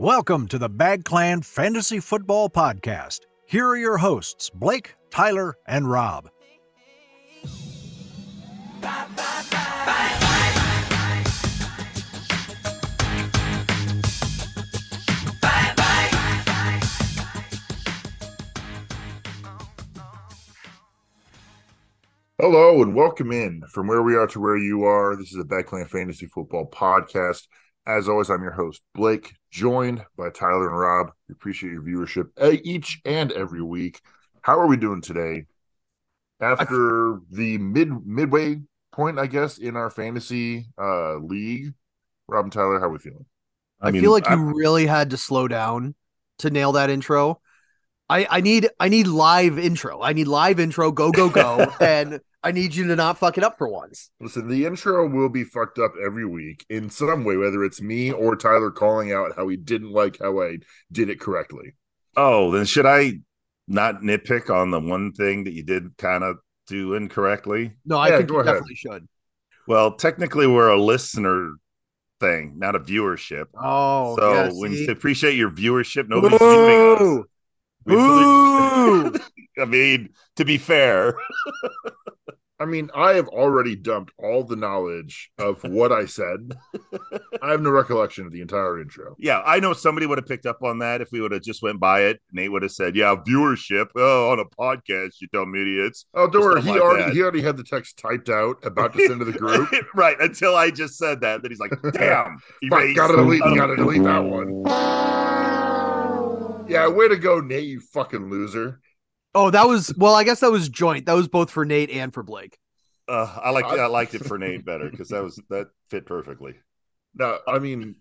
Welcome to the Bag Clan Fantasy Football Podcast. Here are your hosts, Blake, Tyler, and Rob. Hello and welcome in from where we are to where you are. This is the Backland Fantasy Football Podcast. As always, I'm your host, Blake, joined by Tyler and Rob. We appreciate your viewership uh, each and every week. How are we doing today? After the mid midway point, I guess, in our fantasy uh league. Rob and Tyler, how are we feeling? I, feel like you really had to slow down to nail that intro. I, I need I need live intro. I need live intro. Go go go! and I need you to not fuck it up for once. Listen, the intro will be fucked up every week in some way, whether it's me or Tyler calling out how he didn't like how I did it correctly. Oh, then should I not nitpick on the one thing that you did kind of do incorrectly? No, I Yeah, think go you ahead. definitely should. Well, technically, we're a listener thing, not a viewership. Oh, so yeah, when see? you appreciate your viewership, nobody's viewing us. Boo! I mean, to be fair, I mean, I have already dumped all the knowledge of what I said. I have no recollection of the entire intro. yeah, I know somebody would have picked up on that if we would have just went by it. Nate would have said, "Yeah, viewership oh, on a podcast, you dumb idiots." Oh, don't worry. He like already that. he already had the text typed out, about to send to the group. right until I just said that. Then he's like, "Damn, Fuck, gotta delete. Gotta delete that one. Yeah, way to go, Nate. You fucking loser. Oh, that was well. I guess that was joint. That was both for Nate and for Blake. Uh, I like I liked it for Nate better because that was that fit perfectly. No, I mean,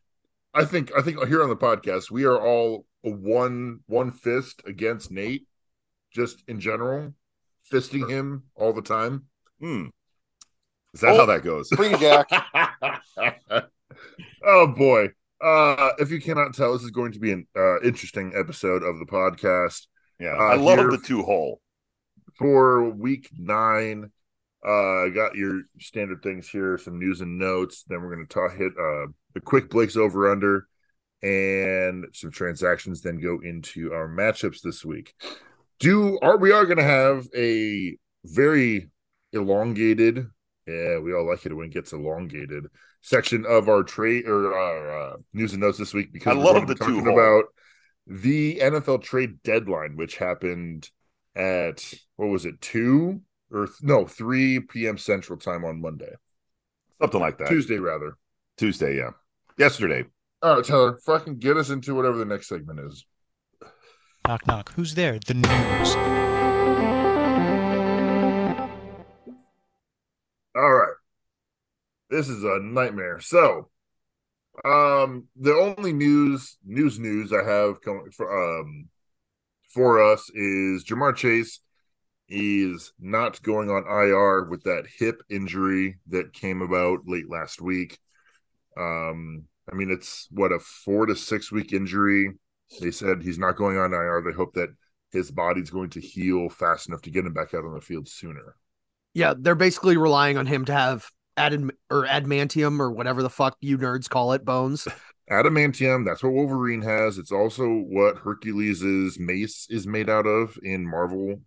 I think I think here on the podcast we are all a one one fist against Nate, just in general, fisting him all the time. Hmm. Is that how that goes? Free Jack. oh boy. Uh if you cannot tell, this is going to be an uh, interesting episode of the podcast. Yeah, Uh, I love the two hole. For week nine, uh I got your standard things here, some news and notes. Then we're gonna talk hit uh the quick Blake's over under and some transactions, then go into our matchups this week. Do are we are gonna have a very elongated yeah, we all like it when it gets elongated. Section of our trade or our uh, news and notes this week because I we're love the be talking two-hole. about the NFL trade deadline, which happened at what was it, two or th- no, three p.m. Central Time on Monday, Something like that. Tuesday rather. Tuesday, yeah. Yesterday. All right, Tyler, fucking get us into whatever the next segment is. Knock knock. Who's there? The news. All right. This is a nightmare. So, um, the only news, news, news I have coming for um for us is Ja'Marr Chase is not going on IR with that hip injury that came about late last week. Um, I mean, it's what a four to six week injury. They said he's not going on IR. They hope that his body's going to heal fast enough to get him back out on the field sooner. Yeah, they're basically relying on him to have added or adamantium or whatever the fuck you nerds call it bones. adamantium that's what wolverine has it's also what hercules's mace is made out of in marvel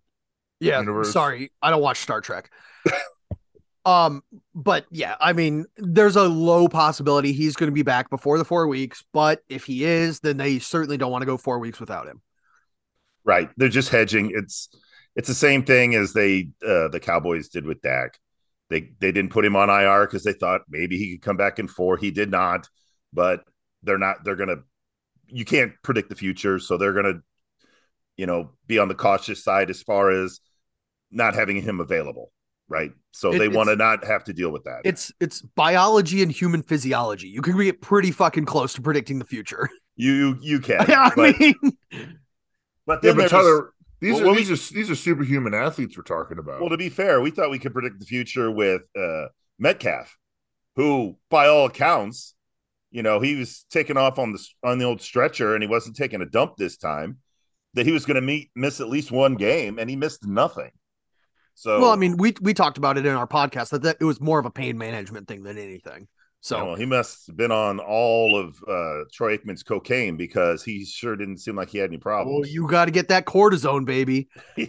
Yeah, Universe. sorry, I don't watch Star Trek. um, but yeah, I mean, there's a low possibility he's going to be back before the four weeks. But if he is, then they certainly don't want to go four weeks without him. Right. They're just hedging. It's it's the same thing as they uh the Cowboys did with Dak. They they didn't put him on IR because they thought maybe he could come back in four. He did not, but they're not they're gonna you can't predict the future, so they're gonna, you know, be on the cautious side as far as not having him available. Right. So It- they want to not have to deal with that. It's it's biology and human physiology. You can get pretty fucking close to predicting the future. you you, you can. I but, mean, but yeah then but there's- tyler these Well, are when these are these are superhuman athletes we're talking about Well, to be fair, we thought we could predict the future with uh, Metcalf, who, by all accounts, you know, he was taking off on the on the old stretcher and he wasn't taking a dump this time. That he was going to meet miss at least one game, and he missed nothing. So, well, I mean, we we talked about it in our podcast that, that it was more of a pain management thing than anything. So well, he must have been on all of uh, Troy Aikman's cocaine because he sure didn't seem like he had any oh, problems. you got to get that cortisone, baby.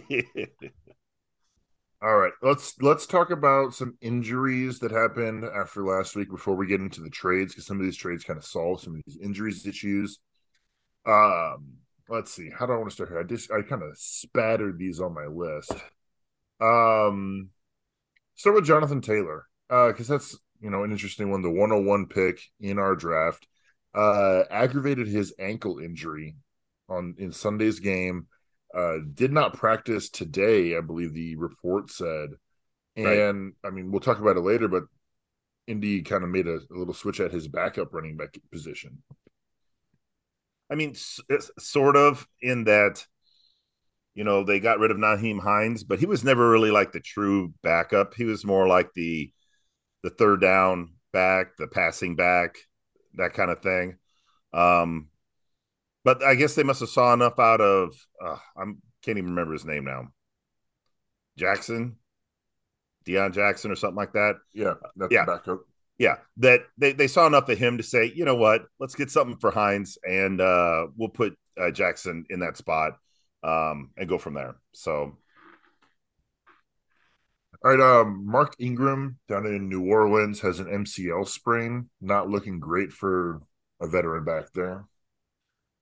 All right, let's let's talk about some injuries that happened after last week before we get into the trades because some of these trades kind of solve some of these injuries issues. Um, let's see, how do I want to start here? I just I kind of spattered these on my list. Um, start with Jonathan Taylor, uh, because that's you know an interesting one. The 101 pick in our draft, uh, aggravated his ankle injury on in Sunday's game uh, did not practice today, I believe the report said. Right. And I mean, we'll talk about it later, but Indy kind of made a, a little switch at his backup running back position. I mean, s- sort of in that, you know, they got rid of Nyheim Hines, but he was never really like the true backup. He was more like the the third down back, the passing back, that kind of thing. Um, but I guess they must have saw enough out of uh, I'm can't even remember his name now. Jackson, Deon Jackson, or something like that. Yeah, that's Yeah. Yeah, that they, they saw enough of him to say, you know what, let's get something for Hines, and uh, we'll put uh, Jackson in that spot um, and go from there. So All right, um, Mark Ingram down in New Orleans has an MCL sprain, not looking great for a veteran back there.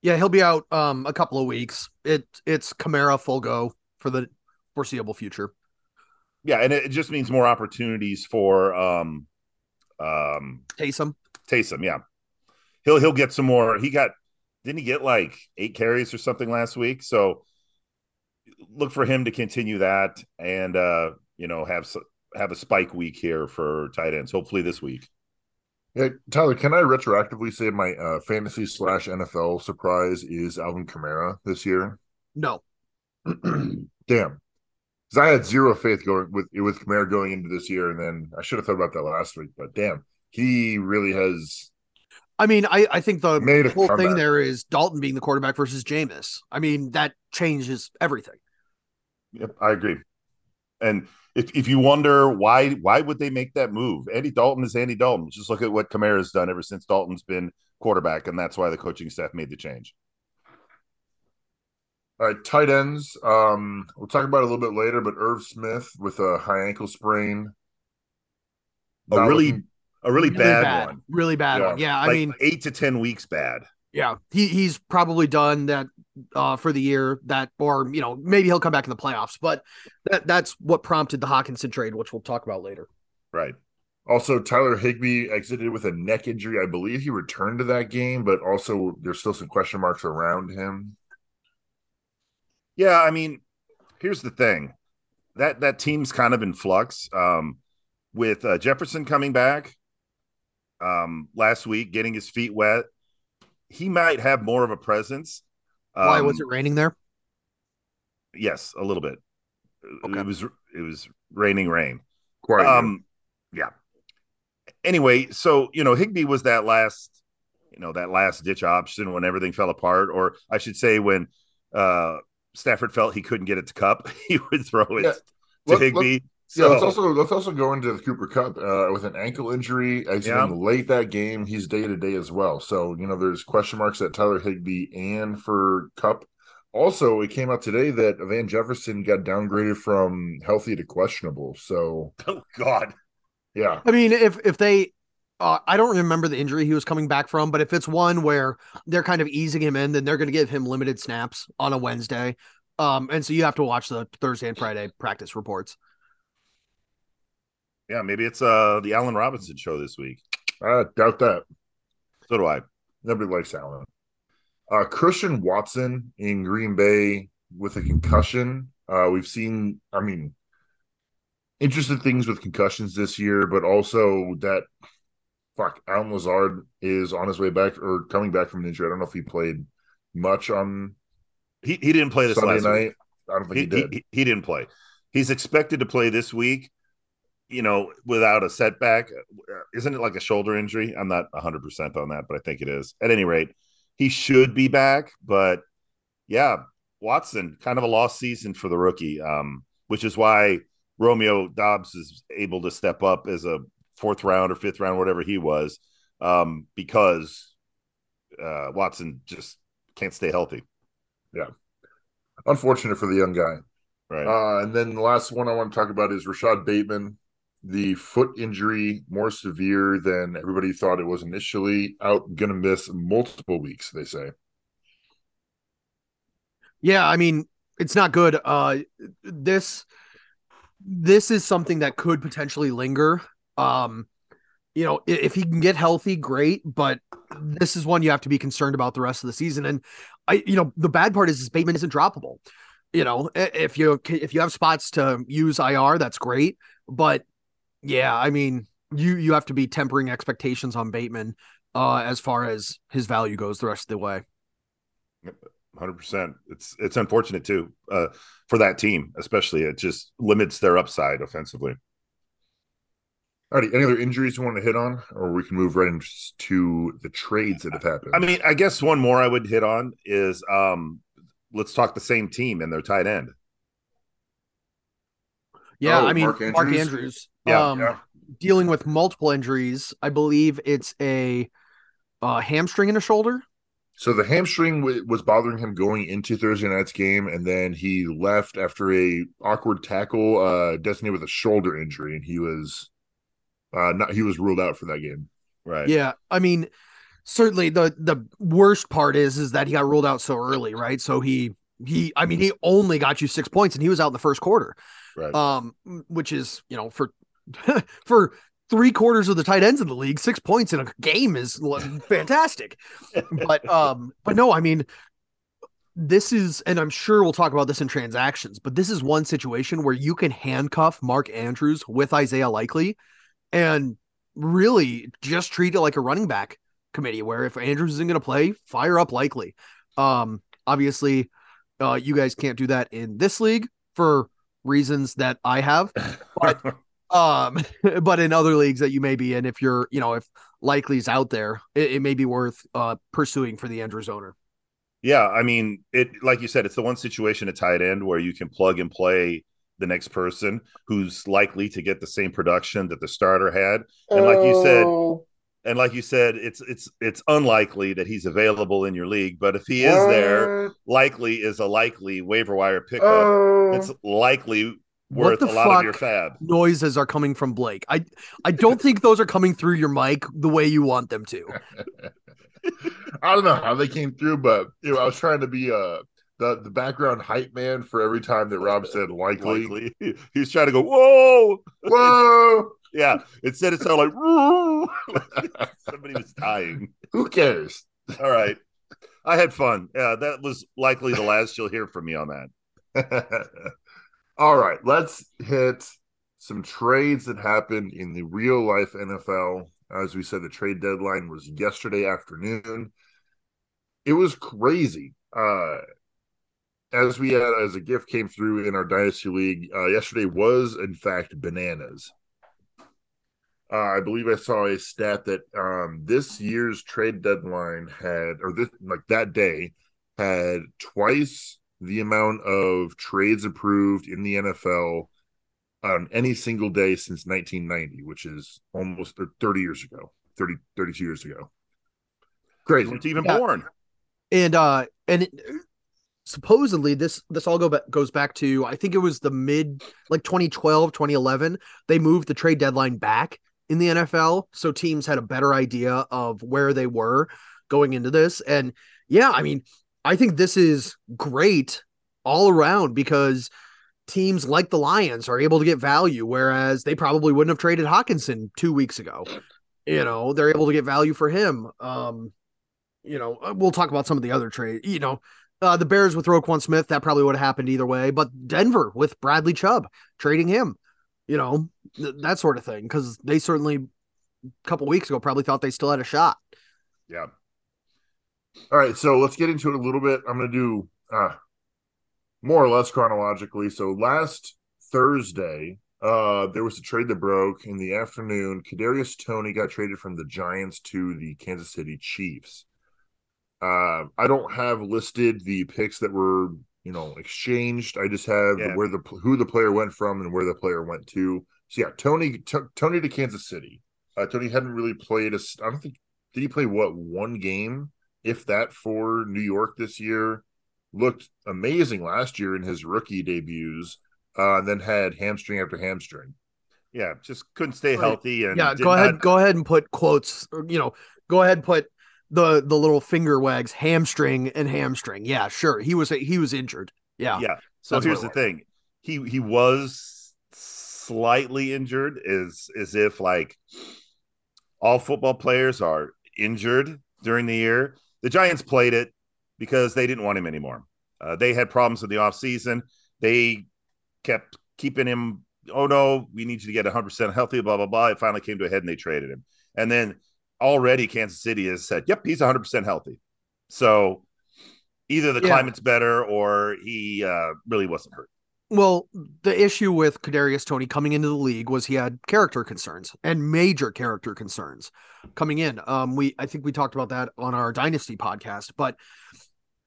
Yeah, he'll be out um a couple of weeks. It it's Kamara full go for the foreseeable future. yeah, and it, it just means more opportunities for um, um, Taysom. Taysom. Yeah, he'll he'll get some more. He got didn't he get like eight carries or something last week? So look for him to continue that and uh, you know have have a spike week here for tight ends. Hopefully this week. Yeah, Tyler, can I retroactively say my uh, fantasy slash NFL surprise is Alvin Kamara this year? No. Damn, because I had zero faith going with with Kamara going into this year, and then I should have thought about that last week. But damn, he really has. I mean, I, I think the Made a whole thing there is Dalton being the quarterback versus Jameis. I mean, that changes everything. Yep, I agree. And if if you wonder why why would they make that move? Andy Dalton is Andy Dalton. Just look at what Kamara's done ever since Dalton's been quarterback, and that's why the coaching staff made the change. All right, tight ends. Um, we'll talk about it a little bit later, but Irv Smith with a high ankle sprain. A Not really looking- a really, Really bad, bad. one. Really bad Yeah. one. Yeah, I mean, eight to ten weeks bad. yeah, he he's probably done that uh for the year that or you know, maybe he'll come back in the playoffs, but that that's what prompted the Hockenson trade, which we'll talk about later. Right. Also, Tyler Higbee exited with a neck injury. I believe he returned to that game, but also there's still some question marks around him. Yeah, I mean, here's the thing. That that team's kind of in flux. Um, with uh, Jefferson coming back um last week, getting his feet wet, he might have more of a presence. Why Um, was it raining there? Yes, a little bit. Okay. It was it was raining rain. Quite. Um, yeah. Anyway, so you know, Higbee was that last, you know, that last ditch option when everything fell apart, or I should say, when uh Stafford felt he couldn't get it to Kupp, he would throw it Yeah. to Let- Higbee. Yeah, So let's also let's also go into the Cooper Kupp uh, with an ankle injury. Exiting late that game, he's day to day as well. So you know, there's question marks at Tyler Higbee and for Kupp. Also, it came out today that Van Jefferson got downgraded from healthy to questionable. So oh God, yeah, I mean, if if they uh, I don't remember the injury he was coming back from, but if it's one where they're kind of easing him in, then they're going to give him limited snaps on a Wednesday. Um, and so you have to watch the Thursday and Friday practice reports. Yeah, maybe it's uh the Allen Robinson show this week. I doubt that. So do I. Nobody likes Allen. Uh, Christian Watson in Green Bay with a concussion. Uh, we've seen, I mean, interesting things with concussions this year, but also that fuck Allen Lazard is on his way back or coming back from an injury. I don't know if he played much on He he didn't play this Sunday last night. week. I don't think He, he, did. he, he didn't play. He's expected to play this week. You know, without a setback, isn't it like a shoulder injury? I'm not 100 percent on that, but I think it is. At any rate, he should be back. But yeah, Watson, kind of a lost season for the rookie, um, which is why Romeo Doubs is able to step up as a fourth round or fifth round, whatever he was, um, because uh, Watson just can't stay healthy. Yeah. Unfortunate for the young guy. Right. Uh, and then the last one I want to talk about is Rashod Bateman. The foot injury more severe than everybody thought it was initially. Out, to miss multiple weeks. They say. Yeah, I mean, it's not good. Uh this this is something that could potentially linger. Um you know, if he can get healthy, great, but this is one you have to be concerned about the rest of the season and I you know, the bad part is, is Bateman isn't droppable. You know, if you if you have spots to use IR, that's great, but yeah, I mean, you you have to be tempering expectations on Bateman uh as far as his value goes the rest of the way. Hundred percent. It's it's unfortunate too uh, for that team, especially. It just limits their upside offensively. Alrighty, any other injuries you want to hit on, or we can move right into the trades that have happened? I mean, I guess one more I would hit on is um, let's talk the same team and their tight end. Yeah, Oh, I mean Mark Mark Andrews? Andrews, Yeah, um, yeah. dealing with multiple injuries. I believe it's a uh, hamstring in a shoulder. So the hamstring w- was bothering him going into Thursday night's game, and then he left after a awkward tackle, uh, designated with a shoulder injury, and he was, uh, not he was ruled out for that game. Right. Yeah, I mean, certainly the the worst part is is that he got ruled out so early, right? So he he, I mean, he only got you six points, and he was out in the first quarter. Right. um which is you know for for three quarters of the tight ends in the league six points in a game is fantastic. But um but no i mean this is and i'm sure we'll talk about this in transactions but this is one situation where you can handcuff mark andrews with isaiah likely and really just treat it like a running back committee where if andrews isn't going to play fire up likely. Um obviously uh you guys can't do that in this league for reasons that I have, but um, but in other leagues that you may be in, if you're, you know, if likely's out there, it, it may be worth uh pursuing for the Andrews owner. Yeah, I mean, it like you said, it's the one situation at tight end where you can plug and play the next person who's likely to get the same production that the starter had. And like you said, and like you said, it's it's it's unlikely that he's available in your league, but if he is there, likely is a likely waiver wire pickup. Oh, It's likely What the a lot of your fuck? fab. Noises are coming from Blake. I I don't think those are coming through your mic the way you want them to. I don't know how they came through, but you know, I was trying to be uh the the background hype man for every time that Rob said likely. Likely. He was trying to go, whoa. Whoa, Yeah. Instead it sounded like somebody was dying. who cares? All right. I had fun. Yeah, that was likely the last you'll hear from me on that. All right, let's hit some trades that happened in the real life NFL. As we said, the trade deadline was yesterday afternoon. It was crazy. Uh, as we had, as a gift came through in our dynasty league, uh, yesterday was in fact bananas. Uh, I believe I saw a stat that um, this year's trade deadline had, or this like that day, had twice the amount of trades approved in the NFL on any single day since 1990, which is almost 30 years ago, 30, 32 years ago. You Crazy. weren't even Yeah. born. And uh and it, supposedly this this all go back goes back to I think it was the mid like 2012, 2011. They moved the trade deadline back in the NFL so teams had a better idea of where they were going into this. And yeah, I mean, I think this is great all around because teams like the Lions are able to get value, whereas they probably wouldn't have traded Hockenson two weeks ago. You know, they're able to get value for him. Um, you know, uh, we'll talk about some of the other trade. You know, uh, the Bears with Roquan Smith, that probably would have happened either way. But Denver with Bradley Chubb trading him, you know, th- that sort of thing, because they certainly a couple weeks ago probably thought they still had a shot. Yeah. All right, so let's get into it a little bit. I'm going to do uh, more or less chronologically. So last Thursday, uh, there was a trade that broke in the afternoon. Kadarius Toney got traded from the Giants to the Kansas City Chiefs. Uh, I don't have listed the picks that were you know exchanged. I just have Yeah. where the who the player went from and where the player went to. So yeah, Toney t- Toney to Kansas City. Uh, Toney hadn't really played a. I don't think did he play what one game, if that, for New York this year. Looked amazing last year in his rookie debuts, uh, and then had hamstring after hamstring. Yeah, just couldn't stay Right. healthy. And Yeah, go ahead. not- Go ahead and put quotes. or, You know, go ahead and put the the little finger wags, hamstring and hamstring. Yeah, sure. He was he was injured. Yeah. yeah. So That's here's the thing: he he was slightly injured, as as if like all football players are injured during the year. The Giants played it because they didn't want him anymore. Uh, they had problems in the offseason. They kept keeping him. Oh no, we need you to get 100 percent healthy. Blah blah blah. It finally came to a head, and they traded him. And then already Kansas City has said, "Yep, he's 100 percent healthy." So either the Yeah. climate's better or he uh, really wasn't hurt. Well, the issue with Kadarius Toney coming into the league was he had character concerns and major character concerns coming in. Um, we I think we talked about that on our Dynasty podcast, but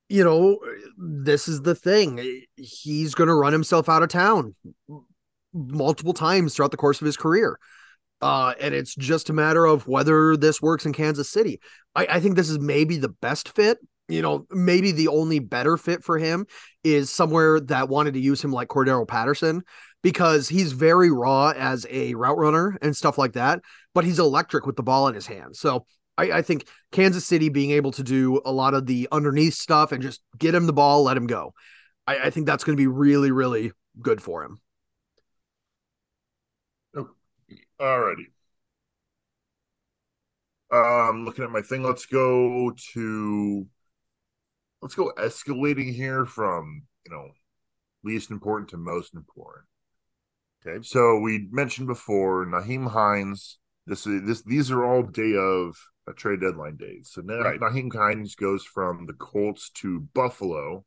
you know, this is the thing. He's going to run himself out of town multiple times throughout the course of his career. Uh, and it's just a matter of whether this works in Kansas City. I, I think this is maybe the best fit. You know, maybe the only better fit for him is somewhere that wanted to use him like Cordarrelle Patterson because he's very raw as a route runner and stuff like that, but he's electric with the ball in his hand. So I, I think Kansas City being able to do a lot of the underneath stuff and just get him the ball, let him go. I, I think that's going to be really, really good for him. Alrighty. Um, looking at my thing, let's go to let's go escalating here from you know least important to most important. Okay. So we mentioned before Nyheim Hines. This is this these are all day of a trade deadline days. So now Right. Nyheim Hines goes from the Colts to Buffalo.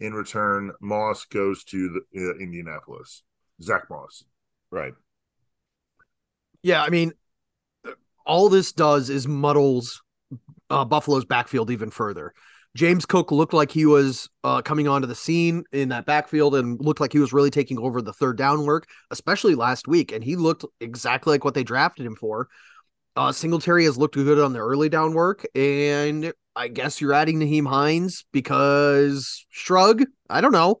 In return, Moss goes to the, uh, Indianapolis. Zach Moss. Right. Yeah, I mean, all this does is muddles uh, Buffalo's backfield even further. James Cook looked like he was uh, coming onto the scene in that backfield and looked like he was really taking over the third down work, especially last week. And he looked exactly like what they drafted him for. Uh, Singletary has looked good on the early down work, and I guess you're adding Nyheim Hines because shrug. I don't know.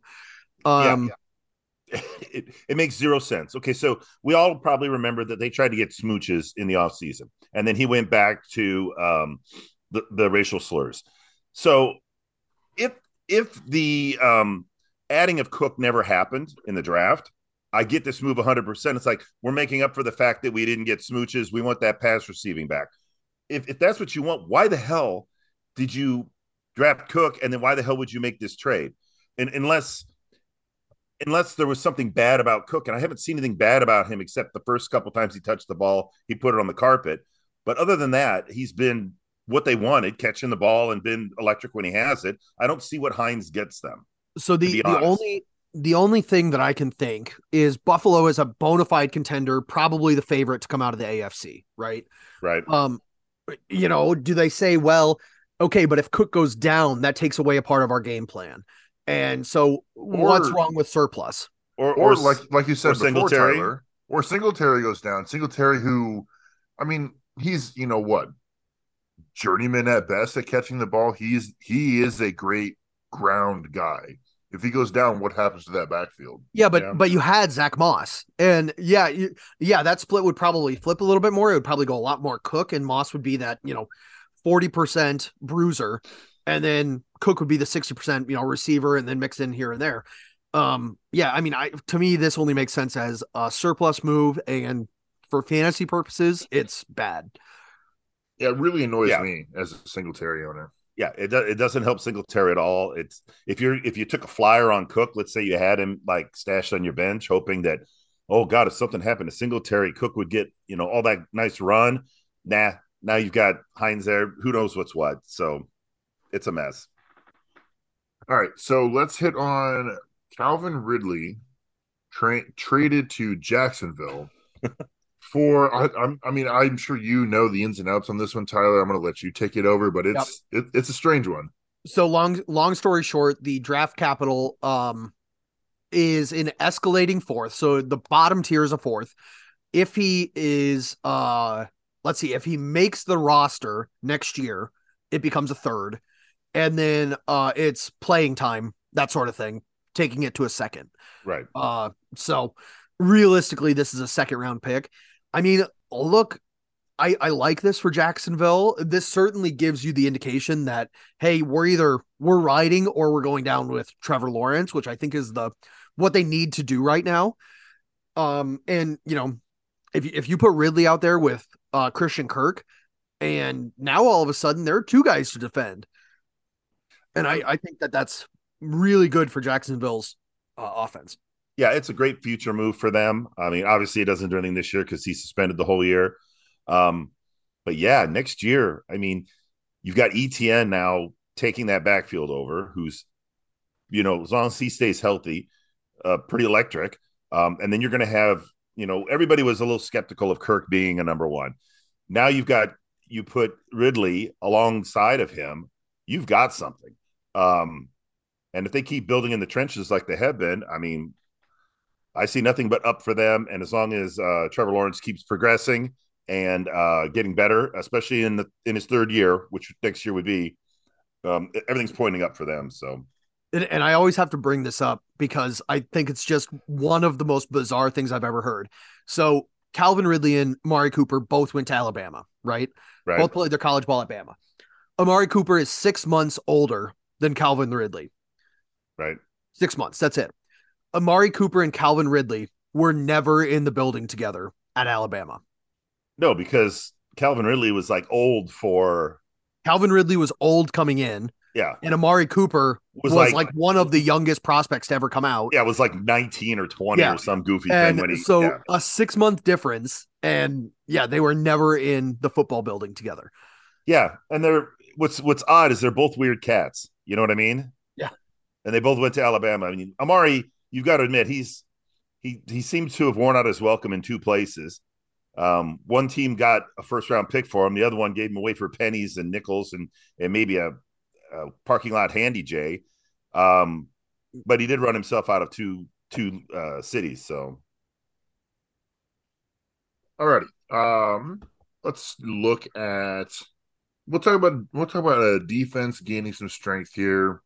Um, it, it makes zero sense. Okay, so we all probably remember that they tried to get smooches in the offseason, and then he went back to um, the, the racial slurs. So if if the um, adding of Cook never happened in the draft, I get this move 100%. It's like we're making up for the fact that we didn't get smooches. We want that pass receiving back. If, if that's what you want, why the hell did you draft Cook? And then why the hell would you make this trade? And unless unless there was something bad about Cook, and I haven't seen anything bad about him except the first couple times he touched the ball, he put it on the carpet. But other than that, he's been what they wanted, catching the ball and been electric when he has it. I don't see what Hines gets them. So the the only the only thing that I can think is Buffalo is a bona fide contender, probably the favorite to come out of the AFC, right? Right. Um, you know, do they say, well, okay, but if Cook goes down, that takes away a part of our game plan, and so what's wrong with surplus? Or, or, or, like like you said or before, Singletary. Tyler, or Singletary goes down. Singletary, who, I mean, he's you know what, journeyman at best at catching the ball. He's he is a great ground guy. If he goes down, what happens to that backfield? Yeah, but Yeah. but you had Zach Moss, and yeah, you, yeah, that split would probably flip a little bit more. It would probably go a lot more Cook, and Moss would be that you know forty percent bruiser, and then Cook would be the sixty percent you know receiver, and then mix in here and there. Um, yeah, I mean, I to me this only makes sense as a surplus move, and for fantasy purposes, it's bad. Yeah, it really annoys Yeah. me as a Singletary owner. yeah, it do, it doesn't help Singletary at all. It's if you're if you took a flyer on Cook, let's say you had him like stashed on your bench, hoping that oh god, if something happened to Singletary, Cook would get you know all that nice run. Nah, now you've got Hines there. Who knows what's what? So it's a mess. All right, so let's hit on Calvin Ridley, tra- traded to Jacksonville for. I, I'm, I mean, I'm sure you know the ins and outs on this one, Tyler. I'm going to let you take it over, but it's it, it's a strange one. so long long story short the draft capital um is in escalating fourth so the bottom tier is a fourth if he is uh let's see, if he makes the roster next year, it becomes a third. And then uh it's playing time, that sort of thing, taking it to a second. Right. Uh so realistically, this is a second round pick. I mean, look, I, I like this for Jacksonville. This certainly gives you the indication that hey, we're either we're riding or we're going down with Trevor Lawrence, which I think is the what they need to do right now. Um, and you know, if if you put Ridley out there with uh Christian Kirk, and now all of a sudden there are two guys to defend, and I I think that that's really good for Jacksonville's uh, offense. Yeah, it's a great future move for them. I mean, obviously, it doesn't do anything this year because he's suspended the whole year. Um, but yeah, next year, I mean, you've got ETN now taking that backfield over, who's, you know, as long as he stays healthy, uh, pretty electric. Um, and then you're going to have, you know, everybody was a little skeptical of Kirk being a number one. Now you've got, you put Ridley alongside of him, you've got something. Um, and if they keep building in the trenches like they have been, I mean, I see nothing but up for them. And as long as uh, Trevor Lawrence keeps progressing and uh, getting better, especially in the in his third year, which next year would be, um, everything's pointing up for them. So, and, and I always have to bring this up because I think it's just one of the most bizarre things I've ever heard. So Calvin Ridley and Amari Cooper both went to Alabama, right? right, Both played their college ball at Bama. Amari Cooper is six months older than Calvin Ridley. right, Six months. That's it. Amari Cooper and Calvin Ridley were never in the building together at Alabama. no, because Calvin Ridley was like old for, Calvin Ridley was old coming in, yeah, and Amari Cooper Was was, like- like, one of the youngest prospects to ever come out. yeah, it was like 19 or 20 Yeah. or some goofy thing when he, so yeah. a six month difference, and yeah, they were never in the football building together. Yeah, and they're what's what's odd is they're both weird cats. You know what I mean? Yeah. And they both went to Alabama. I mean, Amari, you've got to admit he's he he seems to have worn out his welcome in two places. Um, one team got a first round pick for him, the other one gave him away for pennies and nickels and and maybe a, a parking lot handy J. Um, but he did run himself out of two two uh, cities. So Alrighty. Um, let's look at. We'll talk about we'll talk about a defense gaining some strength here.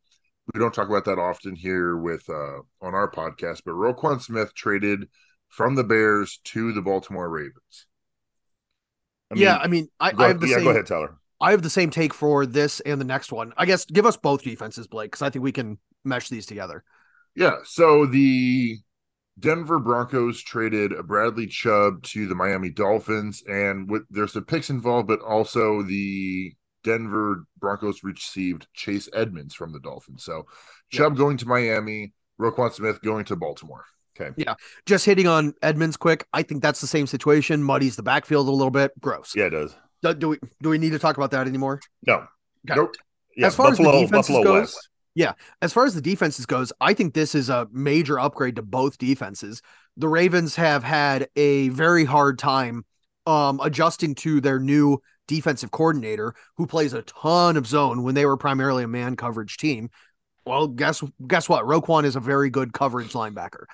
We don't talk about that often here with uh on our podcast, but Roquan Smith traded from the Bears to the Baltimore Ravens. I mean, yeah, I mean, I, go, I have the yeah, same. go ahead, Tyler. I have the same take for this and the next one. I guess give us both defenses, Blake, because I think we can mesh these together. Yeah, so the Denver Broncos traded a Bradley Chubb to the Miami Dolphins, and with there's some picks involved, but also the Denver Broncos received Chase Edmonds from the Dolphins. So Chubb going to Miami, Roquan Smith going to Baltimore. Okay. Yeah. Just hitting on Edmonds quick, I think that's the same situation. Muddies the backfield a little bit. Gross. Yeah, it does. Do, do we do we need to talk about that anymore? No. Okay. Nope. Yeah, As far as the defenses Buffalo goes- West. As far as the defenses goes, I think this is a major upgrade to both defenses. The Ravens have had a very hard time um, adjusting to their new defensive coordinator, who plays a ton of zone when they were primarily a man coverage team. Well, guess guess what? Roquan is a very good coverage linebacker.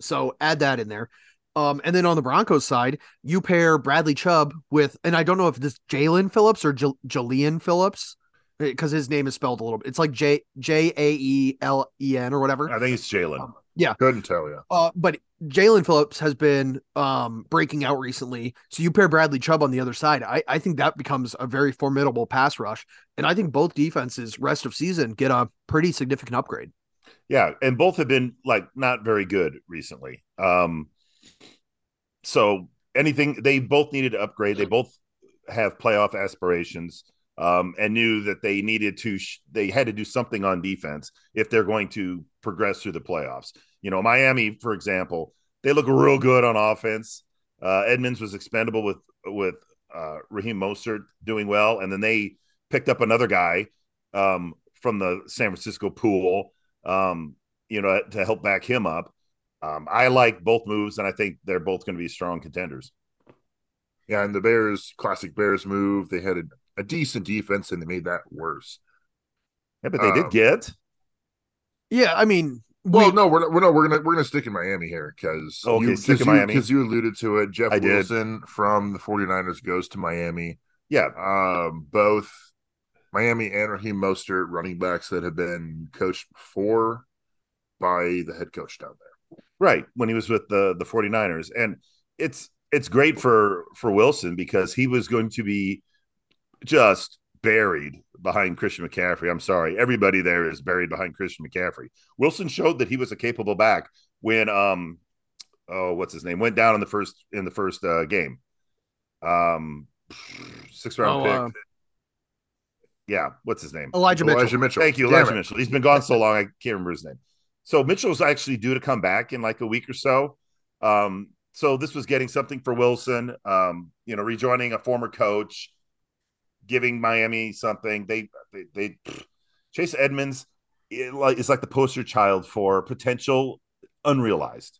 So add that in there. Um, and then on the Broncos side, you pair Bradley Chubb with, and I don't know if this Jalen Phillips or J- Jalean Phillips, because his name is spelled a little bit. It's like J J A E L E N or whatever. I think it's Jalen. Yeah. Couldn't tell you. Uh, but Jalen Phillips has been um breaking out recently. So you pair Bradley Chubb on the other side. I, I think that becomes a very formidable pass rush. And I think both defenses rest of season get a pretty significant upgrade. Yeah, and both have been like not very good recently. Um so anything they both needed to upgrade. They both have playoff aspirations um and knew that they needed to sh- they had to do something on defense if they're going to progress through the playoffs. You know, Miami for example, they look real good on offense. Uh Edmonds was expendable with with uh Raheem Mostert doing well and then they picked up another guy um from the San Francisco pool um, you know, to help back him up. Um, I like both moves, and I think they're both going to be strong contenders. Yeah, and the Bears, classic Bears move. They had a, a decent defense and they made that worse. Yeah, but they Um, did get Yeah, I mean, Well, We- no, we're not, we're no, we're gonna we're gonna stick in Miami here because Okay, you, stick in Miami. because you alluded to it. Jeff I did. Wilson from the 49ers goes to Miami. Yeah, Um, both Miami and Raheem Mostert, running backs that have been coached before by the head coach down there. right. When he was with the the 49ers. And it's it's great for for Wilson because he was going to be just buried behind Christian McCaffrey. I'm sorry. Everybody there is buried behind Christian McCaffrey. Wilson showed that he was a capable back when um oh what's his name went down in the first in the first uh, game. Um six round Oh, pick. uh, yeah, what's his name? Elijah Mitchell. Elijah Mitchell. Thank you, Damn Elijah it. Mitchell. He's been gone so long, I can't remember his name. So Mitchell's actually due to come back in like a week or so. Um, so this was getting something for Wilson. Um, you know, rejoining a former coach, giving Miami something. They they, they Chase Edmonds is like the poster child for potential unrealized.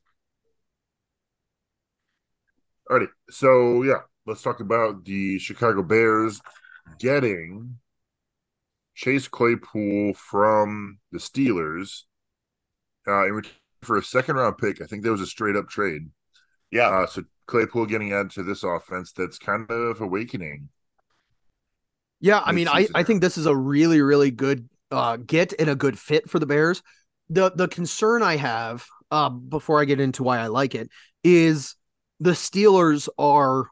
Alrighty, so yeah, let's talk about the Chicago Bears getting Chase Claypool from the Steelers uh, in return for a second round pick. I think there was a straight up trade. Yeah, Uh, so Claypool getting added to this offense that's kind of awakening. Yeah, I mean, I, I think this is a really, really good uh, get and a good fit for the Bears. The the concern I have, uh, before I get into why I like it, is the Steelers are.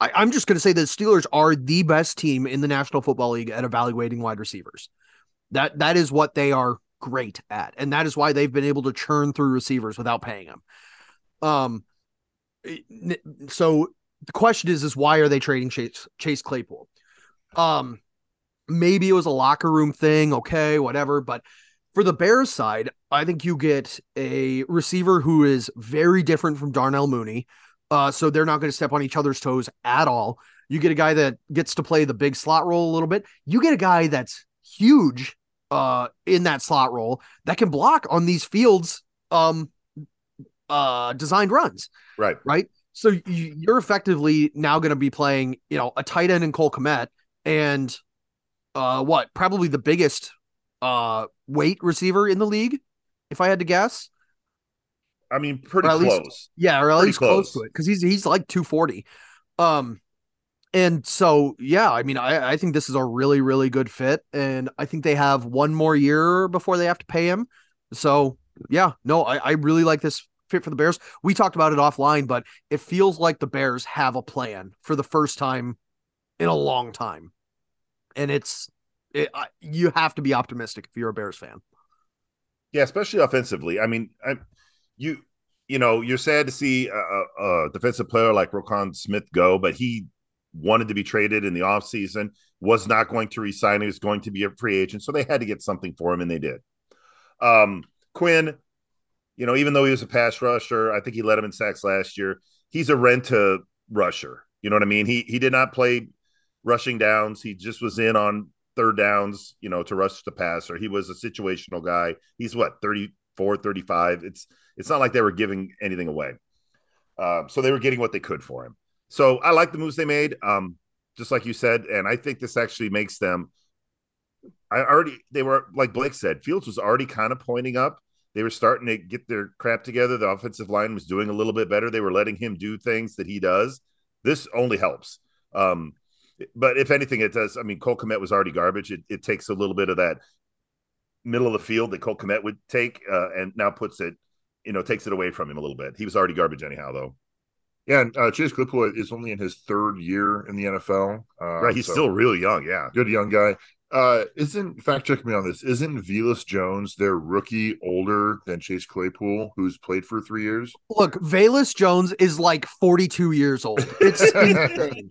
I, I'm just going to say the Steelers are the best team in the National Football League at evaluating wide receivers. That that is what they are great at, and that is why they've been able to churn through receivers without paying them. Um, so the question is, is why are they trading Chase Chase Claypool? Um, maybe it was a locker room thing, okay, whatever. But for the Bears side, I think you get a receiver who is very different from Darnell Mooney. Uh, so they're not going to step on each other's toes at all. You get a guy that gets to play the big slot role a little bit. You get a guy that's huge uh in that slot role that can block on these fields um uh designed runs right. right? So you, you're effectively now going to be playing, you know, a tight end in Cole Kmet and uh what probably the biggest uh weight receiver in the league, if I had to guess. I mean, pretty at least- close. Yeah, or at Pretty least close. close. to it because he's he's like 240. Um, and so yeah, I mean, I I think this is a really really good fit, and I think they have one more year before they have to pay him. So yeah, no, I I really like this fit for the Bears. We talked about it offline, but it feels like the Bears have a plan for the first time in a long time, and it's it, I, you have to be optimistic if you're a Bears fan. Yeah, especially offensively. I mean, I, you you know, you're sad to see a, a, defensive player like Roquan Smith go, but he wanted to be traded in the offseason, was not going to resign. He was going to be a free agent. So they had to get something for him, and they did. Um, Quinn, you know, even though he was a pass rusher, I think he led him in sacks last year. He's a rent-a rusher. You know what I mean? He he did not play rushing downs. He just was in on third downs, you know, to rush the passer. He was a situational guy. He's what, 34, 35. It's it's not like they were giving anything away. Uh, so they were getting what they could for him. So I like the moves they made. Um, just like you said, and I think this actually makes them I already they were like Blake said, Fields was already kind of pointing up. They were starting to get their crap together. The offensive line was doing a little bit better. They were letting him do things that he does. This only helps. Um, but if anything, it does. I mean, Cole Kmet was already garbage. It, it takes a little bit of that middle of the field that Cole Kmet would take, uh, and now puts it, you know, takes it away from him a little bit. He was already garbage anyhow, though. Yeah, and uh, Chase Claypool is only in his third year in the NFL. Uh, right? He's so still really young. Yeah. good young guy. Uh, isn't fact check me on this? Isn't Velus Jones their rookie older than Chase Claypool, who's played for three years? Look, Velus Jones is like 42 years old. It's insane.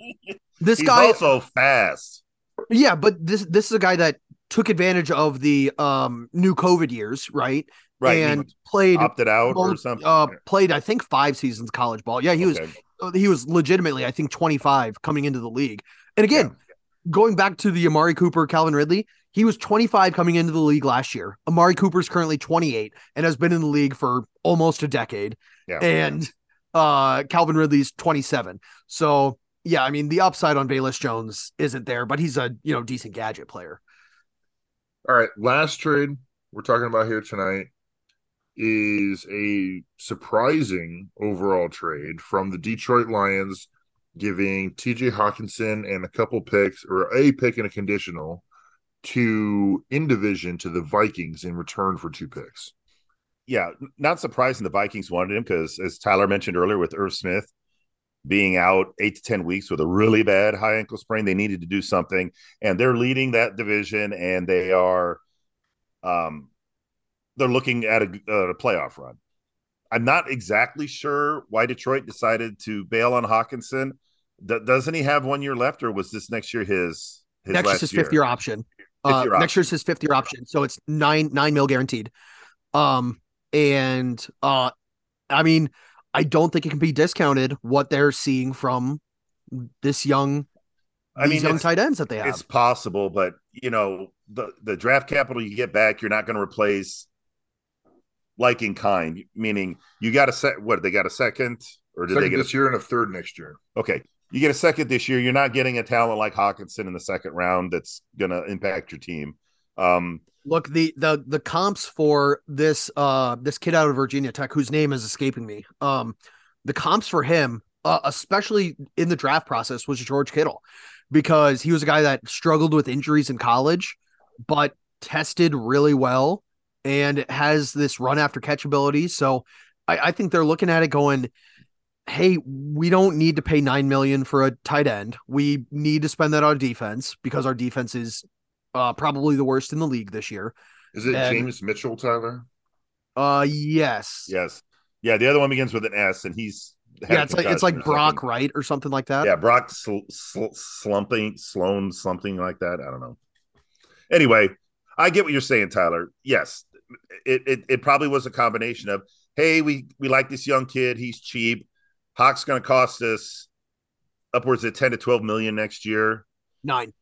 This He's guy also fast. Yeah, but this this is a guy that took advantage of the um new COVID years, right? Right. and played opted out or something. uh played I think 5 seasons college ball. Yeah, he was he was legitimately I think 25 coming into the league. And again, going back to the Amari Cooper, Calvin Ridley, he was 25 coming into the league last year. Amari Cooper's currently 28 and has been in the league for almost a decade. Yeah. And uh Calvin Ridley's 27. So yeah, I mean the upside on Velus Jones isn't there, but he's a you know decent gadget player. All right, last trade we're talking about here tonight. is a surprising overall trade from the Detroit Lions, giving TJ Hockenson and a couple picks or a pick and a conditional to in division to the Vikings in return for two picks. Yeah, not surprising the Vikings wanted him because, as Tyler mentioned earlier, with Irv Smith being out eight to 10 weeks with a really bad high ankle sprain, they needed to do something. And they're leading that division and they are, um, they're looking at a, a playoff run. I'm not exactly sure why Detroit decided to bail on Hockenson. D- doesn't he have one year left, or was this next year his? his next is his fifth year option. Uh, year next year's his fifth year option, so it's nine nine mil guaranteed. Um, and uh, I mean, I don't think it can be discounted what they're seeing from this young, I mean, these young tight ends that they have. It's possible, but you know the the draft capital you get back, you're not going to replace like in kind. Meaning, you got a set. What they got a second, or did they get this a, year and a third next year. Okay, you get a second this year. You're not getting a talent like Hockenson in the second round that's going to impact your team. Um, Look, the the the comps for this uh this kid out of Virginia Tech whose name is escaping me. Um, the comps for him, uh, especially in the draft process, was George Kittle, because he was a guy that struggled with injuries in college, but tested really well and has this run after catch ability. So I, I think they're looking at it going, hey, we don't need to pay nine million for a tight end. We need to spend that on defense because our defense is uh, probably the worst in the league this year. Is it And- James Mitchell, Tyler? Uh, yes, yes, yeah. The other one begins with an S, and he's yeah. It's like it's like Brock something. Wright or something like that. Yeah, Brock sl- sl- slumping, Sloan, something like that. I don't know. Anyway, I get what you're saying, Tyler. Yes, it, it it probably was a combination of hey, we we like this young kid, he's cheap. Hawk's going to cost us upwards of ten to twelve million next year. Nine.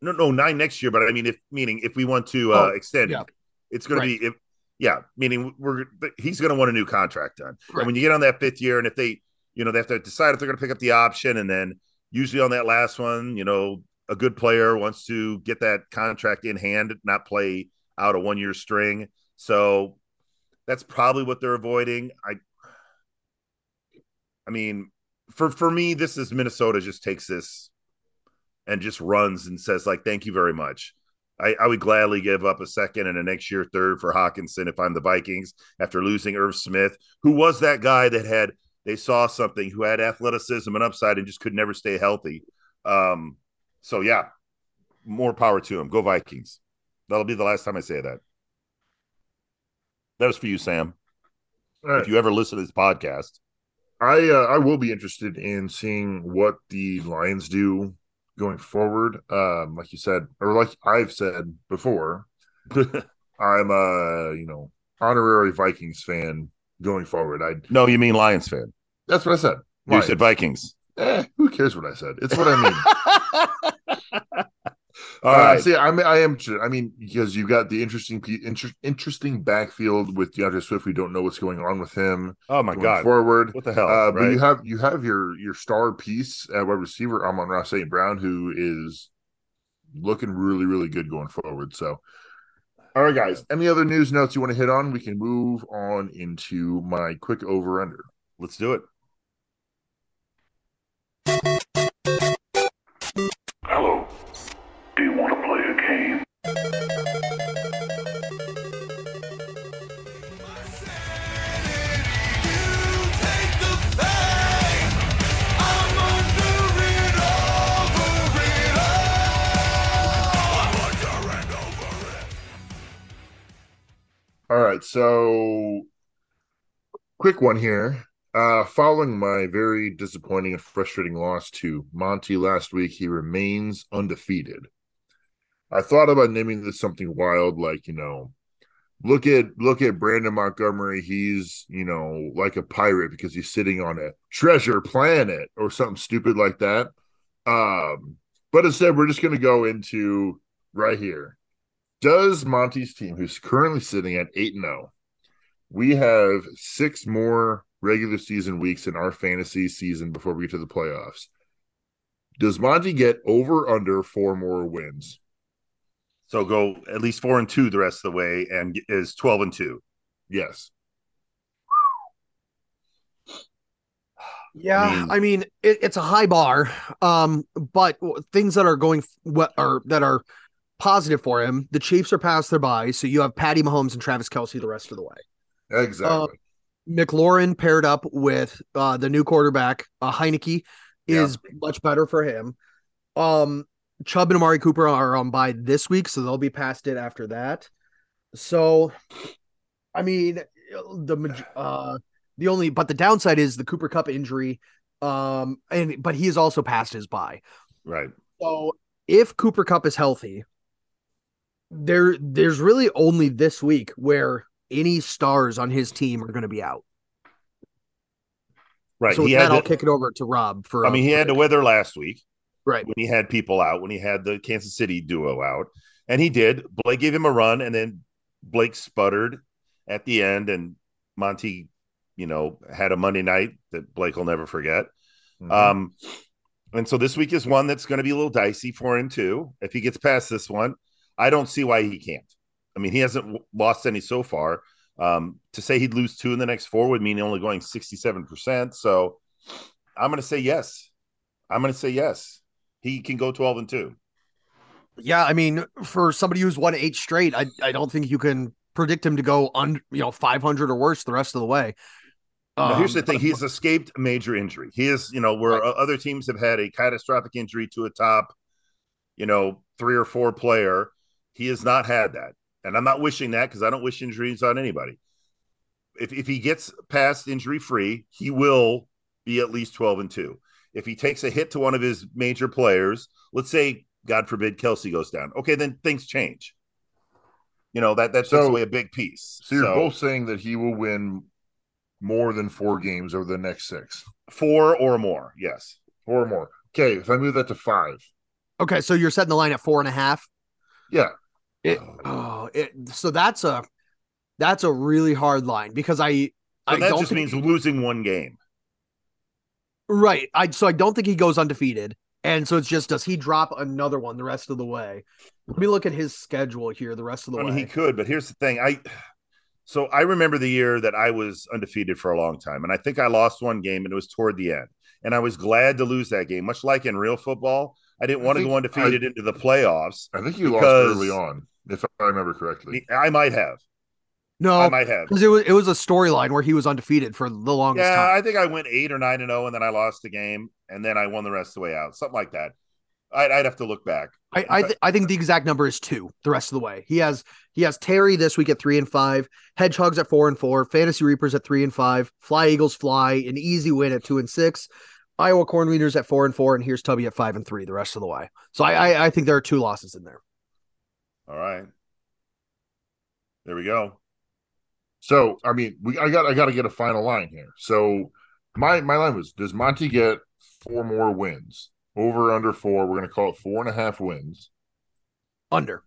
No, no, nine next year. But I mean, if meaning if we want to uh, Oh, extend yeah. it, it's going Right. to be if yeah, meaning we're he's going to want a new contract done. Correct. And when you get on that fifth year, and if they, you know, they have to decide if they're going to pick up the option, and then usually on that last one, you know, a good player wants to get that contract in hand, not play out a one year string. So that's probably what they're avoiding. I, I mean, for for me, this is Minnesota just takes this and just runs and says like, "Thank you very much." I, I would gladly give up a second and a next year third for Hockenson if I'm the Vikings after losing Irv Smith, who was that guy that had they saw something, who had athleticism and upside and just could never stay healthy. Um, so yeah, more power to him. Go Vikings. That'll be the last time I say that. That was for you, Sam. Right. If you ever listen to this podcast, I uh, I will be interested in seeing what the Lions do going forward. Um, like you said, or like I've said before, I'm a you know honorary Vikings fan going forward. I no, you mean Lions fan. that's what I said. You said Vikings. Eh, who cares what I said? It's what I mean. All uh, right. See, I'm I am. I mean, because you've got the interesting inter- interesting backfield with DeAndre Swift. We don't know what's going on with him Oh my God. forward. What the hell? Uh, but you have you have your your star piece at wide receiver, Amon-Ra St. Brown, who is looking really really good going forward. So, all right, guys. Any other news notes you want to hit on? We can move on into my quick over under. Let's do it. So quick one here. Uh, following my very disappointing and frustrating loss to Monty last week, he remains undefeated. I thought about naming this something wild, like you know, look at look at Brandon Montgomery. He's you know like a pirate because he's sitting on a treasure planet or something stupid like that. Um, but instead, we're just going to go into right here. Does Monty's team, who's currently sitting at eight and zero, we have six more regular season weeks in our fantasy season before we get to the playoffs. Does Monty get over under four more wins? So go at least four and two the rest of the way, and is twelve and two. Yes. Yeah, I mean- I mean, it, it's a high bar. Um, but things that are going what are that are positive for him. The Chiefs are past their bye, so you have Patty Mahomes and Travis Kelce the rest of the way. Exactly. McLaurin paired up with uh, the new quarterback, uh, Heinicke, is much better for him. Um, Chubb and Amari Cooper are on by this week, so they'll be past it after that. So, I mean, the uh, the only but the downside is the Cooper Kupp injury. Um, and but he is also past his bye. Right. So if Cooper Kupp is healthy, there there's really only this week where any stars on his team are going to be out. Right. So he that, had I'll to, kick it over to Rob for. I mean, he um, had to weather last week right. when he had people out, when he had the Kansas City duo out, and he did. Blake gave him a run, and then Blake sputtered at the end, and Monty, you know, had a Monday night that Blake will never forget. Mhm. Um, and so this week is one that's going to be a little dicey for him too. If he gets past this one, I don't see why he can't. I mean, he hasn't w- lost any so far. Um, to say he'd lose two in the next four would mean only going sixty-seven percent. So I'm going to say yes. I'm going to say yes. He can go twelve and two. Yeah, I mean, for somebody who's won eight straight, I I don't think you can predict him to go on you know 500 or worse the rest of the way. Now, here's the Um, thing: he's escaped a major injury. He is, you know, where Right. other teams have had a catastrophic injury to a top, you know, three or four player. He has not had that, and I'm not wishing that because I don't wish injuries on anybody. If if he gets past injury free, he will be at least 12 and two. If he takes a hit to one of his major players, let's say, God forbid, Kelce goes down. Okay, then things change. You know that that takes So- away a big piece. So you're both saying that he will win more than four games over the next six. four or more. Yes. Four or more. Okay, if I move that to five. okay, so you're setting the line at four and a half. Yeah. It, oh, oh, it, so that's a that's a really hard line because I I that don't just think, means losing one game. right. I so I don't think he goes undefeated, and so it's just does he drop another one the rest of the way? Let me look at his schedule here the rest of the I way. mean, he could, but here's the thing. I so I remember the year that I was undefeated for a long time, and I think I lost one game, and it was toward the end. And I was glad to lose that game. Much like in real football, I didn't I want to think go undefeated into the playoffs. I think you lost early on, if I remember correctly. I might have. no, I might have. because it was it was a storyline where he was undefeated for the longest Yeah, time. I think I went eight or nine and zero, and then I lost the game, and then I won the rest of the way out, something like that. I'd, I'd have to look back. I I, th- I think the exact number is two the rest of the way. He has he has Terry this week at three and five, Hedgehogs at four and four, Fantasy Reapers at three and five, Fly Eagles fly, an easy win at two and six, Iowa Corn Leaders at four and four, and here's Tubby at five and three the rest of the way. So I I, I think there are two losses in there. All right, there we go. So I mean, we I got I got to get a final line here. So my my line was: Does Monty get four more wins? Over under four. We're going to call it four and a half wins. Under.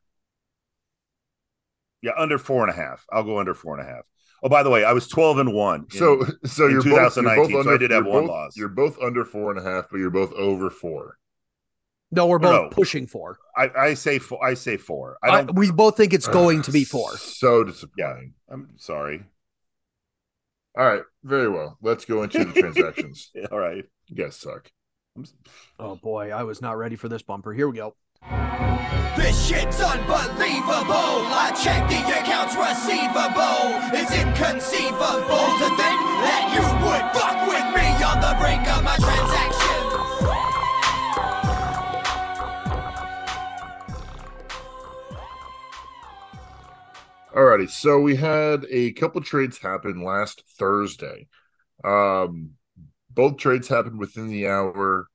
Yeah, under four and a half. I'll go under four and a half. Oh, by the way, I was twelve and one. in- So so in you're both, you're both 2019, under, so I did have you're one both- loss. You're both under four and a half, but you're both over four. No, we're oh, both no. pushing four. I, I say four. I say four. I I don't. we both think it's going to be four. So disappointing. I'm sorry. All right, very well. Let's go into the transactions. All right. You guys suck. I'm Oh boy, I was not ready for this bumper. Here we go. This shit's unbelievable. I check the accounts receivable. It's inconceivable to think that you would fuck with me on the brink of my transactions. Alrighty, so we had a couple trades happen last Thursday. Um, both trades happened within the hour.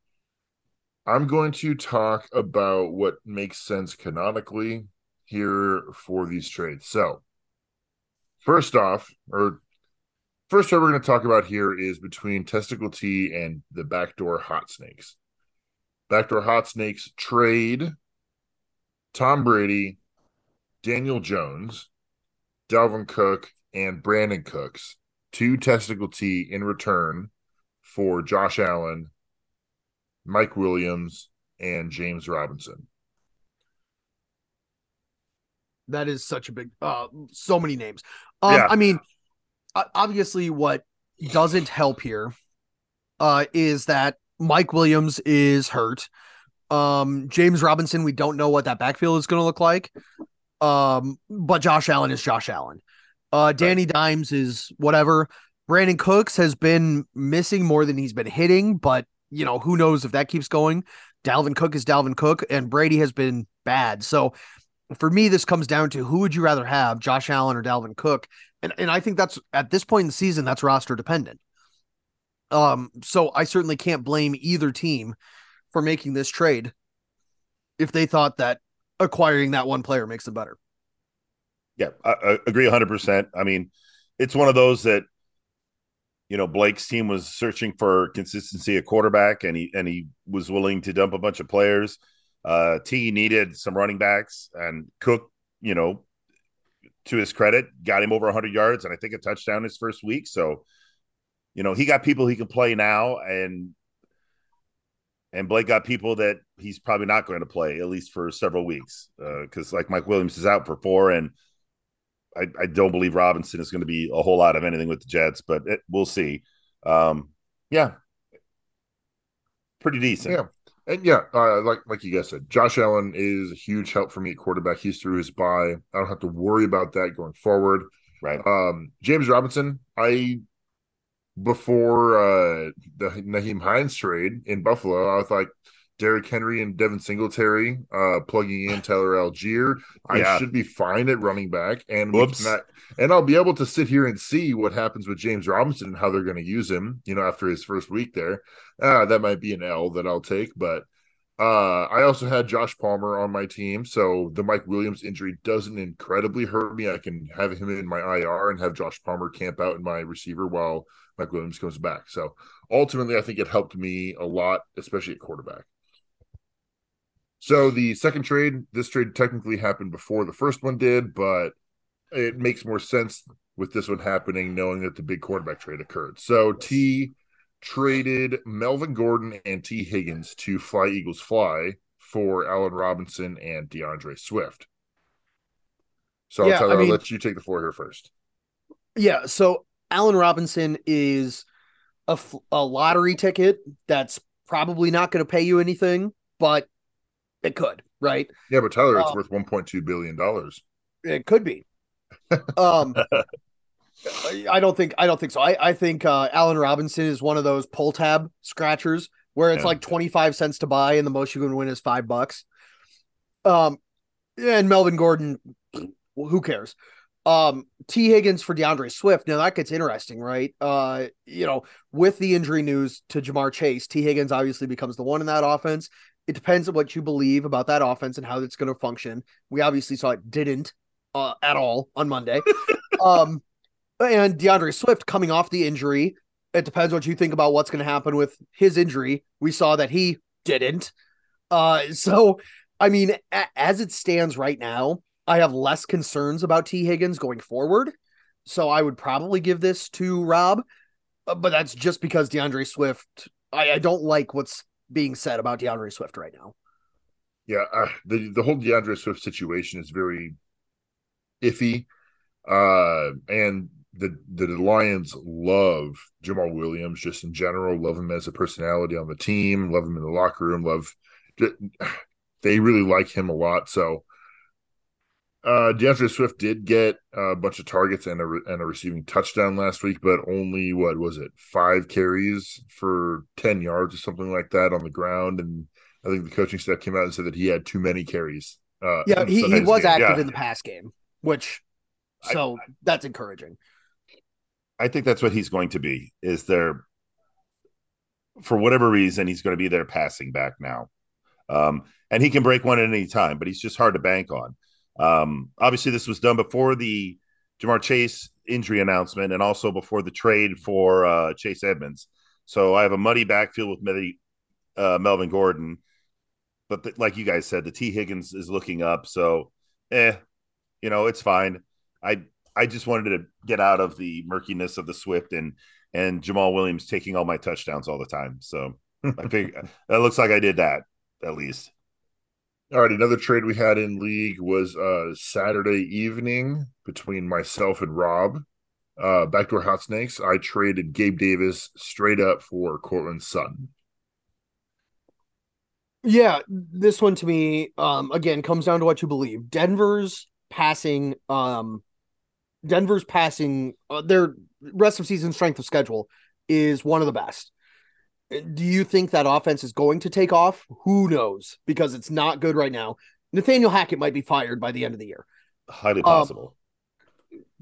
I'm going to talk about what makes sense canonically here for these trades. So, first off, or first trade we're going to talk about here is between Testicle T and the Backdoor Hot Snakes. Backdoor Hot Snakes trade Tom Brady, Daniel Jones, Dalvin Cook, and Brandin Cooks to Testicle T in return for Josh Allen, Mike Williams, and James Robinson. That is such a big uh so many names. Um Yeah. I mean obviously what doesn't help here uh is that Mike Williams is hurt. Um James Robinson, we don't know what that backfield is going to look like. Um but Josh Allen is Josh Allen. Uh Danny Dimes is whatever. Brandin Cooks has been missing more than he's been hitting, but you know, who knows if that keeps going. Dalvin Cook is Dalvin Cook and Brady has been bad. So for me, this comes down to who would you rather have, Josh Allen or Dalvin Cook? And and I think that's at this point in the season, that's roster dependent. Um, so I certainly can't blame either team for making this trade if they thought that acquiring that one player makes them better. Yeah, I, I agree 100%. I mean, it's one of those that you know Blake's team was searching for consistency at quarterback, and he and he was willing to dump a bunch of players. Uh, T needed some running backs, and Cook, you know, to his credit, got him over 100 yards and I think a touchdown his first week. So, you know, he got people he can play now, and and Blake got people that he's probably not going to play at least for several weeks Uh, because, like Mike Williams is out for four, and I, I, don't believe Robinson is going to be a whole lot of anything with the Jets, but it, we'll see. Um, yeah, pretty decent. Yeah. And yeah, uh, like like you guys said, Josh Allen is a huge help for me at quarterback. He's through his bye. I don't have to worry about that going forward. Right. Um, James Robinson, I before uh the Nyheim Hines trade in Buffalo, I was like Derrick Henry and Devin Singletary uh plugging in Tyler Allgeier. I should be fine at running back and cannot- and I'll be able to sit here and see what happens with James Robinson and how they're going to use him, you know, after his first week there. Uh that might be an L that I'll take, but uh I also had Josh Palmer on my team, so the Mike Williams injury doesn't incredibly hurt me. I can have him in my IR and have Josh Palmer camp out in my receiver while Mike Williams comes back. So ultimately, I think it helped me a lot, especially at quarterback. So the second trade, this trade technically happened before the first one did, but it makes more sense with this one happening, knowing that the big quarterback trade occurred. So T traded Melvin Gordon and Tee Higgins to Fly Eagles Fly for Allen Robinson and DeAndre Swift. So Yeah, Tyler, I I'll let you take the floor here first. Yeah. So Allen Robinson is a, a lottery ticket that's probably not going to pay you anything, but it could, right? Yeah, but Tyler, it's Um, worth 1.2 billion dollars. It could be. Um, I- don't think I don't think so. I I think uh, Allen Robinson is one of those pull tab scratchers where it's Yeah. like twenty five cents to buy and the most you can win is five bucks. Um, and Melvin Gordon, who cares? Um, Tee Higgins for DeAndre Swift. Now that gets interesting, right? Uh, you know, with the injury news to Ja'Marr Chase, Tee Higgins obviously becomes the one in that offense. It depends on what you believe about that offense and how it's going to function. We obviously saw it didn't uh, at all on Monday. um, and DeAndre Swift coming off the injury. It depends what you think about what's going to happen with his injury. We saw that he didn't. Uh, so I mean, a- as it stands right now, I have less concerns about Tee Higgins going forward. So I would probably give this to Rob, Uh, but that's just because DeAndre Swift. I, I don't like what's being said about DeAndre Swift right now. Yeah, uh, the the whole DeAndre Swift situation is very iffy, uh, and the the Lions love Jamaal Williams just in general, love him as a personality on the team, love him in the locker room, love. They really like him a lot, so. Uh, DeAndre Swift did get a bunch of targets and a re- and a receiving touchdown last week, but only what was it, five carries for ten yards or something like that on the ground, and I think the coaching staff came out and said that he had too many carries. Uh, Yeah, he, he was game. active Yeah. in the pass game, which so that's encouraging. I think that's what he's going to be. Is there, for whatever reason, he's going to be their passing back now, um, and he can break one at any time, but he's just hard to bank on. Um, obviously, this was done before the Ja'Marr Chase injury announcement, and also before the trade for uh, Chase Edmonds. So I have a muddy backfield with Medi, uh, Melvin Gordon, but the, like you guys said, the Tee Higgins is looking up. So, eh, you know, it's fine. I I just wanted to get out of the murkiness of the Swift and and Jamaal Williams taking all my touchdowns all the time. So I think that looks like I did that at least. All right, another trade we had in league was uh Saturday evening between myself and Rob. uh, backdoor hot snakes, I traded Gabe Davis straight up for Courtland Sutton. Yeah, this one to me, um, again, comes down to what you believe. Denver's passing, um, Denver's passing, uh, their rest of season strength of schedule is one of the best. Do you think that offense is going to take off? Who knows? Because it's not good right now. Nathaniel Hackett might be fired by the end of the year. Highly possible.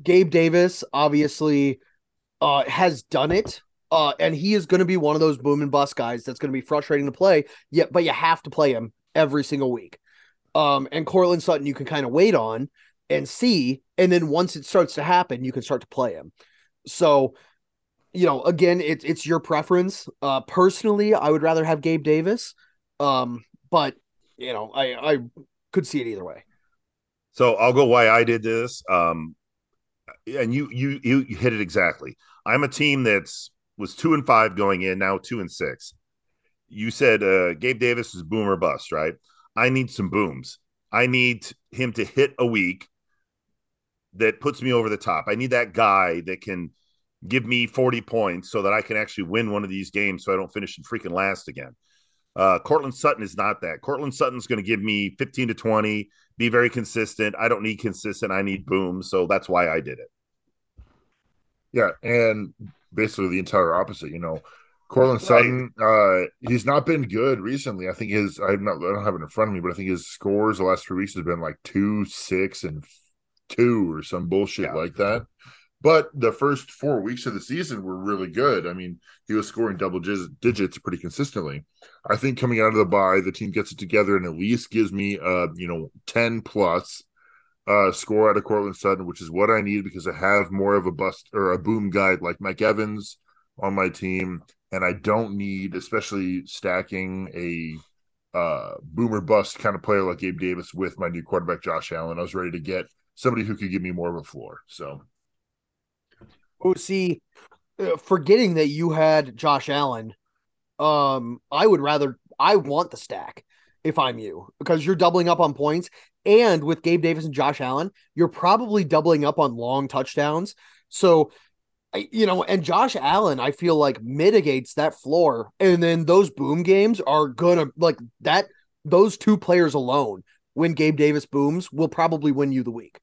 Gabe Davis obviously uh, has done it. Uh, and he is going to be one of those boom and bust guys that's going to be frustrating to play. Yet, but you have to play him every single week. Um, and Courtland Sutton, you can kind of wait on and see, and then once it starts to happen, you can start to play him. So, you know, again, it's it's your preference. Uh, personally, I would rather have Gabe Davis. Um, but you know, I I could see it either way. So I'll go why I did this. Um, and you you you hit it exactly. I'm a team that's was two and five going in, now two and six. You said uh, Gabe Davis is boom or bust, right? I need some booms. I need him to hit a week that puts me over the top. I need that guy that can give me 40 points so that I can actually win one of these games so I don't finish in freaking last again. Uh, Courtland Sutton is not that. Courtland Sutton's going to give me 15 to 20, be very consistent. I don't need consistent. I need boom. So that's why I did it. Yeah, and basically the entire opposite. You know, Courtland Sutton, uh, he's not been good recently. I think his I'm not I don't have it in front of me, but I think his scores the last three weeks has been like two, six, and two or some bullshit Yeah. like that. But the first four weeks of the season were really good. I mean, he was scoring double digits, pretty consistently. I think coming out of the bye, the team gets it together and at least gives me, uh, you know, ten plus uh, score out of Courtland Sutton, which is what I need because I have more of a bust or a boom guide like Mike Evans on my team, and I don't need, especially stacking a uh, boomer bust kind of player like Gabe Davis with my new quarterback Josh Allen. I was ready to get somebody who could give me more of a floor. So Oh, see, uh, forgetting that you had Josh Allen, um, I would rather I want the stack if I'm you because you're doubling up on points, and with Gabe Davis and Josh Allen, you're probably doubling up on long touchdowns. So, you know, and Josh Allen, I feel like mitigates that floor, and then those boom games are gonna like that. Those two players alone, when Gabe Davis booms, will probably win you the week.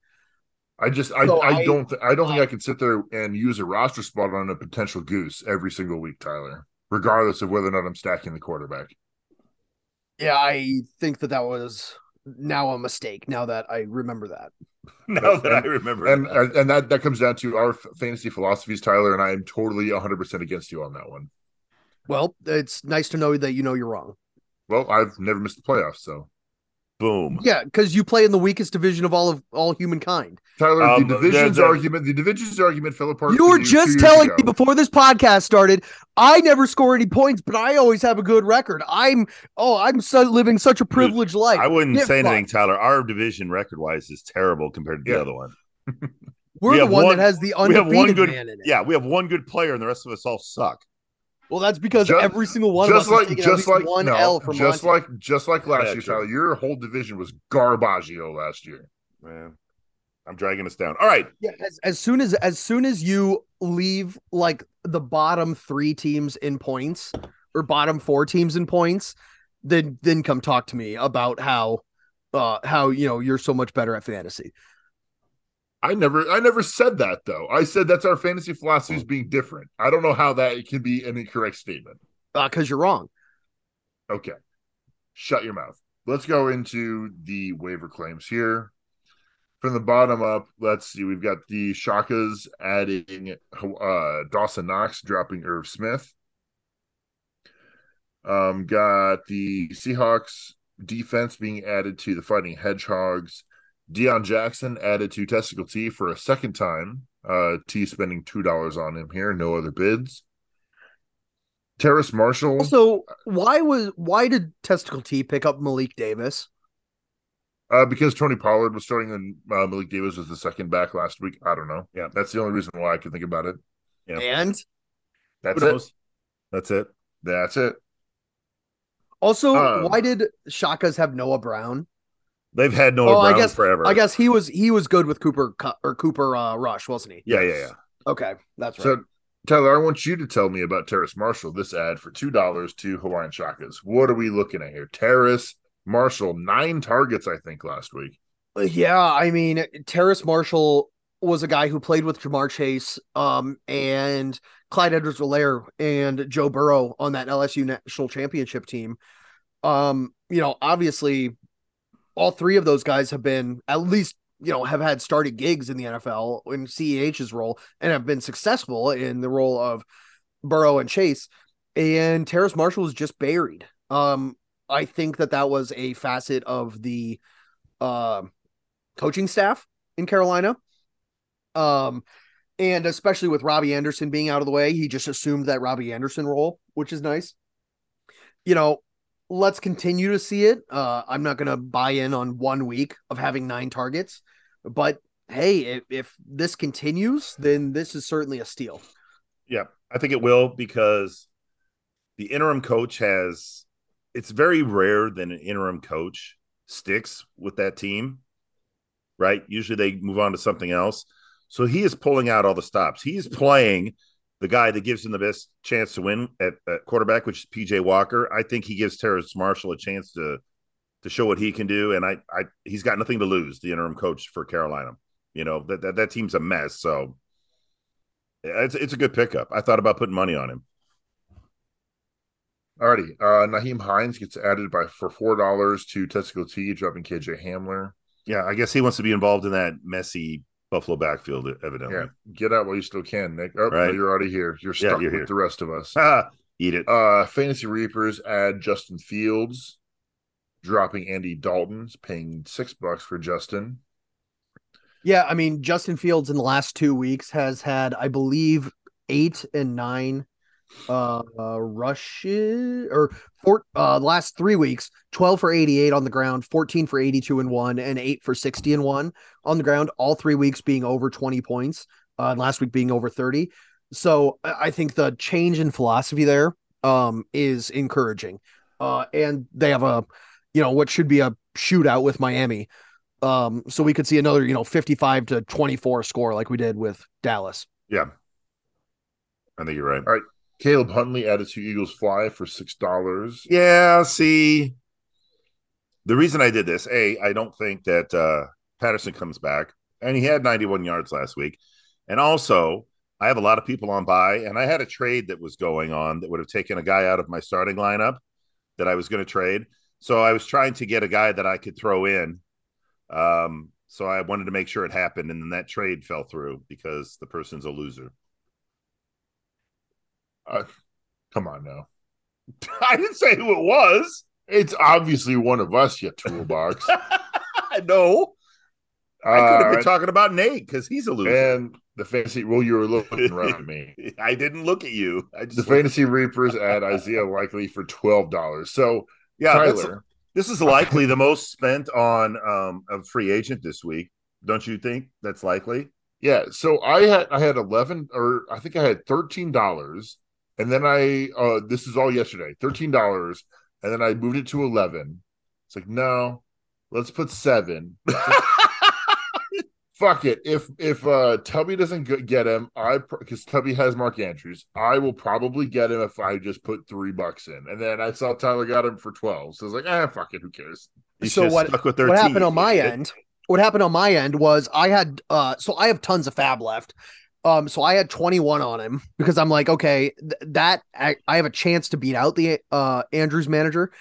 I just I, So I, I- don't th- I don't think I- I can sit there and use a roster spot on a potential goose every single week, Tyler, regardless of whether or not I'm stacking the quarterback. Yeah, I think that that was now a mistake. Now that I remember that. Now that I remember. And that. and and that that comes down to our fantasy philosophies, Tyler, and I am totally 100 percent against you on that one. Well, it's nice to know that you know you're wrong. Well, I've never missed the playoffs, so boom. Yeah, because you play in the weakest division of all of all humankind. Tyler, Um, the division's the- the- argument, the division's argument fell apart. You were just telling ago. me before this podcast started, I never score any points, but I always have a good record. I'm oh, I'm so living such a privileged life. I wouldn't Get say anything. Tyler. Our division record wise is terrible compared to Yeah. the other one. We're we the one, one- that has the we have undefeated one good- man in it. Yeah, we have one good player, and the rest of us all suck. Well, that's because Just- every single one of us just has like taken at just least like one no, L from just Monty. like just like last Yeah, year, true. Tyler. Your whole division was garbaggio last year. Man, I'm dragging us down. All right. Yeah, as, as soon as as soon as you leave like the bottom three teams in points or bottom four teams in points, then then come talk to me about how uh how you know you're so much better at fantasy. I never I never said that though. I said that's our fantasy philosophies being different. I don't know how that can be an incorrect statement. Uh because you're wrong. Okay. Shut your mouth. Let's go into the waiver claims here. From the bottom up, let's see. We've got the Shakas adding uh, Dawson Knox, dropping Irv Smith. Um, got the Seahawks defense being added to the Fighting Hedgehogs. Deon Jackson added to Testicle T for a second time. Uh, T spending two dollars on him here. No other bids. Terrace Marshall. Also, why was why did Testicle T pick up Malik Davis? Uh, because Tony Pollard was starting and uh, Malik Davis was the second back last week. I don't know. Yeah. that's the only reason why I can think about it. Yeah. And That's it. That's it. That's it. also, Um, why did Shakas have Noah Brown? They've had Noah Oh, I guess- forever. I guess he was he was good with Cooper or Cooper uh, Rush, wasn't he? Yeah, yeah, yeah. Okay, that's right. So, Tyler, I want you to tell me about Terrace Marshall. This ad for two dollars to Hawaiian Shakas. What are we looking at here? Terrace Marshall, nine targets, I think, last week. Yeah, I mean, Terrace Marshall was a guy who played with Ja'Marr Chase um, and Clyde Edwards Helaire and Joe Burrow on that LSU national championship team. Um, you know, obviously, all three of those guys have been at least, you know, have had started gigs in the NFL in CEH's role and have been successful in the role of Burrow and Chase. And Terrace Marshall was just buried. Um, I think that that was a facet of the uh, coaching staff in Carolina. Um, and especially with Robbie Anderson being out of the way, he just assumed that Robbie Anderson role, which is nice. You know, let's continue to see it. Uh, I'm not going to buy in on one week of having nine targets, but hey, if, if this continues, then this is certainly a steal. Yeah, I think it will because the interim coach has. It's very rare that an interim coach sticks with that team, right? Usually they move on to something else. So he is pulling out all the stops. He's playing the guy that gives him the best chance to win at, at quarterback, which is PJ Walker. I think he gives Terrace Marshall a chance to to show what he can do, and I, I he's got nothing to lose. The interim coach for Carolina, you know that that, that team's a mess. So it's it's a good pickup. I thought about putting money on him. Alrighty, uh, Nyheim Hines gets added by for four dollars to Testicle T, dropping KJ Hamler. Yeah, I guess he wants to be involved in that messy Buffalo backfield, evidently. Yeah, get out while you still can, Nick. Oh, Right. no, you're already here. You're Yeah, stuck you're with here. the rest of us. Eat it. Uh, Fantasy Reapers add Justin Fields, dropping Andy Dalton's, paying six bucks for Justin. Yeah, I mean, Justin Fields in the last two weeks has had, I believe, eight and nine uh, uh rushes or four uh last three weeks 12 for 88 on the ground 14 for 82 and one and 8 for 60 and one on the ground all three weeks being over 20 points uh and last week being over 30 so I I think the change in philosophy there um is encouraging. Uh and they have a you know what should be a shootout with Miami. Um so we could see another you know 55 to 24 score like we did with Dallas. Yeah, I think you're right. All right. Caleb Huntley added to Eagles Fly for six dollars. Yeah, see, the reason I did this, A, I don't think that uh, Patterson comes back, and he had 91 yards last week. And also, I have a lot of people on buy, and I had a trade that was going on that would have taken a guy out of my starting lineup that I was going to trade. So I was trying to get a guy that I could throw in. Um, so I wanted to make sure it happened, and then that trade fell through because the person's a loser. Come on now. I didn't say who it was. It's obviously one of us, you toolbox. no, I could have Uh, been talking about Nate because he's a loser. and the fantasy, well, you were looking around at me. I didn't look at you. I just The fantasy Reapers add Isaiah Likely for twelve dollars. So yeah. Tyler, this is likely the most spent on um, a free agent this week. Don't you think that's likely? yeah. So I had I had eleven, or I think I had thirteen dollars, and then I uh this is all yesterday, thirteen dollars, and then I moved it to eleven. It's like no, let's put seven. Fuck it. If if uh Tubby doesn't get him, I because Tubby has Mark Andrews, I will probably get him if I just put three bucks in. And then I saw Tyler got him for twelve, so I was like, ah, fuck it, who cares? You So what- Stuck with what happened on my end what happened on my end was i had uh so i have tons of FAAB left um so i had 21 on him because i'm like okay th- that I, I have a chance to beat out the uh andrews manager.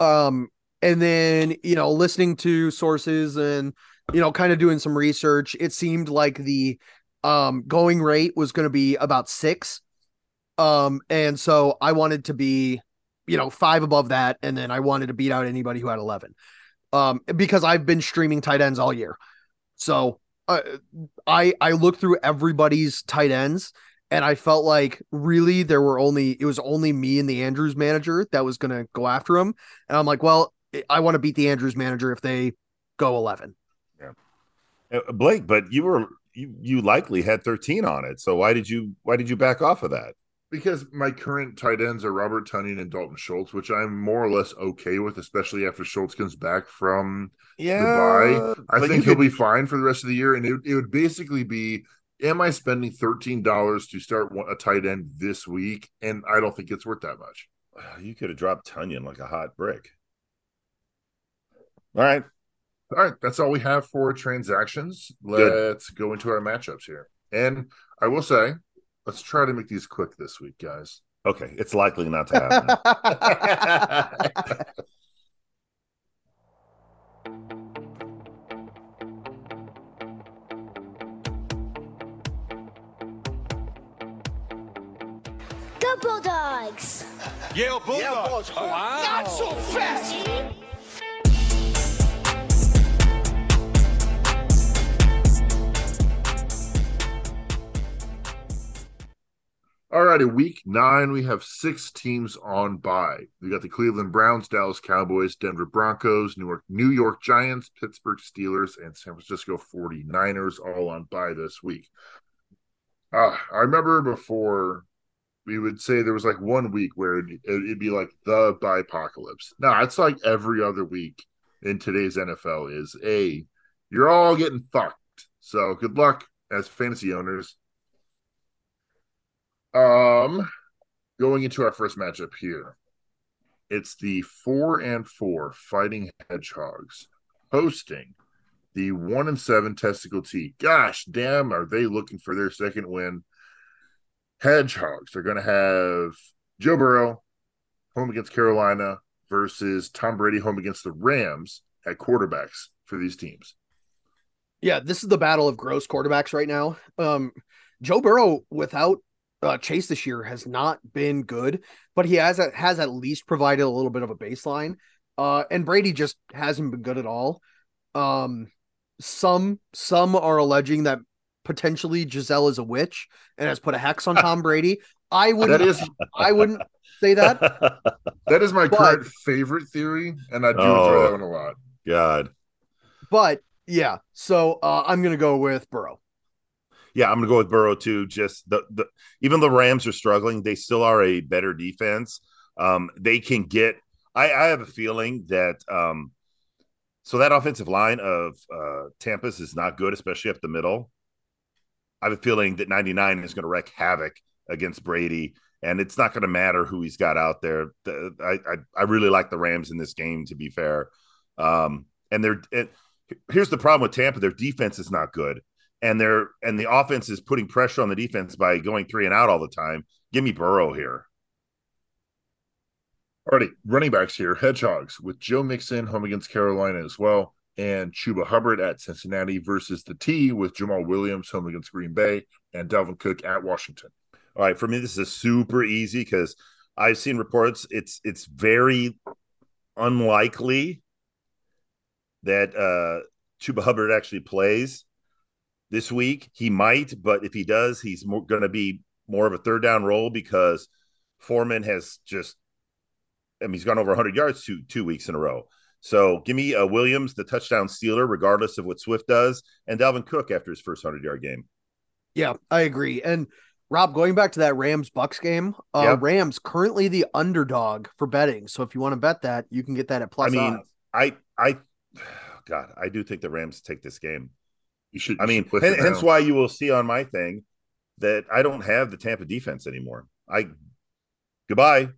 Um and then you know listening to sources and you know kind of doing some research it seemed like the um going rate was going to be about six. Um and so i wanted to be you know five above that and then i wanted to beat out anybody who had 11 um, because I've been streaming tight ends all year. So uh, I I looked through everybody's tight ends, and I felt like really there were only it was only me and the Andrews manager that was going to go after him, and I'm like, well, I want to beat the Andrews manager if they go 11. Yeah. Blake, but you were you you likely had 13 on it. So why did you why did you back off of that? Because my current tight ends are Robert Tonyan and Dalton Schultz, which I'm more or less okay with, especially after Schultz comes back from Yeah, I think he'll be fine for the rest of the year. And it, it would basically be am I spending thirteen dollars to start a tight end this week? And I don't think it's worth that much. You could have dropped Tonyan like a hot brick. All right. All right, that's all we have for transactions. Let's go into our matchups here. And I will say, let's try to make these quick this week, guys. Okay. It's likely not to happen. Go Bulldogs! Yale Bulldogs. Wow! Not so fast. All righty, week nine, we have six teams on bye. We got the Cleveland Browns, Dallas Cowboys, Denver Broncos, New York, New York Giants, Pittsburgh Steelers, and San Francisco 49ers all on bye this week. Uh, I remember before we would say there was like one week where it'd, it'd be like the apocalypse. Now it's like every other week in today's NFL is a you're all getting fucked. So good luck as fantasy owners. Um, going into our first matchup here, it's the four and four Fighting Hedgehogs hosting the one and seven Testicle T. Gosh damn, are they looking for their second win? Hedgehogs are going to have Joe Burrow home against Carolina versus Tom Brady home against the Rams at quarterbacks for these teams. Yeah, this is the battle of gross quarterbacks right now. Um, Joe Burrow without uh, Chase this year has not been good, but he has has at least provided a little bit of a baseline. Uh, and Brady just hasn't been good at all. Um, some some are alleging that potentially Gisele is a witch and has put a hex on Tom Brady. I would That is I wouldn't say that. that is my But- current favorite theory, and I do enjoy Oh. that one a lot. God. But yeah, so uh, I'm gonna go with Burrow. Yeah, I'm gonna go with Burrow too. Just the the even the Rams are struggling, they still are a better defense. Um, they can get. I, I have a feeling that um, so that offensive line of uh, Tampa's is not good, especially up the middle. I have a feeling that 99 is going to wreak havoc against Brady, and it's not going to matter who he's got out there. The, I, I I really like the Rams in this game, to be fair. Um, and they're and here's the problem with Tampa: their defense is not good and they're and the offense is putting pressure on the defense by going three and out all the time. Give me Burrow here. Alrighty, running backs here, Hedgehogs with Joe Mixon home against Carolina as well, and Chuba Hubbard at Cincinnati versus the T with Jamaal Williams home against Green Bay and Dalvin Cook at Washington. All right, for me this is super easy because I've seen reports. It's it's very unlikely that uh Chuba Hubbard actually plays this week. He might, but if he does, he's going to be more of a third down role because Foreman has just, I mean, he's gone over 100 yards two two weeks in a row. So give me uh, Williams, the touchdown stealer, regardless of what Swift does, and Dalvin Cook after his first 100 yard game. Yeah, I agree. And Rob, going back to that Rams Bucks game, uh, Yeah. Rams currently the underdog for betting. So if you want to bet that, you can get that at plus. I mean, odds. I, I, God, I do think the Rams take this game. You should. I mean, should put hence why you will see on my thing that I don't have the Tampa defense anymore. I goodbye.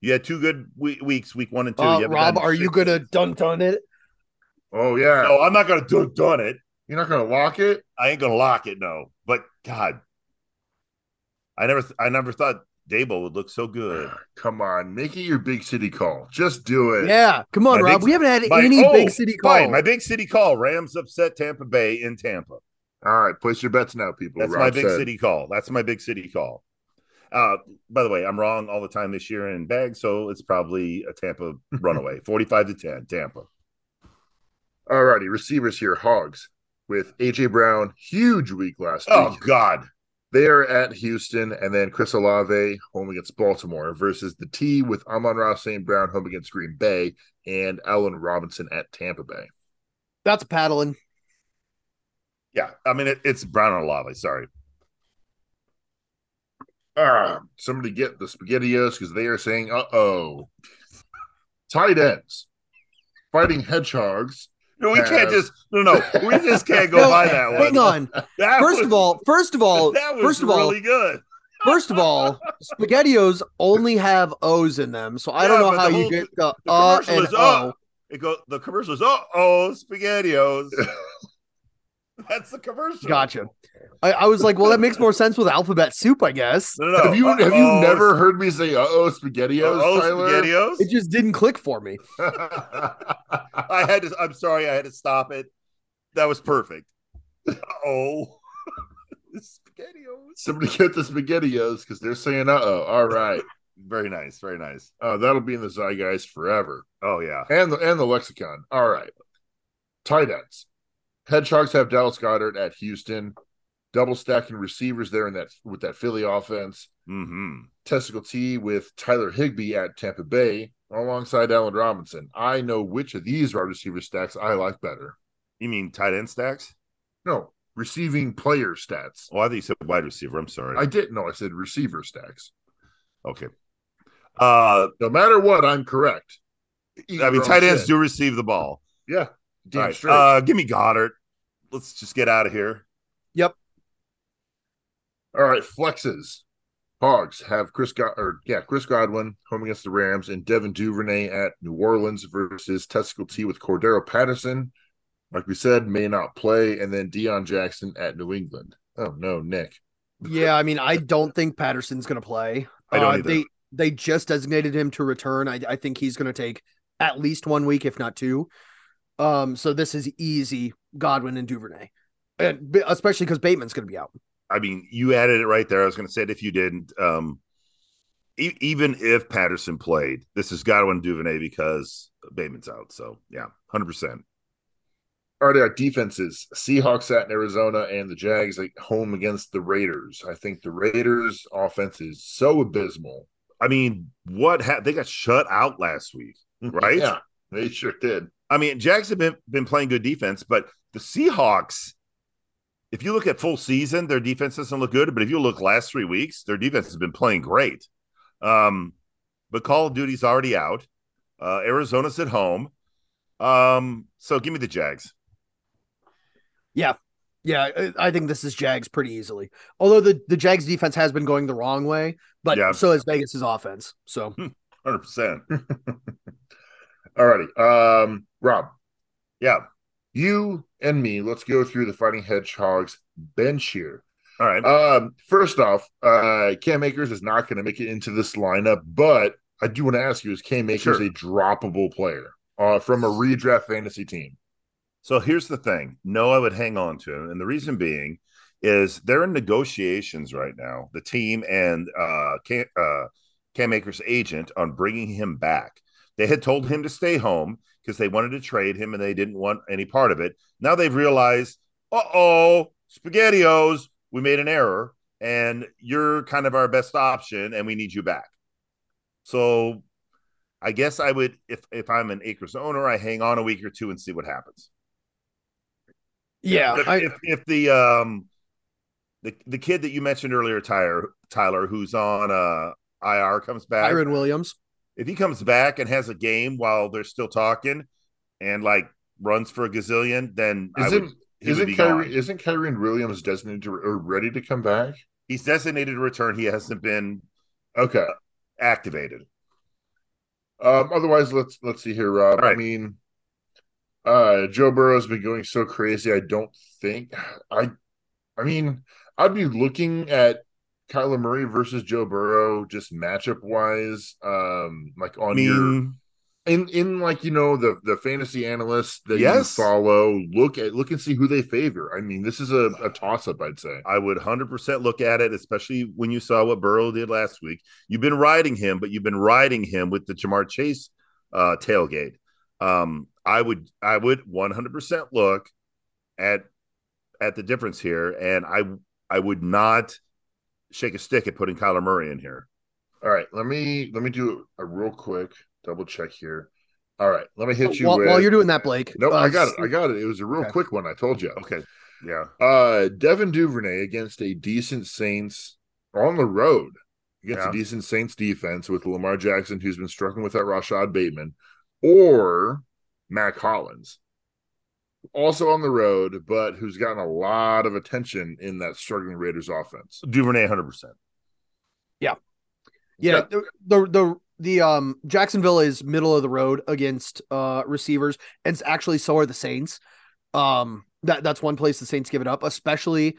You had two good we- weeks, week one and two. Uh, Rob, done are you gonna dun dun it? Oh yeah, No, I'm not going to do done it. you're not going to lock it. I ain't going to lock it. No, but God, I never, th- I never thought Dable would look so good. Come on, make it your big city call. Just do it. Yeah, come on, My Rob. big- we haven't had My- any oh, big city fine, call. My big city call. Rams upset Tampa Bay in Tampa. All right, place your bets now, people. That's Rob my big said. city call. That's my big city call. Uh, by the way, I'm wrong all the time this year in bag, so it's probably a Tampa runaway, 45 to 10, Tampa. All righty, receivers here, Hogs with AJ Brown, huge week last Oh week. Oh God, They are at Houston, and then Chris Olave home against Baltimore versus the T with Amon-Ra St. Brown home against Green Bay and Allen Robinson at Tampa Bay. That's paddling. yeah. I mean, it, it's Brown and Olave. Sorry. Ah, somebody get the SpaghettiOs because they are saying, uh oh. Tight ends. Fighting Hedgehogs No, we can't just no no. We just can't go No, by that one. Hang on. That First was- of all, first of all, that was first of all, really good. first of all, spaghettios only have O's in them, so I Yeah, don't know how the you whole- get the, The uh commercial and is O. oh. It goes. the commercial is oh oh spaghettios. That's the commercial. Gotcha. I, I was like, well, that makes more sense with alphabet soup, I guess. No, no. Have you have you Uh-oh, never heard me say "uh oh spaghettios"? Oh, spaghettios. It just didn't click for me. I had to. I'm sorry. I had to stop it. That was perfect. Oh, spaghettios. Somebody get the spaghettios because they're saying "uh oh." All right, Very nice. Very nice. uh, that'll be in the zeitgeist forever, Oh yeah. and the and the lexicon. All right, tight ends. Hedgehogs have Dallas Goedert at Houston, double stacking receivers there in that with that Philly offense. Mm-hmm. Testicle T with Tyler Higbee at Tampa Bay alongside Allen Robinson. I know which of these wide receiver stacks I like better. You mean tight end stacks? No, receiving player stats. Oh, I think you said wide receiver. I'm sorry. I didn't know. I said receiver stacks. okay. Uh, No matter what, I'm correct. Eat I mean, tight ends do receive the ball. Yeah, damn right, straight. Uh, give me Goedert. Let's just get out of here. Yep. All right, flexes. Hogs have Chris God or yeah, Chris Godwin home against the Rams and Devin Duvernay at New Orleans versus Testicle T with Cordarrelle Patterson. Like we said, may not play, and then Deon Jackson at New England. Oh no, Nick. Yeah, I mean, I don't think Patterson's going to play. I don't Uh. They they just designated him to return. I, I think he's going to take at least one week, if not two. Um, so this is easy. Godwin and Duvernay, and especially because Bateman's going to be out. I mean, you added it right there. I was going to say it if you didn't. Um, e- even if Patterson played, this is Godwin Duvernay because Bateman's out. So yeah, hundred percent. All right, our defenses: Seahawks at Arizona and the Jags at home against the Raiders. I think the Raiders' offense is so abysmal. I mean, what ha- they got shut out last week, right? Yeah, they sure did. I mean, Jags have been, been playing good defense, but the Seahawks, if you look at full season, their defense doesn't look good. But if you look last three weeks, their defense has been playing great. Um, but Call of Duty's already out. Uh, Arizona's at home. Um, so give me the Jags. Yeah. Yeah, I think this is Jags pretty easily. Although the, the Jags defense has been going the wrong way, but yeah. so is Vegas's offense. So 100%. Alrighty. Um, Rob. Yeah. You and me, let's go through the Fighting Hedgehogs bench here. All right. Um, first off, uh, Cam Akers is not going to make it into this lineup, but I do want to ask you: Is Cam Akers sure. a droppable player uh, from a redraft fantasy team? So here's the thing: No, I would hang on to him, and the reason being is they're in negotiations right now, the team and uh, Cam, uh, Cam Akers' agent on bringing him back. They had told him to stay home because they wanted to trade him and they didn't want any part of it. Now they've realized, uh oh, SpaghettiOs, we made an error and you're kind of our best option and we need you back. So I guess I would, if if I'm an Akers owner, I hang on a week or two and see what happens. yeah, if, I, if, if the um the the kid that you mentioned earlier, Tyler Tyler, who's on uh IR comes back, Kyren Williams. If he comes back and has a game while they're still talking and like runs for a gazillion, then Isn't would, isn't Kyren, gone. isn't Kyren Williams designated to, or ready to come back? He's designated to return. He hasn't been Okay. activated. Um, otherwise, let's let's see here, Rob. Right. I mean, uh, Joe Burrow's been going so crazy. I don't think I. I mean, I'd be looking at Kyler Murray versus Joe Burrow just matchup wise. Um, like on your in in like you know the the fantasy analysts that Yes. you follow. Look at look and see who they favor. I mean, this is a, a toss up. I'd say. I would 100% look at it, especially when you saw what Burrow did last week. You've been riding him, but you've been riding him with the Ja'Marr Chase uh, tailgate. Um, I would, I would 100% look at at the difference here, and I, I would not shake a stick at putting Kyler Murray in here. All right, let me let me do a real quick double check here. All right, let me hit you While, with. while you're doing that, Blake. No, uh, I got it. I got it. It was a real Okay. quick one. I told you. Okay, yeah, Uh, Devin Duvernay against a decent Saints on the road against Yeah. a decent Saints defense with Lamar Jackson, who's been struggling with that Rashod Bateman, or Mack Hollins. Also on the road, but who's gotten a lot of attention in that struggling Raiders offense. Duvernay, hundred percent. Yeah, Yeah. the, the the the um Jacksonville is middle of the road against uh receivers, and it's actually so are the Saints. Um, that that's one place the Saints give it up, especially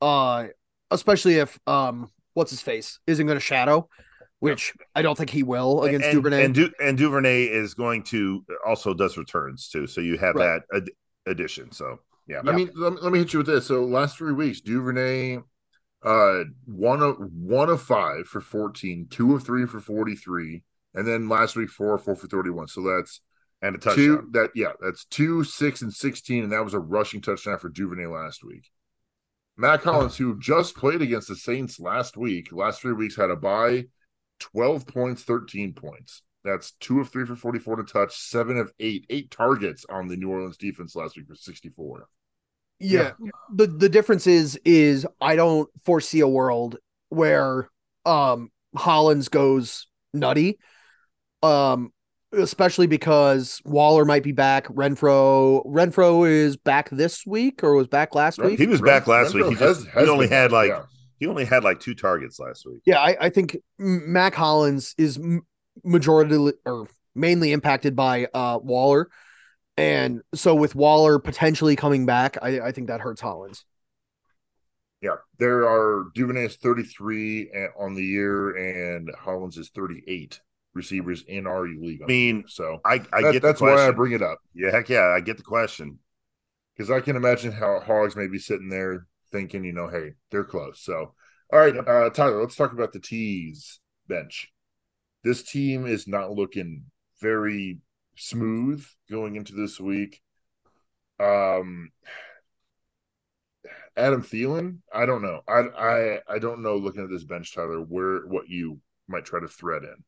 uh especially if um what's his face isn't going to shadow, which I don't think he will against and, Duvernay. And, du- and Duvernay is going to also does returns too. So you have Right. that addition. So yeah. I mean, let me, let me hit you with this. So last three weeks, Duvernay, uh, one of one of five for 14, two of three for 43, and then last week four four for 31. So that's and a touchdown. two that yeah, that's two, six, and 16, and that was a rushing touchdown for Duvernay last week. Matt Collins, who just played against the Saints last week, last three weeks had a bye, 12 points, 13 points. That's two of three for 44 to touch, seven of eight, eight targets on the New Orleans defense last week for 64. yeah. The the difference is is I don't foresee a world where um Hollins goes nutty. Um especially because Waller might be back. Renfro Renfro is back this week or was back last week. He was back last week. He, Renfro just, has- has he only been- had like yeah. he only had like two targets last week. Yeah, I, I think M- Mack Hollins is m- majority or mainly impacted by uh Waller. And so with Waller potentially coming back, I, I think that hurts Hollins. Yeah, there are Duvernay is 33 on the year, and Hollins is 38 receivers in our league. I mean, so I, I that- get that's the why I bring it up yeah, heck yeah, I get the question. because I can imagine how Hogs may be sitting there thinking, you know, hey, they're close. So, all right, uh, Tyler, let's talk about the T's bench. This team is not looking very smooth going into this week. Um, Adam Thielen, I don't know. I I I don't know. Looking at this bench, Tyler, where what you might try to thread in.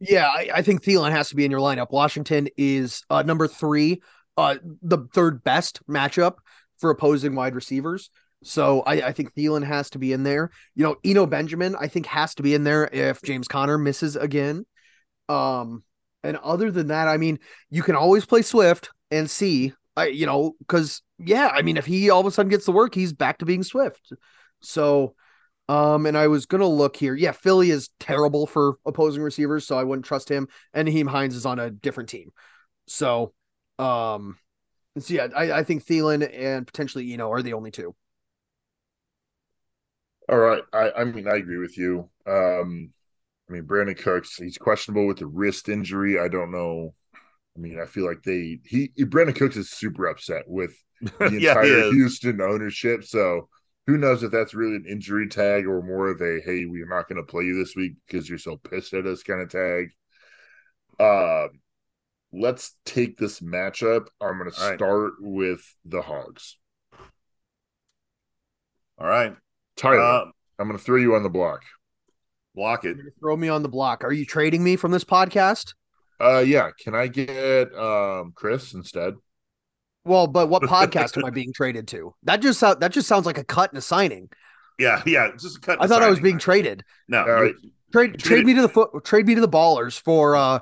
Yeah, I, I think Thielen has to be in your lineup. Washington is uh, number three, uh, the third best matchup for opposing wide receivers. So I, I think Thielen has to be in there. You know, Eno Benjamin, I think has to be in there if James Conner misses again. Um, and other than that, I mean, you can always play Swift and see, I you know, because yeah, I mean, if he all of a sudden gets the work, he's back to being Swift. So, um, and I was gonna look here. Yeah, Philly is terrible for opposing receivers, so I wouldn't trust him. And Nyheim Hines is on a different team, so, um, so yeah, I, I think Thielen and potentially Eno are the only two. All right. I, I mean, I agree with you. Um, I mean, Brandin Cooks, he's questionable with the wrist injury. I don't know. I mean, I feel like they he Brandin Cooks is super upset with the Yeah, entire. Houston ownership. So who knows if that's really an injury tag or more of a hey, we're not going to play you this week because you're so pissed at us kind of tag. Um, let's take this matchup. I'm going to All right. start with the Hogs. All right, Tyler, uh, I'm going to throw you on the block. block it. Throw me on the block. Are you trading me from this podcast? Uh, yeah. Can I get um Chris instead? Well, but what podcast am I being traded to? That just sound, that just sounds like a cut and a signing. Yeah, yeah. Just a cut. I thought I was being traded. no. All right. Trade Trade trade me to the foot trade me to the ballers for uh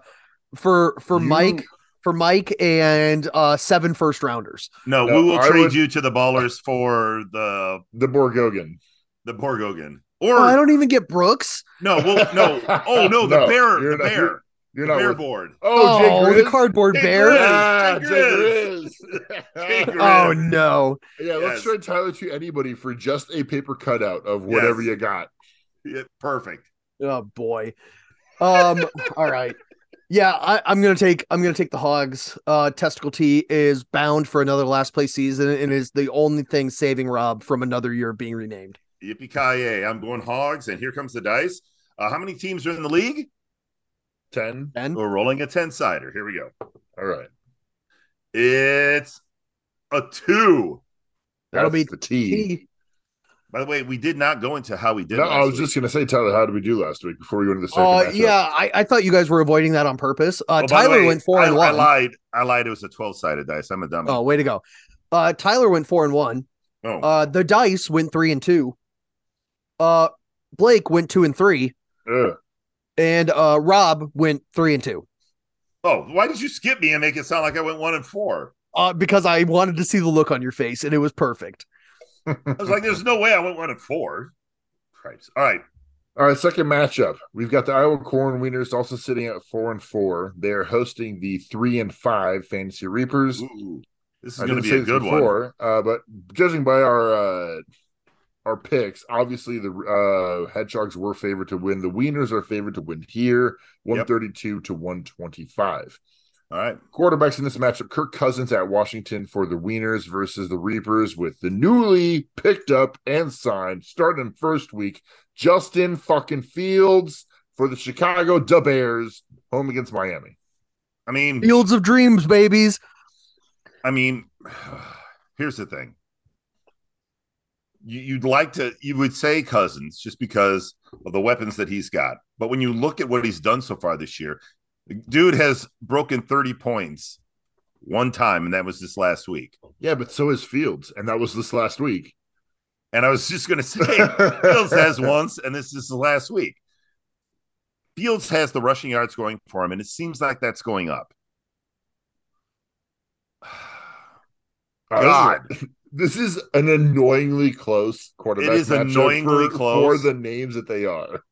for for You- Mike for Mike and uh seven first rounders. No, No, we will I trade would- you to the ballers for the The Borgogan. The Borgogan. Or Oh, I don't even get Brooks. no, well, no. Oh no, the No, bear, you're the not- bear, You're the not bear worth- board. Oh, Jake Oh, Grizz? the cardboard Jake bear. Grizz. Yeah, Jake Jake Grizz. Grizz. Oh no. yeah, let's Yes. trade Tyler to anybody for just a paper cutout of whatever Yes. you got. Yeah, perfect. Oh boy. Um all right. Yeah, I, I'm gonna take I'm gonna take the hogs. Uh testicle T is bound for another last place season and is the only thing saving Rob from another year being renamed. Yippee ki I'm going hogs, and here comes the dice. Uh, how many teams are in the league? 10. Ben? We're rolling a 10 sider. Here we go. All right. It's a two. That'll That's be the T. T. By the way, we did not go into how we did. No, last I was week. just going to say, Tyler, how did we do last week before we went into the second Uh yeah, I, I thought you guys were avoiding that on purpose. Uh Oh, Tyler way, went four I, and one. I lied. I lied. It was a 12 sided dice. I'm a dummy. Oh, way to go. Uh Tyler went four and one. Oh. Uh the dice went three and two. Uh Blake went two and three. Ugh. And uh Rob went three and two. Oh, why did you skip me and make it sound like I went one and four? uh, because I wanted to see the look on your face, and it was perfect. I was like, there's no way I went one and four. Cripes. All right. All right, second matchup. We've got the Iowa Corn Wieners also sitting at four and four. They're hosting the three and five Fantasy Reapers. Ooh, this is going to be a good one. Uh, but judging by our uh, our picks, obviously the uh, Hedgehogs were favored to win. The Wieners are favored to win here, one thirty two to one twenty five. All right. Quarterbacks in this matchup: Kirk Cousins at Washington for the Wieners versus the Reapers, with the newly picked up and signed, starting first week, Justin fucking Fields for the Chicago Da Bears, home against Miami. I mean, Fields of dreams, babies. I mean, here's the thing. You, you'd like to, you would say Cousins just because of the weapons that he's got. But when you look at what he's done so far this year, dude has broken 30 points one time, and that was this last week. Yeah, but so is Fields, and that was this last week. And I was just going to say, Fields has once, and this is the last week. Fields has the rushing yards going for him, and it seems like that's going up. God. This is an annoyingly close quarterback. It is annoyingly for, close. for the names that they are.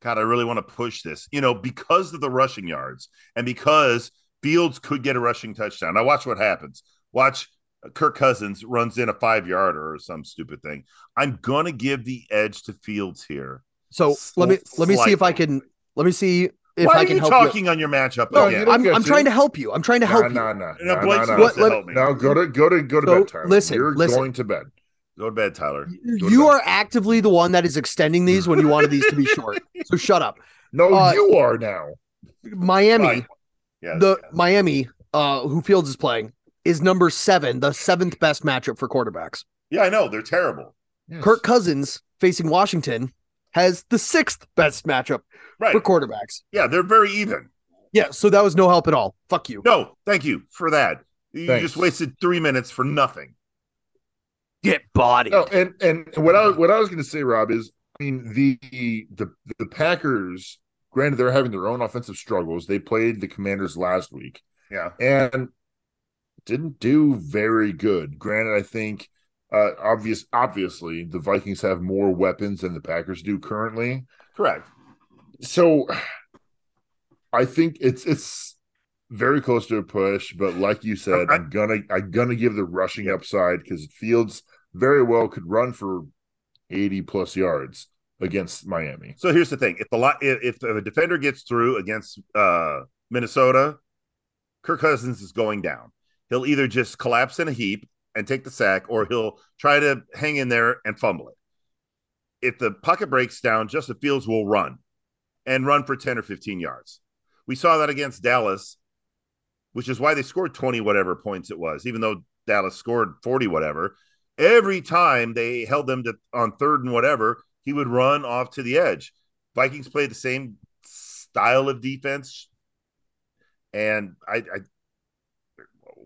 God, I really want to push this, you know, because of the rushing yards and because Fields could get a rushing touchdown. Now, watch what happens. Watch Kirk Cousins runs in a five yarder or some stupid thing. I'm going to give the edge to Fields here. So let me let me see if I can let me see if Why I are can you help talking on your matchup No, again? don't I'm, I'm to. trying to help you. I'm trying to help Nah, you. nah, nah, No, nah, Blake's nah, supposed nah. to help me. Now go to go to go to So, bed, Tyler. listen, You're listen. going to bed. Go to bed, Tyler. Go to You bed. are actively the one that is extending these when you wanted these to be short. So shut up. No, Uh, you are now. Miami, Yes, the yes. Miami, uh, who Fields is playing, is number seven, the seventh best matchup for quarterbacks. Yeah, I know. They're terrible. Yes. Kirk Cousins facing Washington has the sixth best matchup Right. for quarterbacks. Yeah, they're very even. Yeah, so that was no help at all. Fuck you. No, thank you for that. You Thanks. just wasted three minutes for nothing. Get bodied. No, and and what I what I was going to say, Rob, is I mean the the the Packers. Granted, they're having their own offensive struggles. They played the Commanders last week Yeah. and didn't do very good. Granted, I think uh, obvious obviously the Vikings have more weapons than the Packers do currently. Correct. So I think it's it's very close to a push, but like you said, I'm gonna I'm gonna give the rushing upside because it Fields very well could run for 80 plus yards against Miami. So here's the thing: if the if if a defender gets through against uh, Minnesota, Kirk Cousins is going down. He'll either just collapse in a heap and take the sack, or he'll try to hang in there and fumble it. If the pocket breaks down, Justin Fields will run and run for 10 or 15 yards. We saw that against Dallas, which is why they scored 20 whatever points it was, even though Dallas scored 40 whatever. Every time they held them to on third and whatever, he would run off to the edge. Vikings played the same style of defense. And I, I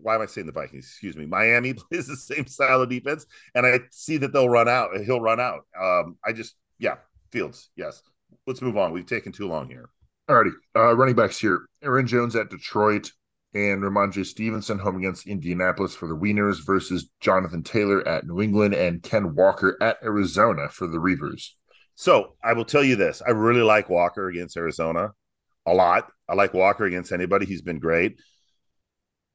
why am I saying the Vikings? Excuse me. Miami plays the same style of defense, and I see that they'll run out. He'll run out. Um, I just, yeah, Fields. Yes. Let's move on. We've taken too long here. Alrighty, uh, running backs here: Aaron Jones at Detroit and Rhamondre Stevenson home against Indianapolis for the Wieners versus Jonathan Taylor at New England and Ken Walker at Arizona for the Reavers. So I will tell you this: I really like Walker against Arizona a lot. I like Walker against anybody. He's been great.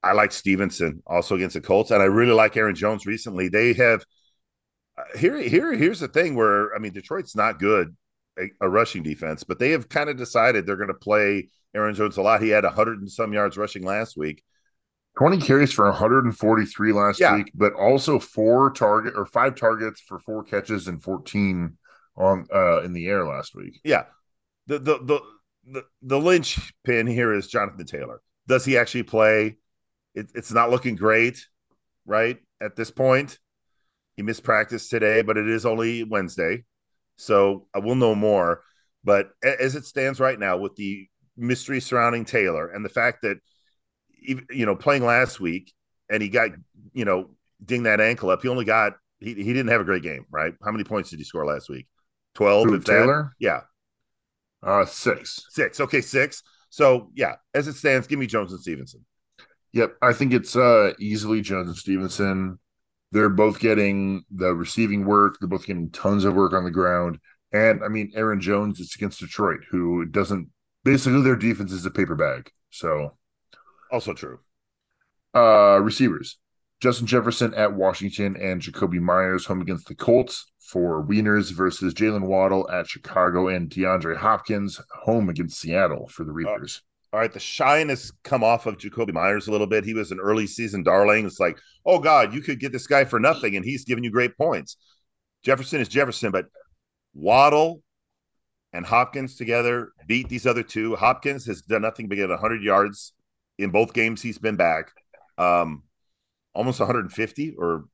I like Stevenson also against the Colts, and I really like Aaron Jones recently. They have uh, here, here, here's the thing where I mean, Detroit's not good a, a rushing defense, but they have kind of decided they're going to play Aaron Jones a lot. He had a hundred and some yards rushing last week. 20 carries for 143 last Yeah. week, but also four target or five targets for four catches and 14 on uh in the air last week. Yeah, the the the the, the linchpin here is Jonathan Taylor. Does he actually play? It, it's not looking great, right? At this point, he missed practice today, but it is only Wednesday, so I will know more. But as it stands right now, with the mystery surrounding Taylor and the fact that you know playing last week and he got you know ding that ankle up, he only got he, he didn't have a great game, right? How many points did he score last week? Twelve. Who, if that? Taylor? Yeah, Uh six. Six. Okay, six. So yeah, as it stands, give me Jones and Stevenson. Yep, I think it's uh easily Jones and Stevenson. They're both getting the receiving work. They're both getting tons of work on the ground. And I mean, Aaron Jones is against Detroit, who doesn't basically their defense is a paper bag. So Also true. uh receivers. Justin Jefferson at Washington and Jakobi Meyers home against the Colts for Wieners versus Jaylen Waddle at Chicago and DeAndre Hopkins home against Seattle for the Reapers. All right, the shyness come off of Jakobi Meyers a little bit. He was an early season darling. It's like, oh God, you could get this guy for nothing, and he's giving you great points. Jefferson is Jefferson, but Waddle and Hopkins together beat these other two. Hopkins has done nothing but get 100 yards in both games he's been back. Um, almost 150 or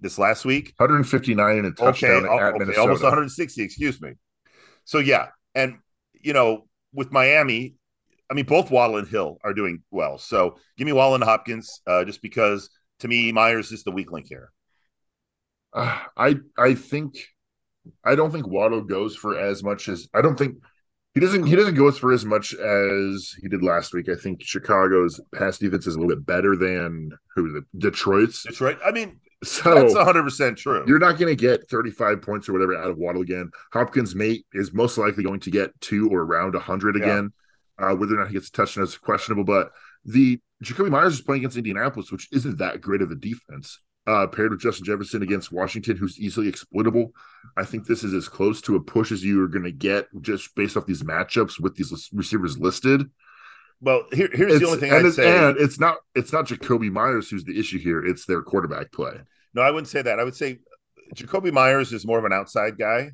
this last week. 159 and a touchdown okay, at okay, Minnesota. almost 160, excuse me. So yeah, and you know, with Miami, I mean, both Waddle and Hill are doing well. So give me Waddle and Hopkins, uh, just because to me Meyers is the weak link here. Uh, I I think I don't think Waddle goes for as much as I don't think he doesn't he doesn't go for as much as he did last week. I think Chicago's pass defense is a little bit better than who the Detroit's. Detroit. I mean, So that's 100 percent true. you're not going to get 35 points or whatever out of Waddle again. Hopkins mate is most likely going to get two or around 100 Yeah. again. Uh, whether or not he gets a touchdown is questionable, but the Jakobi Meyers is playing against Indianapolis, which isn't that great of a defense. Uh, paired with Justin Jefferson against Washington, who's easily exploitable. I think this is as close to a push as you are going to get just based off these matchups with these receivers listed. well, here, here's It's, the only thing and, I'd it's, say. and it's not it's not Jakobi Meyers who's the issue here. It's their quarterback play. No, I wouldn't say that. I would say Jakobi Meyers is more of an outside guy,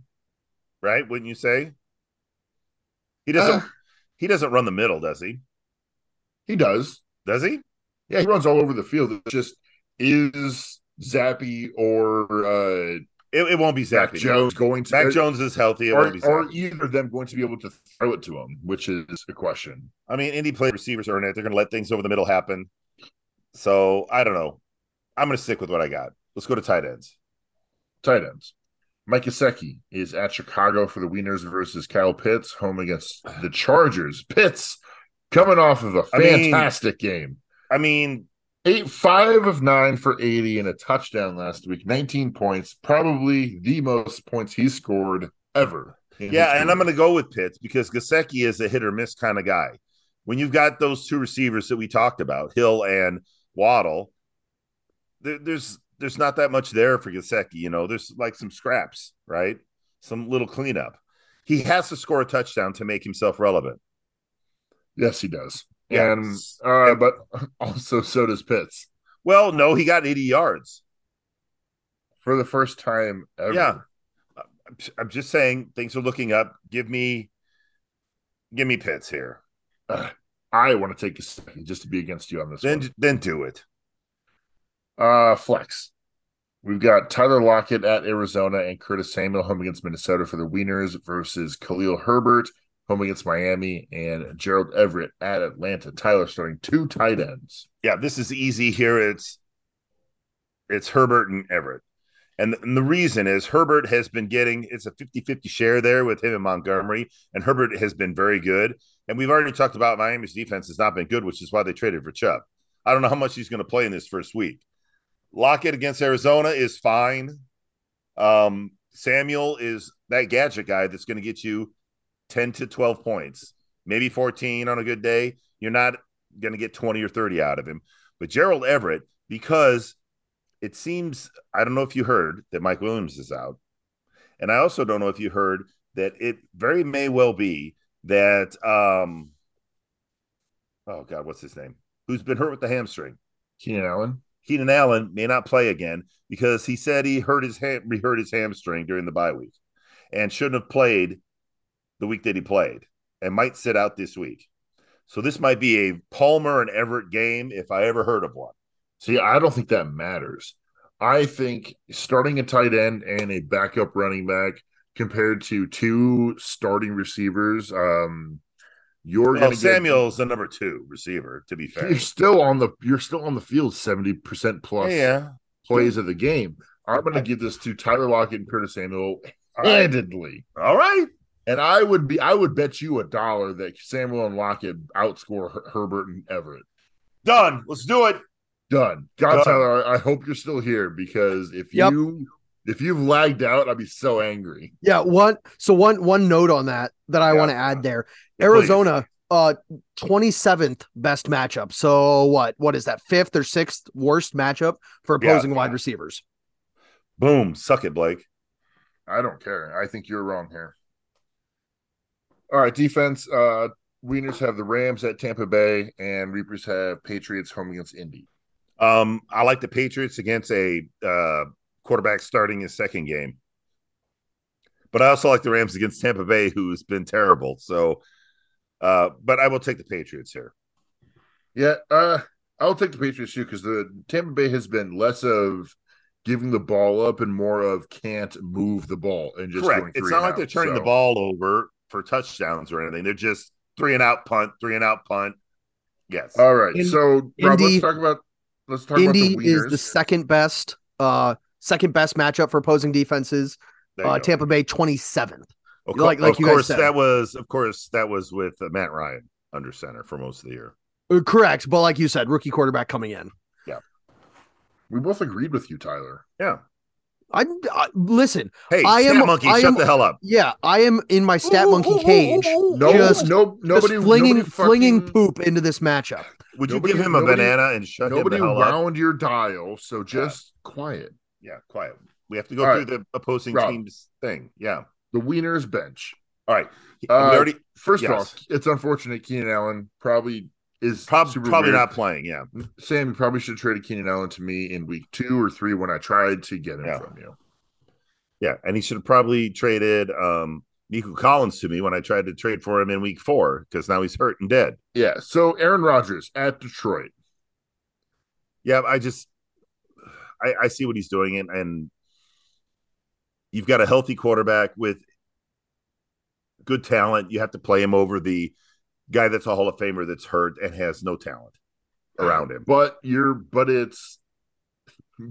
right? Wouldn't you say? He doesn't. Uh, he doesn't run the middle, does he? he does. Does he? Yeah, he runs all over the field. It just is Zappe or uh It, it won't be Zappe. Jones going to Mac Jones is healthy. It or, won't be or either of them going to be able to throw it to him, which is a question. I mean, any play receivers are in it. They're going to let things over the middle happen. So I don't know. I'm going to stick with what I got. Let's go to tight ends. Tight ends. Mike Gesicki is at Chicago for the Wieners versus Kyle Pitts, home against the Chargers. Pitts coming off of a I mean- fantastic game. I mean, Eight five of nine for 80 and a touchdown last week, 19 points, probably the most points he scored ever. yeah, and I'm going to go with Pitts because Gesicki is a hit or miss kind of guy. When you've got those two receivers that we talked about, Hill and Waddle, there, there's there's not that much there for Gesicki. You know, there's like some scraps, right? Some little cleanup. He has to score a touchdown to make himself relevant. Yes, he does. Yeah. And uh, but also so does Pitts Well, no, he got 80 yards. for the first time ever. Yeah. I'm- I'm just saying things are looking up. Give me give me Pitts here. Uh, I want to take a second just to be against you on this Then one. then do it. Uh, flex. We've got Tyler Lockett at Arizona and Curtis Samuel home against Minnesota for the Wieners versus Khalil Herbert home against Miami and Gerald Everett at Atlanta. Tyler starting two tight ends. Yeah, this is easy here. It's it's Herbert and Everett. And, and the reason is Herbert has been getting it's a 50-50 share there with him and Montgomery, and Herbert has been very good. And we've already talked about Miami's defense has not been good, which is why they traded for Chubb. I don't know how much he's going to play in this first week. Lockett against Arizona is fine. Um, Samuel is that gadget guy that's going to get you 10 to 12 points, maybe 14 on a good day. You're not going to get 20 or 30 out of him. But Gerald Everett, because it seems, I don't know if you heard that Mike Williams is out. And I also don't know if you heard that it very may well be that, um, oh God, what's his name? Who's been hurt with the hamstring? Keenan Allen. Keenan Allen may not play again because he said he hurt his ham- he hurt his hamstring during the bye week and shouldn't have played the week that he played and might sit out this week. So this might be a Palmer and Everett game if I ever heard of one. See, I don't think that matters. I think starting a tight end and a backup running back compared to two starting receivers, um, you're Well, going to get Samuel's the number two receiver, to be fair. you're still on the you're still on the field 70% plus yeah. plays of the game. I'm going to give this to Tyler Lockett and Curtis Samuel All right. handedly. All right. And I would be I would bet you a dollar that Samuel and Lockett outscore Her- Herbert and Everett. Done. Let's do it. Done. God, Done. Tyler, I I hope you're still here because if Yep. you if you've lagged out, I'd be so angry. Yeah, one so one one note on that that I Yeah. want to add there. Yeah, Arizona uh 27th best matchup. So what what is that? Fifth or sixth worst matchup for Yeah, opposing wide receivers. Boom. Suck it, Blake. I don't care. I think you're wrong here. All right, defense. Uh Wieners have the Rams at Tampa Bay, and Reapers have Patriots home against Indy. Um, I like the Patriots against a uh, quarterback starting his second game, but I also like the Rams against Tampa Bay, who's been terrible. So, uh, but I will take the Patriots here. Yeah, uh, I'll take the Patriots too because the Tampa Bay has been less of giving the ball up and more of can't move the ball and just Correct. going It's not and like out. they're turning the ball over for touchdowns or anything. They're just three and out punt, three and out punt. Yes. All right, In- so Rob, Indy- let's talk about let's talk Indy about the is the second best uh second best matchup for opposing defenses. Uh. Tampa Bay 27th. Of, like- like of you course, said. that was of course that was with uh, Matt Ryan under center for most of the year. Uh, correct, but like you said, rookie quarterback coming in. Yeah, we both agreed with you, Tyler. Yeah. I, I listen. Hey, I Stat am- Monkey, I shut am- the hell up. Yeah, I am in my stat monkey cage, No, Just- no, nobody, just flinging nobody flinging poop into this matchup. Would you Nobody- give him a nobody- banana and shut Nobody him the hell up? wound your dial, so just quiet. Yeah, quiet. We have to go All through the opposing Rob. team's thing. Yeah. The Wieners bench. All right. Uh, already First Yes. off, it's unfortunate Keenan Allen probably is prob- probably weird. not playing. Yeah. Sam, you probably should have traded Keenan Allen to me in week two or three when I tried to get him Yeah. from you. Yeah. And he should have probably traded um Nico Collins to me when I tried to trade for him in week four because now he's hurt and dead. Yeah. So Aaron Rodgers at Detroit. Yeah, I just I, I see what he's doing and and you've got a healthy quarterback with good talent. You have to play him over the guy that's a Hall of Famer that's hurt and has no talent around him. But you're but it's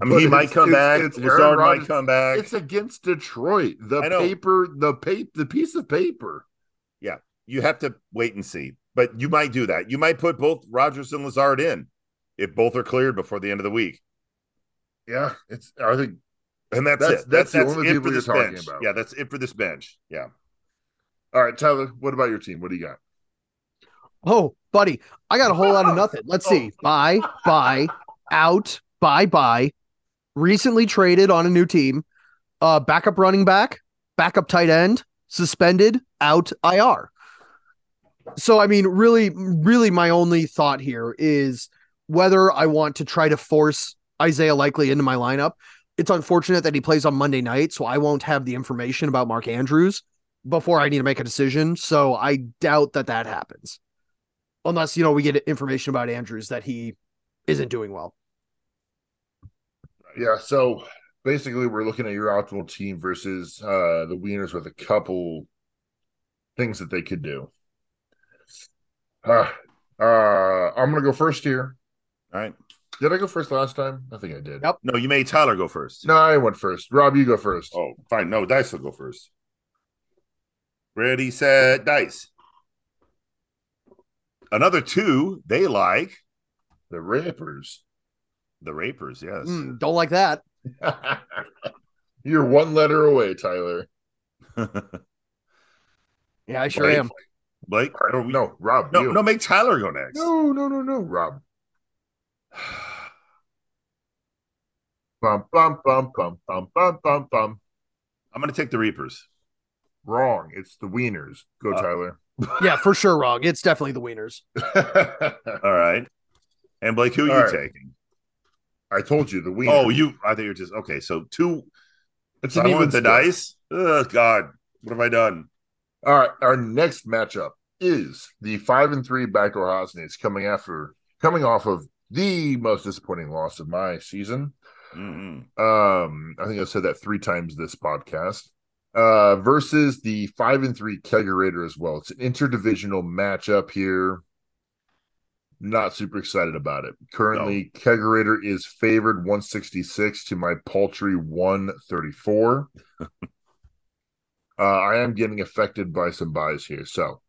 I mean, he might come it's- back. it's Aaron Lazard might come back. It's against Detroit. The paper, the paper, the piece of paper. Yeah, you have to wait and see. But you might do that. You might put both Rodgers and Lazard in if both are cleared before the end of the week. Yeah, it's. I think And that's, That's- it. that's the that's only it people for you're this talking bench. about. Yeah, that's it for this bench. Yeah. All right, Tyler. What about your team? What do you got? Oh, buddy, I got a whole lot of nothing. Let's see. Buy, buy, out, buy, buy. Recently traded on a new team. Uh, backup running back, backup tight end, suspended, out, IR. So, I mean, really, really, my only thought here is whether I want to try to force Isaiah Likely into my lineup. It's unfortunate that he plays on Monday night, so I won't have the information about Mark Andrews before I need to make a decision. So, I doubt that that happens unless you know we get information about Andrews that he isn't doing well. Yeah. So basically, we're looking at your optimal team versus uh the Wieners with a couple things that they could do. Uh, uh, I'm gonna go first here. All right. Did I go first last time? I think I did. Yep. No, you made Tyler go first. No, I went first. Rob, you go first. Oh, fine. No, Dice will go first. Ready, set, Dice. Another two they like. The Rapers. The Rapers, yes. Mm, don't like that. You're one letter away, Tyler. Yeah, I sure Blake? am. Blake? All right, Or we- no, Rob. no, you. no, make Tyler go next. no, no, no, no, Rob. Bum bum bum bum bum bum bum bum. I'm going to take the Reapers. Wrong. It's the Wieners. Go, Uh, Tyler. Yeah, for sure wrong. It's definitely the Wieners. All right. And Blake, who are All you right. taking? I told you the Wieners. Oh, you. I think you're just okay. So two. It's So an even with the split. dice. Oh God, what have I done? All right, our next matchup is the five and three backdoor Hosnies coming after coming off of the most disappointing loss of my season. Mhm. Um, I think I said that three times this podcast. Uh, versus the five and three Kegerator as well. It's an interdivisional matchup here. Not super excited about it. Currently, Kegerator is favored 166 to my paltry 134. uh, I am getting affected by some buys here. So,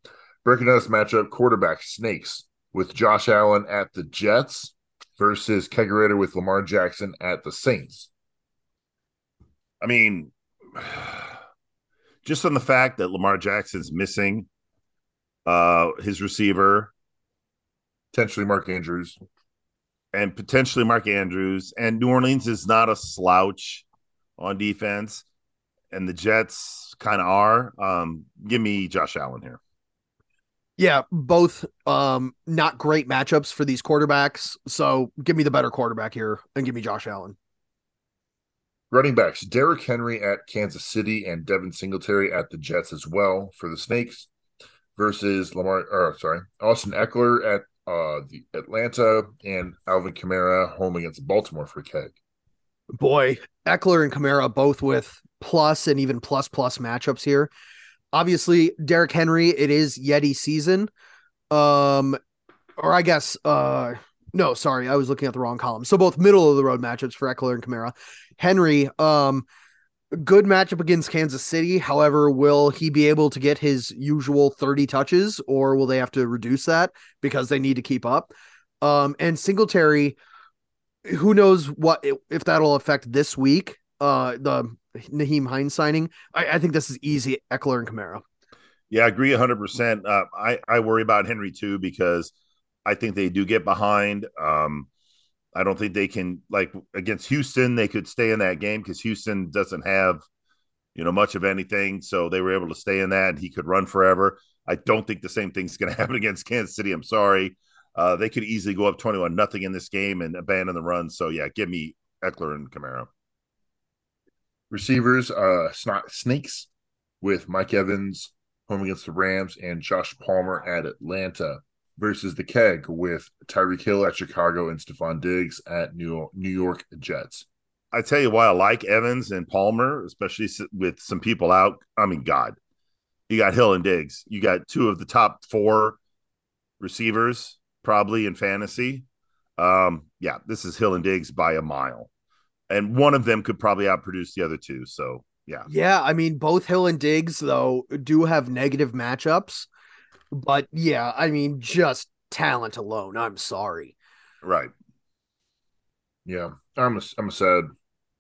breaking down this matchup, quarterback Snakes with Josh Allen at the Jets versus Kegerator with Lamar Jackson at the Saints. I mean, just on the fact that Lamar Jackson's missing uh his receiver Potentially Mark Andrews. and potentially Mark Andrews, and New Orleans is not a slouch on defense, and the Jets kind of are. Um, give me Josh Allen here. Yeah, both um not great matchups for these quarterbacks. So give me the better quarterback here and give me Josh Allen. Running backs Derrick Henry at Kansas City and Devin Singletary at the Jets as well for the Snakes versus Lamar or sorry, Austin Ekeler at uh the Atlanta and Alvin Kamara home against Baltimore for Keg. Boy, Ekeler and Kamara both with plus and even plus plus matchups here. Obviously, Derrick Henry, it is Yeti season. Um, or I guess uh no, sorry, I was looking at the wrong column. So both middle of the road matchups for Ekeler and Kamara. Henry, um, good matchup against Kansas City. However, will he be able to get his usual 30 touches or will they have to reduce that because they need to keep up? Um, and Singletary, who knows what if that'll affect this week? Uh, the Nyheim Hines signing. I, I think this is easy. Ekeler and Kamara. Yeah, I agree 100%. Uh, I, I worry about Henry too because I think they do get behind. Um, I don't think they can, like against Houston, they could stay in that game because Houston doesn't have, you know, much of anything. So they were able to stay in that and he could run forever. I don't think the same thing's going to happen against Kansas City. I'm sorry. Uh, they could easily go up 21 nothing in this game and abandon the run. So yeah, give me Ekeler and Kamara. Receivers, uh Sna- Snakes with Mike Evans home against the Rams and Josh Palmer at Atlanta versus the Keg with Tyreek Hill at Chicago and Stefon Diggs at New New York Jets. I tell you why I like Evans and Palmer, especially with some people out. I mean, God, you got Hill and Diggs. You got two of the top four receivers probably in fantasy. Um, yeah, this is Hill and Diggs by a mile, and one of them could probably outproduce the other two. So yeah, Yeah, I mean both Hill and Diggs though do have negative matchups, but yeah, I mean just talent alone. I'm sorry. right. Yeah, I'm a I'm a sad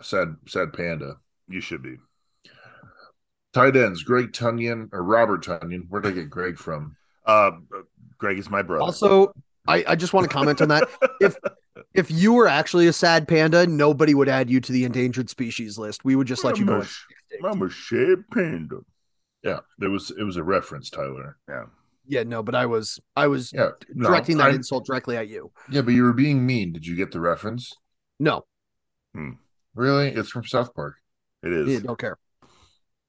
sad sad panda. You should be. Tight ends: Greg Tonyan or Robert Tonyan. Where did I get Greg from? Uh, Greg is my brother. Also, I, I just want to comment on that. If if you were actually a sad panda, nobody would add you to the endangered species list. We would just let you go. I'm a- I'm a shit panda. Yeah, there was it was a reference, Tyler. Yeah. Yeah, no, but I was I was Yeah, no, directing that I- insult directly at you. Yeah, but you were being mean. Did you get the reference? No, Really? It's from South Park. It is. yeah, don't care.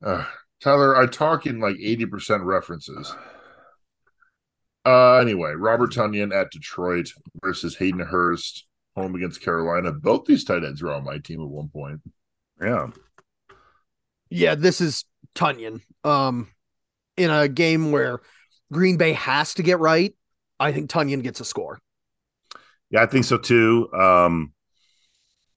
Uh, Tyler, I talk in like 80% references. Uh anyway, Robert Tonyan at Detroit versus Hayden Hurst home against Carolina. Both these tight ends were on my team at one point. Yeah. Yeah, this is Tonyan. Um, in a game where Green Bay has to get right, I think Tonyan gets a score. Yeah, I think so too. Um,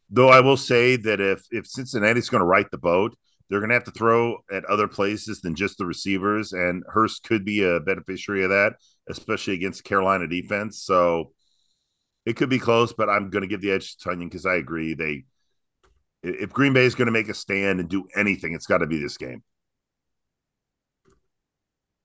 though I will say that if if Cincinnati's going to right the boat, they're going to have to throw at other places than just the receivers, and Hurst could be a beneficiary of that, especially against Carolina defense. So it could be close, but I'm going to give the edge to Tonyan because I agree they. If Green Bay is going to make a stand and do anything, it's got to be this game.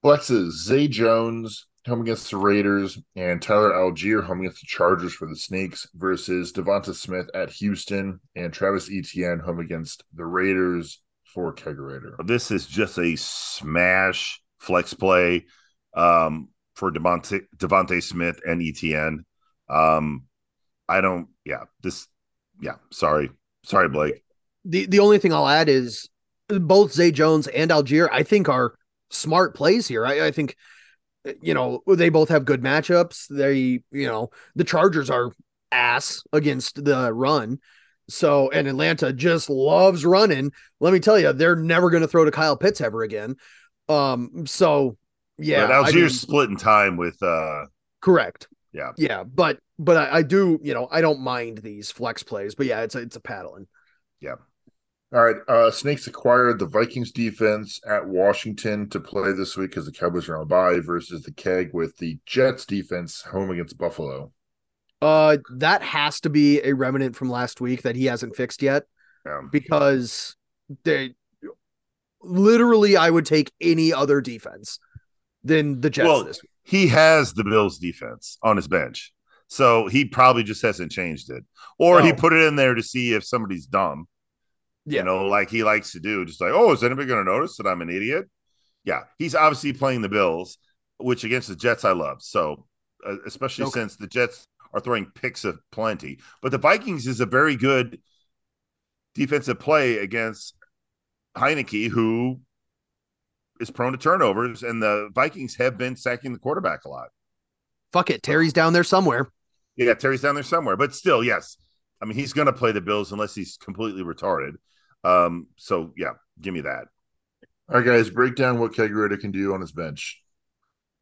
Flexes Zay Jones home against the Raiders and Tyler Allgeier home against the Chargers for the Snakes versus DeVonta Smith at Houston and Travis Etienne home against the Raiders for Kegerator. This is just a smash flex play um, for DeVonta, DeVonta Smith and Etienne. Um, I don't, yeah, this, yeah, sorry. Sorry, Blake. The the only thing I'll add is both Zay Jones and Allgeier, I think, are smart plays here. I, I think, you know, they both have good matchups. They, you know, the Chargers are ass against the run. So, and Atlanta just loves running. Let me tell you, they're never going to throw to Kyle Pitts ever again. Um, so yeah, but Allgeier's mean- splitting time with, uh, correct. yeah, Yeah, but but I, I do, you know, I don't mind these flex plays, but yeah, it's a, it's a paddling. yeah. All right. Uh, Snakes acquired the Vikings defense at Washington to play this week because the Cowboys are on bye versus the Keg with the Jets defense home against Buffalo. Uh, that has to be a remnant from last week that he hasn't fixed yet Yeah. because they literally I would take any other defense than the Jets Well, he has the Bills defense on his bench. So he probably just hasn't changed it. Or he put it in there to see if somebody's dumb. Yeah. You know, like he likes to do. Just like, oh, is anybody going to notice that I'm an idiot? Yeah. He's obviously playing the Bills, which against the Jets I love. So, uh, especially Okay. since the Jets are throwing picks of plenty. But the Vikings is a very good defensive play against Heinicke, who is prone to turnovers, and the Vikings have been sacking the quarterback a lot. Fuck it. Terry's down there somewhere. Yeah, Terry's down there somewhere, but still, yes. I mean, he's going to play the Bills unless he's completely retarded. Um, so yeah, give me that. All right, guys, break down what Kegerator can do on his bench.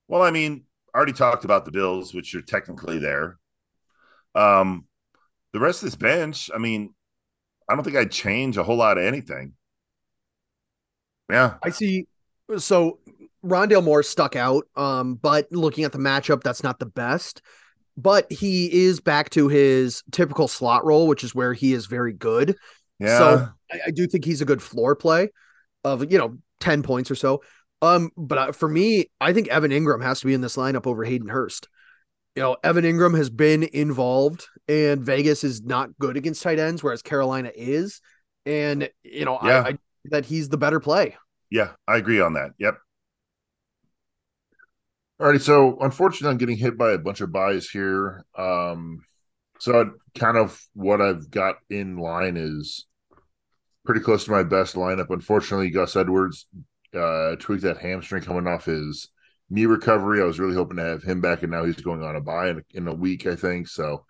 Well, I mean, I already talked about the Bills, which are technically there. Um, the rest of this bench, I mean, I don't think I'd change a whole lot of anything. Yeah, I see. So Rondale Moore stuck out. Um, but looking at the matchup, that's not the best. But he is back to his typical slot role, which is where he is very good. yeah. So I, I do think he's a good floor play of you know ten points or so. Um, but uh, for me, I think Evan Engram has to be in this lineup over Hayden Hurst. You know, Evan Engram has been involved, and Vegas is not good against tight ends, whereas Carolina is. And you know, Yeah. I, I that he's the better play. Yeah, I agree on that. Yep. Alrighty, so unfortunately, I'm getting hit by a bunch of buys here. Um, so I, kind of what I've got in line is pretty close to my best lineup. Unfortunately, Gus Edwards uh, tweaked that hamstring coming off his knee recovery. I was really hoping to have him back, and now he's going on a buy in, in a week, I think. So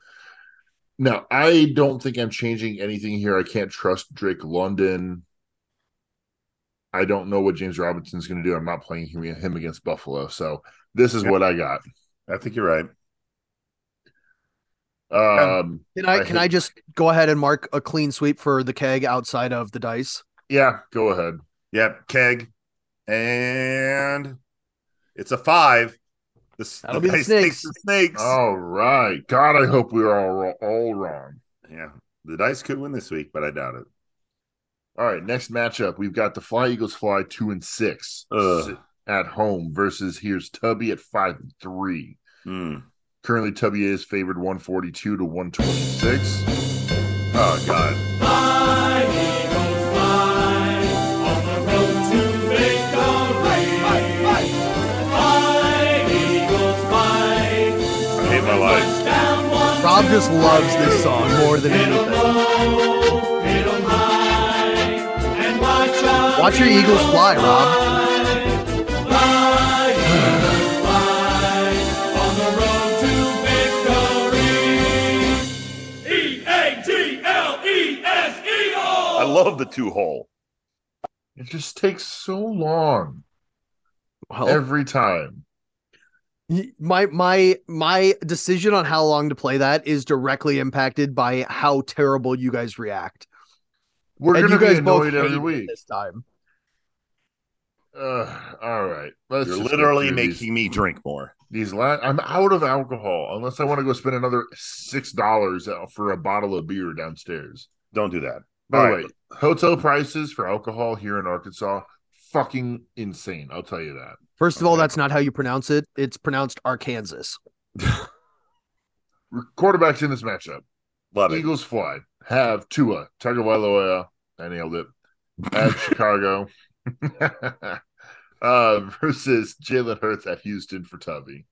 now I don't think I'm changing anything here. I can't trust Drake London. I don't know what James Robinson's going to do. I'm not playing him, him against Buffalo. So this is Yeah. what I got. I think you're right. Um, Can I I can hate- I just go ahead and mark a clean sweep for the keg outside of the dice? yeah, go ahead. Yep, keg, and it's a five. The, That'll the be the dice snakes. the snakes. All right. God, I hope we are all all wrong. Yeah, the dice could win this week, but I doubt it. All right, next matchup, we've got the Fly Eagles fly two and six Ugh. at home versus here's Tubby at five and three. Hmm. Currently, Tubby is favored one forty two to one twenty six. Oh God. Fly, Eagles, fly on the road to victory. Fly, Eagles, fly. I hate my life. Rob just loves this song more than anything. Watch your Eagles fly, Rob. Fly, Eagles, fly on the road to victory. E A G L E S Eagles. I love the two hole. It just takes so long Well, every time. my my my decision on how long to play that is directly impacted by how terrible you guys react. We're and gonna you be guys both annoyed every week. this time. Uh, all right, let's You're literally making these, me drink more. these. La- I'm out of alcohol unless I want to go spend another six dollars for a bottle of beer downstairs. Don't do that. By All the right. way, hotel prices for alcohol here in Arkansas fucking insane. I'll tell you that. First of all, that's not how you pronounce it. It's pronounced Arkansas. Quarterbacks in this matchup: Love it. Eagles fly have Tua Tagovailoa. I nailed it. At Chicago, uh, versus Jalen Hurts at Houston for Tubby.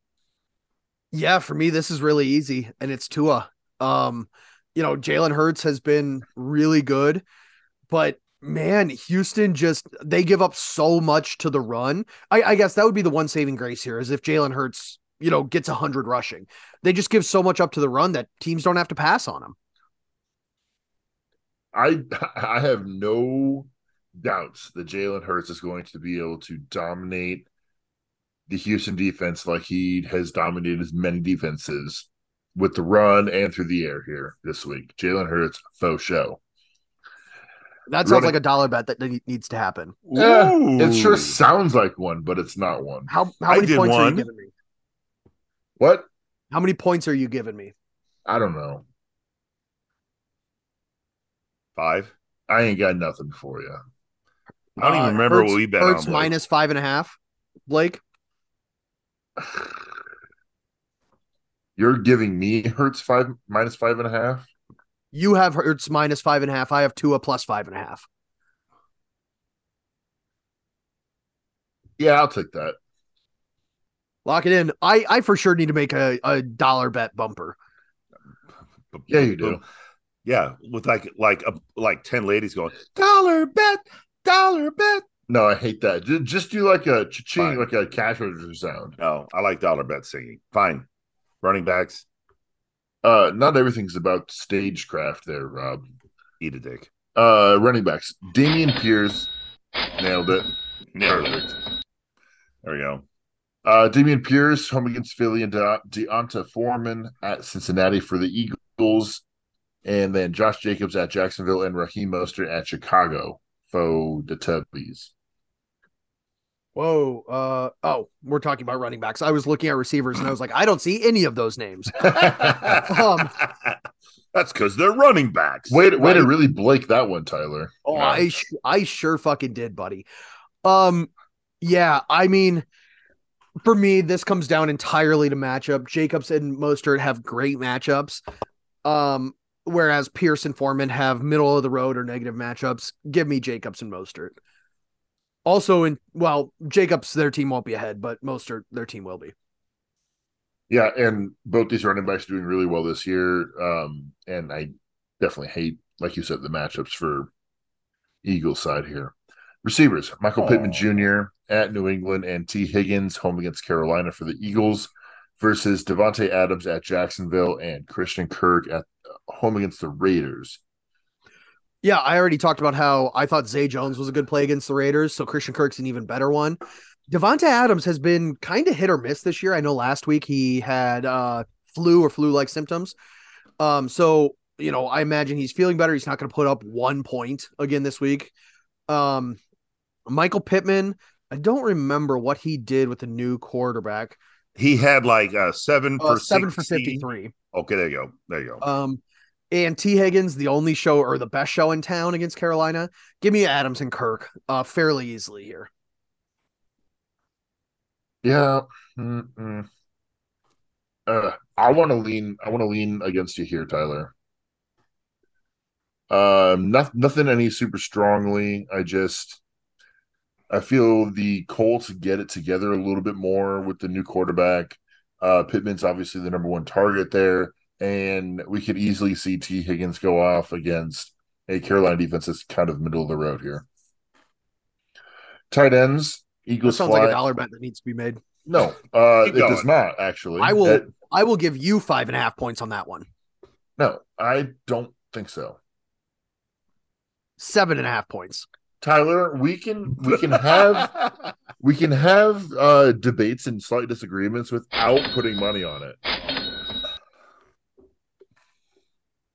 Yeah, for me, this is really easy, and it's Tua. Um, you know, Jalen Hurts has been really good, but man, Houston just they give up so much to the run. I, I guess that would be the one saving grace here is if Jalen Hurts, you know, gets hundred rushing. They just give so much up to the run that teams don't have to pass on him. I I have no doubts that Jalen Hurts is going to be able to dominate the Houston defense like he has dominated as many defenses with the run and through the air here this week. Jalen Hurts faux show. That sounds Running- like a dollar bet that needs to happen. Yeah, it sure sounds like one, but it's not one. How how many did points are you giving me? What? How many points are you giving me? I don't know. five. I ain't got nothing for you. I don't even Uh, remember Hurts- what we bet Hurts on. Blake. minus five and a half. Blake, You're giving me Hurts five minus five and a half. you have Hurts minus five and a half. I have Tua plus five and a half. Yeah, I'll take that. Lock it in. I I for sure need to make a, a dollar bet bumper. Yeah, you do. Yeah, with like like a like ten ladies going dollar bet, dollar bet. No, I hate that. Just, just do like a cha-ching, Fine. like a cash register sound. No, I like dollar bet singing. Fine, running backs, Uh, not everything's about stagecraft there, Rob. eat a dick. Uh, running backs. Dameon Pierce nailed it. Nailed it. Perfect. There we go. Uh, Dameon Pierce home against Philly and De- D'Onta Foreman at Cincinnati for the Eagles, and then Josh Jacobs at Jacksonville and Raheem Mostert at Chicago for the Tubbies. Whoa. Uh oh, we're talking about running backs. I was looking at receivers and I was like, I don't see any of those names. Um, That's because they're running backs. way, to, way to really Blake that one, Tyler. Oh, Yeah. I sh- I sure fucking did, buddy. Um, yeah, I mean, for me, this comes down entirely to matchup. Jacobs and Mostert have great matchups. Um, whereas Pierce and Foreman have middle of the road or negative matchups. Give me Jacobs and Mostert. Also, in well, Jacobs, their team won't be ahead, but Mostert, their team will be. Yeah, and both these running backs are doing really well this year. Um, and I definitely hate, like you said, the matchups for Eagles side here. Receivers: Michael Pittman Jr. at New England and Tee Higgins home against Carolina for the Eagles versus Davante Adams at Jacksonville and Christian Kirk at home against the Raiders. Yeah, I already talked about how I thought Zay Jones was a good play against the Raiders, so Christian Kirk's an even better one. Davante Adams has been kind of hit or miss this year. I know last week he had uh flu or flu-like symptoms. Um, so you know, I imagine he's feeling better. He's not going to put up one point again this week. Um, Michael Pittman, I don't remember what he did with the new quarterback. He had like uh, seven Uh, for seven for fifty-three. Okay, there you go. There you go. Um, and Tee Higgins, the only show or the best show in town against Carolina. Give me Adams and Kirk uh, fairly easily here. Yeah. Uh, I want to lean. I want to lean against you here, Tyler. Um, not, nothing any super strongly. I just, I feel the Colts get it together a little bit more with the new quarterback. Uh, Pittman's obviously the number one target there, and we could easily see Tee Higgins go off against a Carolina defense that's kind of middle of the road here. Tight ends, That Eagles sounds fly. like a dollar bet that needs to be made. No, uh, it does not actually. I will. That- I will give you five and a half points on that one. no, I don't think so. Seven and a half points. Tyler, we can we can have we can have uh debates and slight disagreements without putting money on it.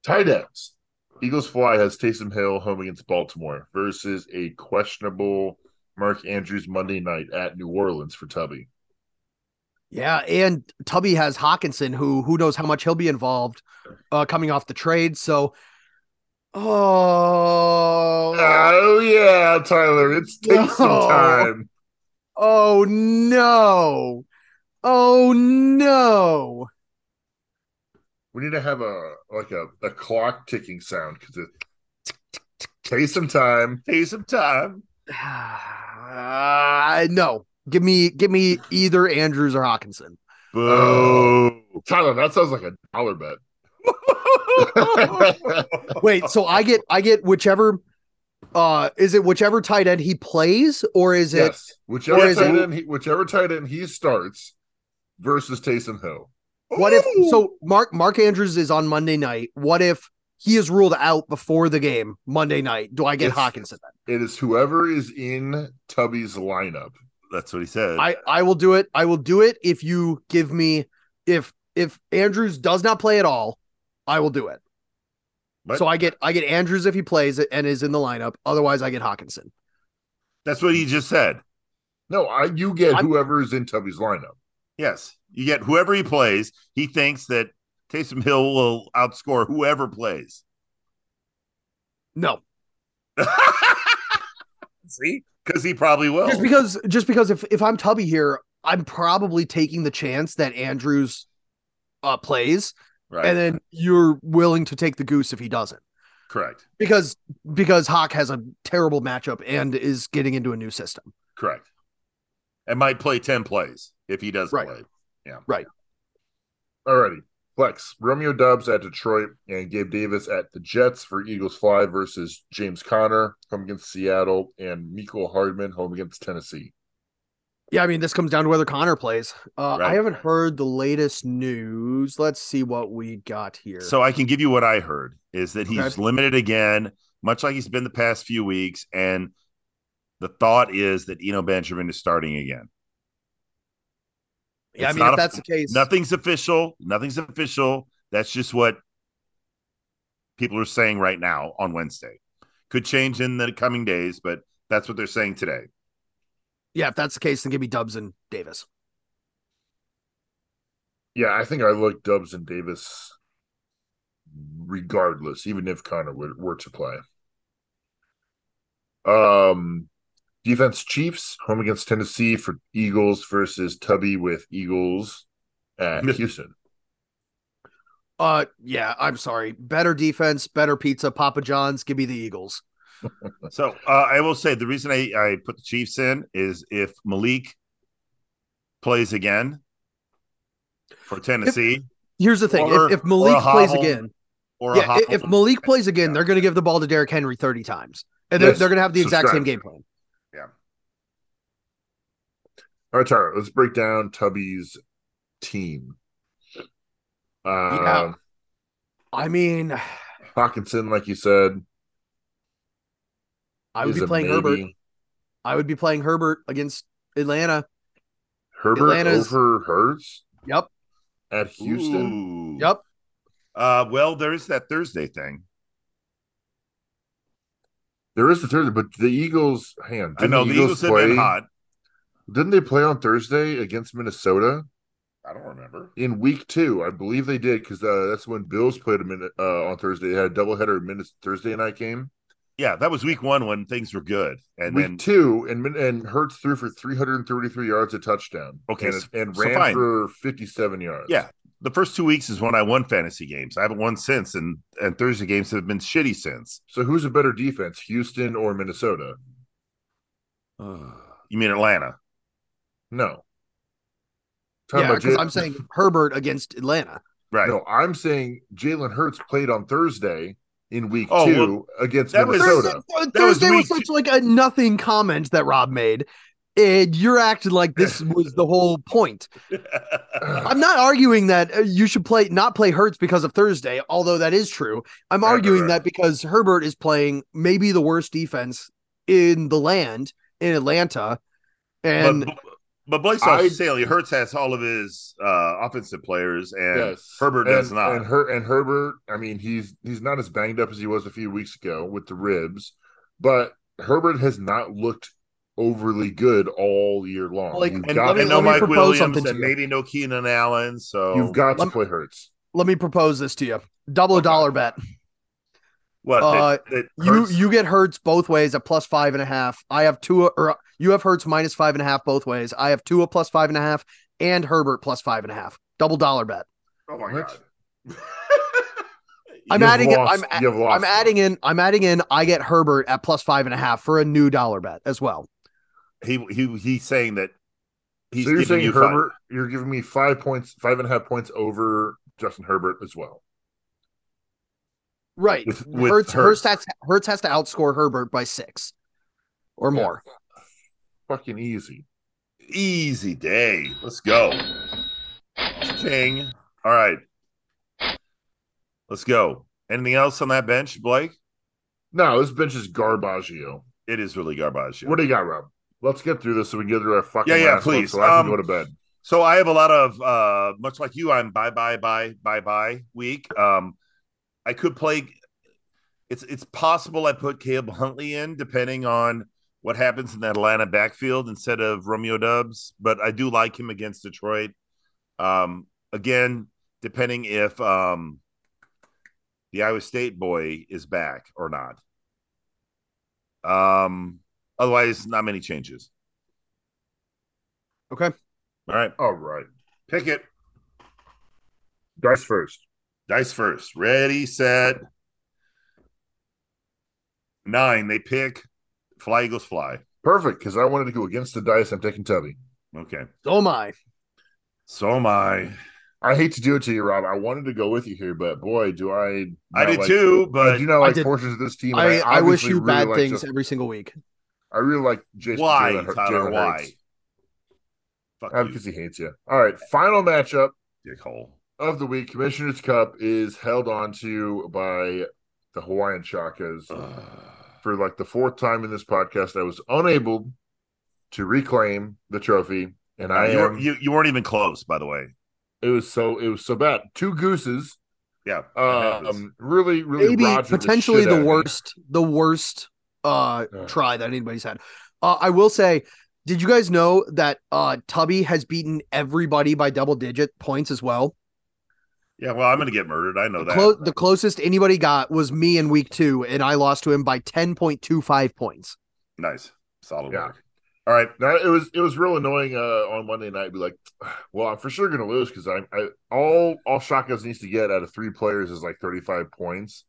Tight ends. Eagles fly has Taysom Hill home against Baltimore versus a questionable Mark Andrews Monday night at New Orleans for Tubby. Yeah, and Tubby has Hockenson, who who knows how much he'll be involved uh, coming off the trade. So, oh, Oh yeah, Tyler, it's Taysom No. time. oh no, oh no. We need to have a like a, a clock ticking sound because it some time. Taysom time. Uh, no, give me give me either Andrews or Hockenson. Boo. Tyler, that sounds like a dollar bet. Wait, so I get I get whichever. Uh, is it whichever tight end he plays, or is it? yes, whichever or is tight it- end, he, whichever tight end he starts versus Taysom Hill. What if so Mark Mark Andrews is on Monday night? What if he is ruled out before the game Monday night? Do I get Yes. Hockenson then? It is whoever is in Tubby's lineup. That's what he said. I I will do it. I will do it if you give me if if Andrews does not play at all, I will do it. But So I get I get Andrews if he plays it and is in the lineup. Otherwise, I get Hockenson. that's what he just said. No, I you get I'm- whoever's in Tubby's lineup. Yes, you get whoever he plays. He thinks that Taysom Hill will outscore whoever plays. No, See, because he probably will. just because just because if if I'm Tubby here, I'm probably taking the chance that Andrews uh plays, right, and then you're willing to take the goose if he doesn't. correct, Because because Hawk has a terrible matchup and is getting into a new system. correct, and might play ten plays if he does Right. play. Yeah. Right. Alrighty. Flex. Romeo Doubs at Detroit and Gabe Davis at the Jets for Eagles Fly versus James Conner home against Seattle and Mecole Hardman home against Tennessee. Yeah, I mean, this comes down to whether Conner plays. Uh, Right. I haven't heard the latest news. Let's see what we got here. So I can give you what I heard is that he's Okay. limited again, much like he's been the past few weeks, and the thought is that Eno Benjamin is starting again. Yeah, I mean, not if a- that's the case, Nothing's official. Nothing's official. That's just what people are saying right now on Wednesday. Could change in the coming days, but that's what they're saying today. yeah, if that's the case, then give me Doubs and Davis. Yeah, I think I like Doubs and Davis regardless, even if Conner were, were to play. Um defense Chiefs home against Tennessee for Eagles versus Tubby with Eagles at Houston. Uh, yeah, I'm sorry. Better defense, better pizza, Papa John's. Give me the Eagles. So uh, I will say the reason I, I put the Chiefs in is if Malik plays again for Tennessee Here's the thing: Or- if, if or a Malik plays hobble, again, or yeah, if Malik plays again, they're going to give the ball to Derrick Henry 30 times, and they're, Yes, they're going to have the exact same game plan. All right, Tara, let's break down Tubby's team. Uh, Yeah. I mean, Hockenson, like you said, I would be a playing Herbert. I would be playing Herbert against Atlanta. Herbert Atlanta's- over Hurts Yep. at Houston. Ooh. Yep. Uh, well, there is that Thursday thing. There is the Thursday, but the Eagles. Hang I know the Eagles have been hot. Didn't they play on Thursday against Minnesota I don't remember. in Week Two? I believe they did because uh, that's when Bills played a minute uh, on Thursday. They had a doubleheader Thursday night game. Yeah, that was week one when things were good, and week then two, and and Hurts threw for 333 yards, a touchdown. Okay, and, so- and ran fine. for 57 yards. yeah, the first two weeks is when I won fantasy games. I haven't won since, and and Thursday games have been shitty since. So who's a better defense, Houston or Minnesota? You mean Atlanta? No. Talking Yeah, because Jal- I'm saying Herbert against Atlanta. Right. No, I'm saying Jalen Hurts played on Thursday in week Oh, two well, against that was- Minnesota. Thursday, That was was, week such like a nothing comment that Rob made. And you're acting like this was the whole point. I'm not arguing that uh, you should play not play Hurts because of Thursday, although that is true. I'm Right, right, arguing that because Herbert is playing maybe the worst defense in the land in Atlanta, and but, but Blake's I- off Staley. Hurts has all of his uh, offensive players, and yes, Herbert and, does not. And, Her- and Herbert, I mean, he's he's not as banged up as he was a few weeks ago with the ribs, but Herbert has not looked overly good all year long. Like, you've and got, let me- and no me Mike propose Williams, something to and you. maybe no Keenan Allen. So you've got to Lem- play Hurts. let me propose this to you: double a Okay. dollar bet. what? Uh, that, that You you get Hurts both ways at plus five and a half. I have two or you have Hurts minus five and a half both ways. I have Tua plus five and a half and Herbert plus five and a half. Double dollar bet. oh my What? god. I'm You've adding lost- it. I'm, you've lost. I'm adding in. I'm adding in. I get Herbert at plus five and a half for a new dollar bet as well. He he he's saying that he's so you're giving saying you five- Herbert, you're giving me five points, five and a half points over Justin Herbert as well. Right. With- with Hurts, Hurts. Hurts has Hurts has to outscore Herbert by six or Yeah. more. Fucking easy. Easy day. Let's go. King. All right. Let's go. Anything else on that bench, Blake? No, this bench is garbaggio. It is really garbage. What do you got, Rob? Let's get through this so we can get through our fucking Yeah, yeah, please. so I Um, can go to bed. So I have a lot of uh much like you, I'm bye bye bye bye bye week. Um I could play it's it's possible I put Caleb Huntley in depending on what happens in that Atlanta backfield instead of Romeo Doubs, but I do like him against Detroit. Um, again, depending if um, the Iowa State boy is back or not. Um, otherwise, not many changes. Okay. All right, All right. pick it. Dice first. Dice first. Ready, set. Nine. They pick. Fly Eagles fly. Perfect, because I wanted to go against the dice. I'm taking Tubby. Okay. So am I. So am I. I hate to do it to you, Rob. I wanted to go with you here, but boy, do I! I did like- too, I but do not I like did- portions of this team. and I, I wish you really bad like things Just- every single week. I really like Jason. why, Jalen Tyler? Jalen Why? Fuck Uh, because he hates you. All right, final matchup dickhole. of the week. Commissioner's Cup is held on to by the Hawaiian Shakas For like the fourth time in this podcast, I was unable to reclaim the trophy, and I you, am. were, you you weren't even close, by the way. it was so it was so bad. Two gooses. Yeah. it happens. Um, really, really. Maybe potentially shit the out of me. worst, the worst uh Ugh. try that anybody's had. Uh, I will say, did you guys know that uh Tubby has beaten everybody by double digit points as well? yeah. Well, I'm gonna get murdered. I know The, that. the closest anybody got was me in week two, and I lost to him by ten point two five points. nice, solid Yeah. work. All right. Now it was it was real annoying uh, on Monday night. Be like, well, I'm for sure gonna lose because I'm I all all Shotguns needs to get out of three players is like 35 points,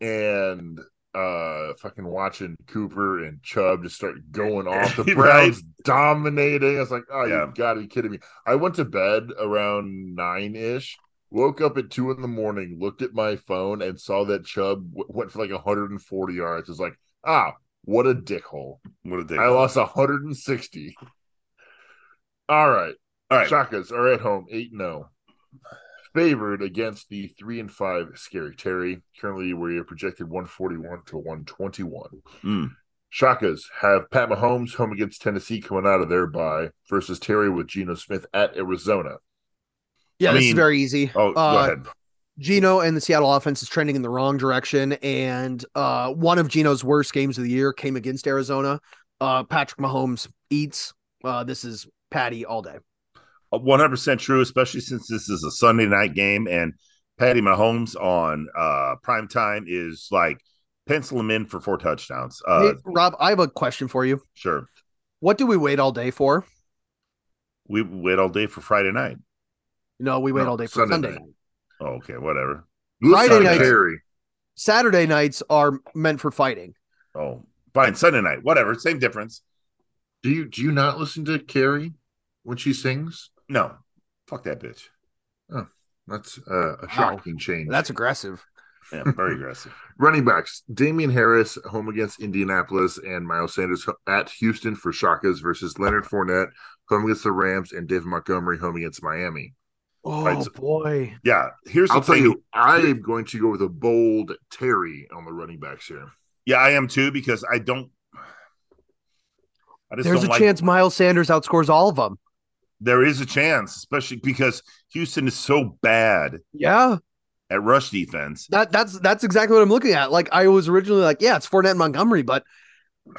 and uh, fucking watching Cooper and Chubb just start going off. The Right. Browns dominating. I was like, oh, Yeah. you gotta be kidding me. I went to bed around nine ish. Woke up at two in the morning, looked at my phone, and saw that Chubb w- went for like 140 yards. It's like, ah, what a dickhole. What a day. I lost 160. All right. All right. Shakas are at home 8 0. Favored against the 3 and 5 Scary Terry. Currently, we are projected 141 to 121. Mm. Shakas have Pat Mahomes home against Tennessee coming out of their bye versus Terry with Geno Smith at Arizona. Yeah, I this is very easy. Oh, go Uh, ahead. Geno and the Seattle offense is trending in the wrong direction, and uh, one of Geno's worst games of the year came against Arizona. Uh, Patrick Mahomes eats. Uh, this is Patty all day. One hundred percent true, especially since this is a Sunday night game and Patty Mahomes on uh prime time is like pencil him in for four touchdowns. Uh, hey, Rob, I have a question for you. sure. What do we wait all day for? We wait all day for Friday night. No, we wait No, all day for Sunday Sunday night. night. Oh, okay, whatever. Friday night- Terry. Saturday nights are meant for fighting. Oh, fine. Sunday night, whatever. Same difference. Do you do you not listen to Carrie when she sings? No, fuck that bitch. That's uh, a shocking change. That's aggressive. Yeah, very aggressive. Running backs: Damien Harris home against Indianapolis and Miles Sanders at Houston for Shakas versus Leonard Fournette home against the Rams and David Montgomery home against Miami. Oh Right, so- boy. Yeah, here's I'll tell thing. you, I am going to go with a bold Terry on the running backs here. Yeah, I am too because I don't. I just There's don't a like, chance Miles Sanders outscores all of them. There is a chance, especially because Houston is so bad Yeah. at rush defense. That that's that's exactly what I'm looking at. Like I was originally like, yeah, it's Fournette and Montgomery, but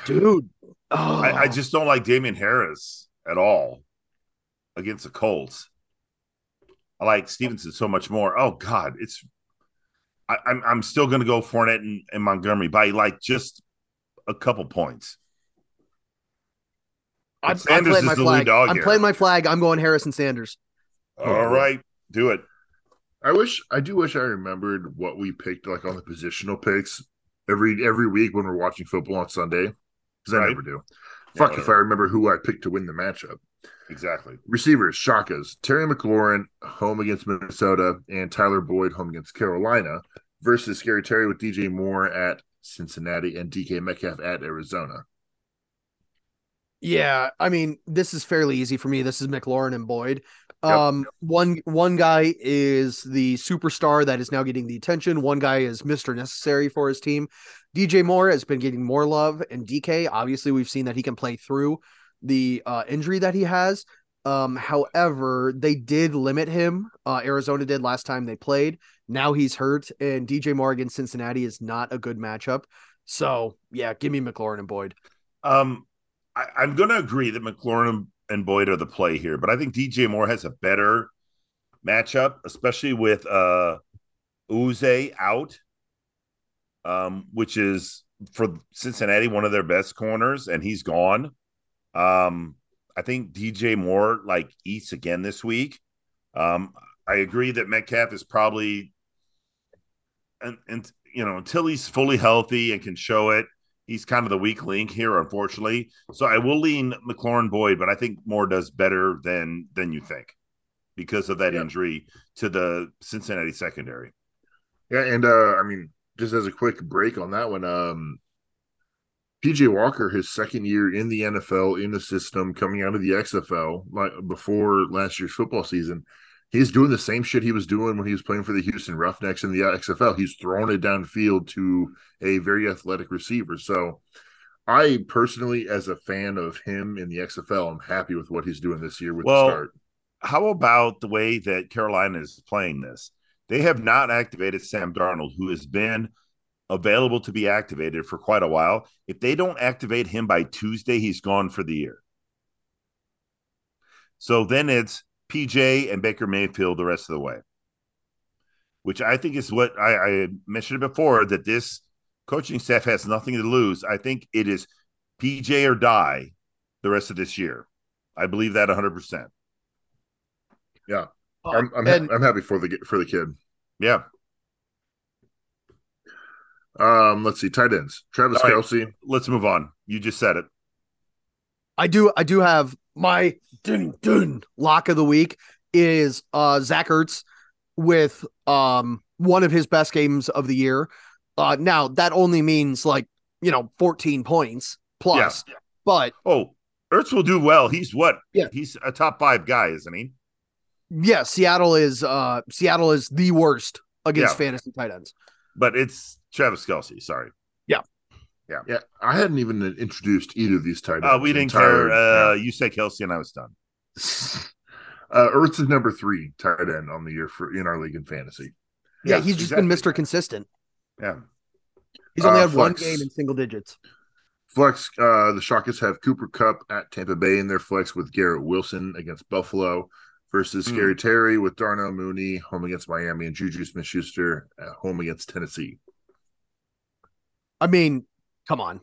dude, oh, I, I just don't like Damien Harris at all against the Colts. I like Stevenson so much more. Oh God, it's I, I'm I'm still gonna go Fournette and, and Montgomery by like just a couple points. I'm, I'm playing is my the lead flag. dog I'm here. playing my flag. I'm going Harrison Sanders. All hmm. right, do it. I wish I do wish I remembered what we picked like on the positional picks every every week when we're watching football on Sunday because I Right. never do. Yeah, Fuck if I remember who I picked to win the matchup. Exactly. Receivers, Shakas, Terry McLaurin home against Minnesota and Tyler Boyd home against Carolina versus Scary Terry with DJ Moore at Cincinnati and DK Metcalf at Arizona. Yeah, I mean, this is fairly easy for me. This is McLaurin and Boyd. Yep. Um, one one guy is the superstar that is now getting the attention. One guy is Mr. Necessary for his team. DJ Moore has been getting more love, and DK, obviously, we've seen that he can play through the uh, injury that he has. Um, however, they did limit him. Uh, Arizona did last time they played. Now he's hurt, and DJ Moore against Cincinnati is not a good matchup. So yeah, give me McLaurin and Boyd. Um, I, I'm going to agree that McLaurin and Boyd are the play here, but I think DJ Moore has a better matchup, especially with uh Uze out, um, which is for Cincinnati one of their best corners, and he's gone. Um, I think DJ Moore like eats again this week. Um, I agree that Metcalf is probably and and you know until he's fully healthy and can show it, he's kind of the weak link here, unfortunately. So I will lean McLaurin Boyd, but I think Moore does better than than you think because of that Yeah. injury to the Cincinnati secondary. Yeah, and uh I mean, just as a quick break on that one, um PJ Walker, his second year in the NFL in the system, coming out of the XFL, like before last year's football season, he's doing the same shit he was doing when he was playing for the Houston Roughnecks in the XFL. He's throwing it downfield to a very athletic receiver. So I personally, as a fan of him in the XFL, I'm happy with what he's doing this year with Well, the start. How about the way that Carolina is playing this? They have not activated Sam Darnold, who has been available to be activated for quite a while. If they don't activate him by Tuesday, he's gone for the year. So then it's PJ and Baker Mayfield the rest of the way, which I think is what I, I mentioned before that this coaching staff has nothing to lose. I think it is PJ or die the rest of this year. I believe that 100%. Yeah, I'm I'm, ha- I'm happy for the for the kid. Yeah. Um, let's see, tight ends. Travis All right. Kelce. Let's move on. You just said it. I do I do have my dun, dun, lock of the week is uh Zach Ertz with um one of his best games of the year. Uh now that only means like, you know, 14 points plus. But Oh, Ertz will do well. He's what? Yeah. He's a top five guy, isn't he? yeah, Seattle is uh Seattle is the worst against Yeah. fantasy tight ends. But it's Travis Kelce. Sorry. Yeah, Yeah. I hadn't even introduced either of these tight ends. Uh, we didn't entire- care. Uh, you say Kelce, and I was done. Uh, Ertz is number three tight end on the year for in our league in fantasy. Yeah, Yeah, he's just exactly. been Mr. Consistent. Yeah. He's only Uh, had one game in single digits. Flex, uh, the Shakas have Cooper Kupp at Tampa Bay in their flex with Garrett Wilson against Buffalo versus Hmm. Scary Terry with Darnell Mooney home against Miami and Juju Smith Schuster at home against Tennessee. I mean, come on.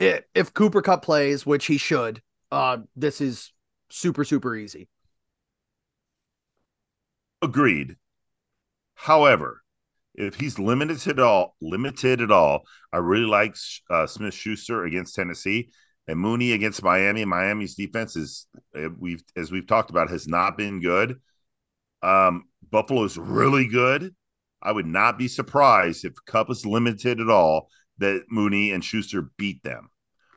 I- If Cooper Kupp plays, which he should, uh, this is super, super easy. Agreed. However, if he's limited at all, limited at all, I really like uh, Smith Schuster against Tennessee and Mooney against Miami. Miami's defense is uh, we've as we've talked about has not been good. Um, Buffalo's really good. I would not be surprised if Kupp is limited at all that Mooney and Schuster beat them.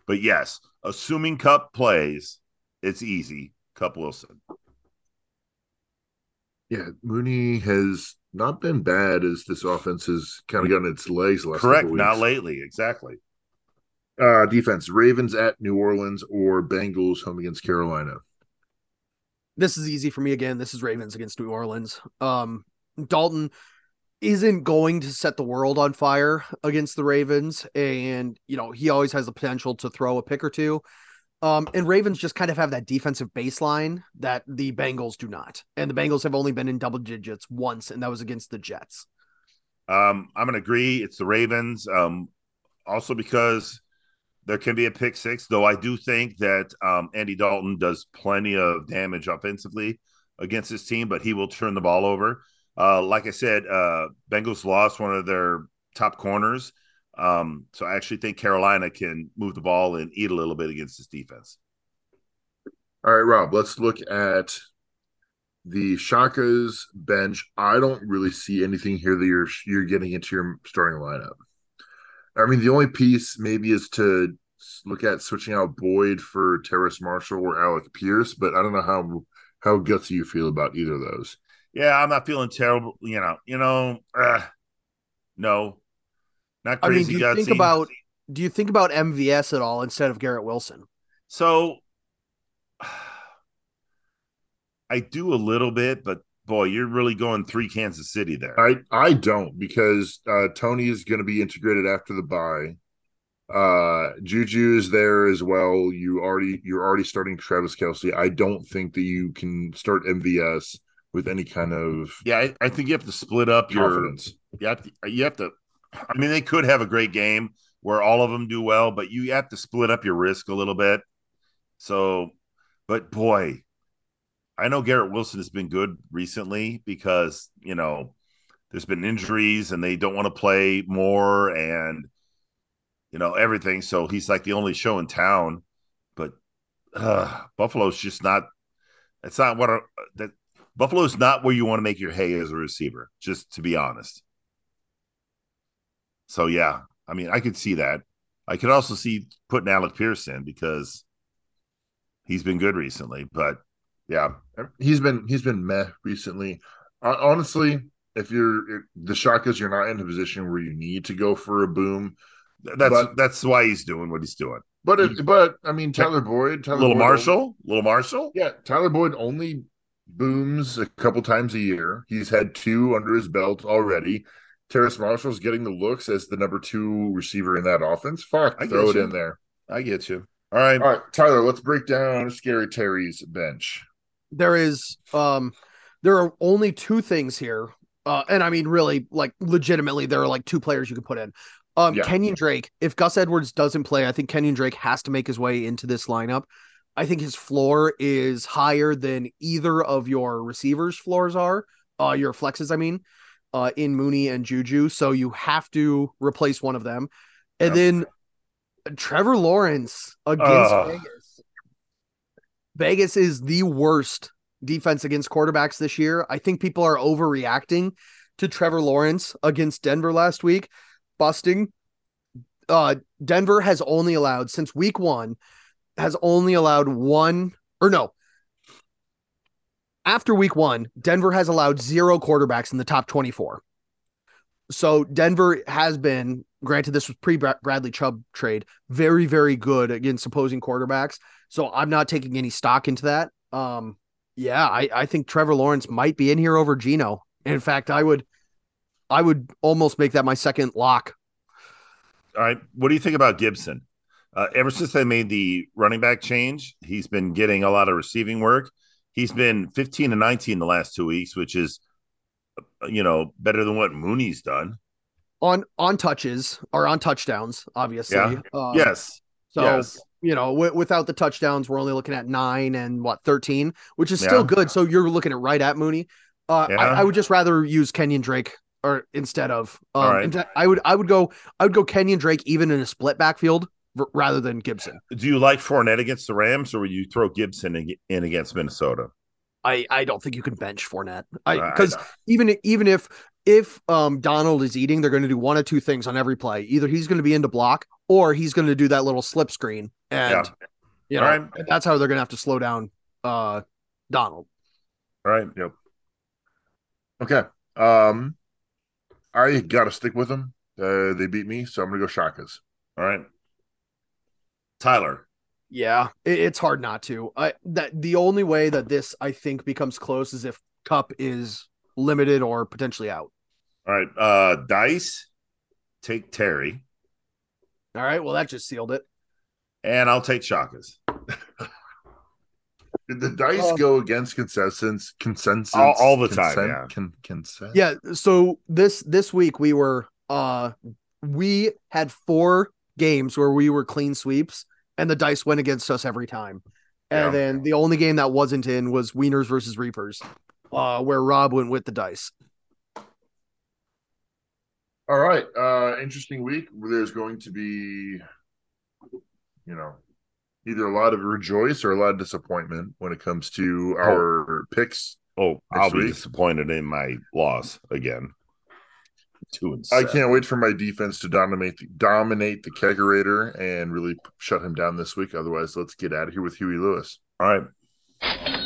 But yes, assuming Kupp plays, it's easy. Kupp Wilson. Yeah, Mooney has not been bad as this offense has kind of gotten its legs. the Last Correct. couple Not lately. Exactly. Uh, defense: Ravens at New Orleans or Bengals home against Carolina. This is easy for me again. This is Ravens against New Orleans. Um, Dalton isn't going to set the world on fire against the Ravens, and you know he always has the potential to throw a pick or two. Um, and Ravens just kind of have that defensive baseline that the Bengals do not, and the Bengals have only been in double digits once, and that was against the Jets. Um, I'm gonna agree. It's the Ravens. Um, also because there can be a pick six, though I do think that um, Andy Dalton does plenty of damage offensively against his team, but he will turn the ball over. Uh, like I said, uh, Bengals lost one of their top corners. Um, so I actually think Carolina can move the ball and eat a little bit against this defense. All right, Rob, let's look at the Shaka's bench. I don't really see anything here that you're you're getting into your starting lineup. I mean, the only piece maybe is to look at switching out Boyd for Terrace Marshall or Alec Pierce, but I don't know how how gutsy you feel about either of those. Yeah, I'm not feeling terrible. You know, you know, uh, no, not crazy. I mean, do you think about do you think about MVS at all instead of Garrett Wilson? So I do a little bit, but boy, you're really going three Kansas City there. I I don't because uh, Toney is going to be integrated after the bye. Uh, Juju is there as well. You already you're already starting Travis Kelce. I don't think that you can start MVS with any kind of Yeah, I, I think you have to split up your. confidence. You have to. You have to. I mean, they could have a great game where all of them do well, but you have to split up your risk a little bit. So, but boy, I know Garrett Wilson has been good recently because you know there's been injuries and they don't want to play more and you know everything. So he's like the only show in town. But uh, Buffalo's just not. It's not what a, that Buffalo's not where you want to make your hay as a receiver. Just to be honest. So yeah, I mean, I could see that. I could also see putting Alec Pierce in because he's been good recently. But yeah, He's been he's been meh recently. Honestly, if you're the shock is you're not in a position where you need to go for a boom. that's But- that's why he's doing what he's doing. But if, but I mean Tyler Boyd, Tyler Little Boyd Marshall, little Marshall. Yeah, Tyler Boyd only booms a couple times a year. He's had two under his belt already. Terrace Marshall's getting the looks as the number two receiver in that offense. Fuck, I throw it you. in there. I get you. All right. All right, Tyler, let's break down Scary Terry's bench. there is um there are only two things here uh and i mean really like legitimately there are like two players you could put in um Yeah. kenyon drake if gus edwards doesn't play i think kenyon drake has to make his way into this lineup i think his floor is higher than either of your receivers floors are uh your flexes i mean uh in mooney and juju so you have to replace one of them and Yep. then trevor lawrence against Ugh. vegas Vegas is the worst defense against quarterbacks this year. I think people are overreacting to Trevor Lawrence against Denver last week, busting. Uh, Denver has only allowed since week one, has only allowed one or no. After week one, Denver has allowed zero quarterbacks in the top 24. So Denver has been, granted, this was pre Bradley Chubb trade, very, very good against opposing quarterbacks. So I'm not taking any stock into that. Um, yeah, I, I think Trevor Lawrence might be in here over Geno. In fact, I would I would almost make that my second lock. All right. What do you think about Gibson? Uh, ever since they made the running back change, he's been getting a lot of receiving work. He's been 15 and 19 the last two weeks, which is, uh, you know, better than what Mooney's done. On on touches or on touchdowns, obviously. Yeah. Um, yes. So yes. you know, w- without the touchdowns, we're only looking at nine and what thirteen, which is still Yeah. good. So you're looking at right at Mooney. Uh, Yeah. I, I would just rather use Kenyon Drake or instead of. Um, All right. I would I would go I would go Kenyon Drake even in a split backfield r- rather than Gibson. Do you like Fournette against the Rams, or would you throw Gibson in, in against Minnesota? I I don't think you can bench Fournette. I I because even even if if um Donald is eating, they're going to do one of two things on every play. Either he's going to be into block or he's going to do that little slip screen, and Yeah. you know All right. that's how they're going to have to slow down uh Donald. All right. Yep. Okay. Um, I got to stick with them. Uh, they beat me, so I'm gonna go Shakas. All right. Tyler. Yeah, it, it's hard not to. I that the only way that this I think becomes close is if Kupp is limited or potentially out. All right. Uh Dice, take Terry, All right, well that just sealed it. and I'll take Shakas. Did the dice Um, go against consensus? Consensus All- all the time, consent- yeah. Con, consent. Yeah, so this this week we were uh we had four games where we were clean sweeps and the dice went against us every time. And Yeah. then the only game that wasn't in was Wieners versus Reapers, uh where Rob went with the dice. All right. Uh interesting week. There's going to be, you know, either a lot of rejoice or a lot of disappointment when it comes to our picks. Oh, I'll be disappointed in my loss again. Two and I can't wait for my defense to dominate the, dominate the kegerator and really shut him down this week. Otherwise, let's get out of here with Huey Lewis. All right.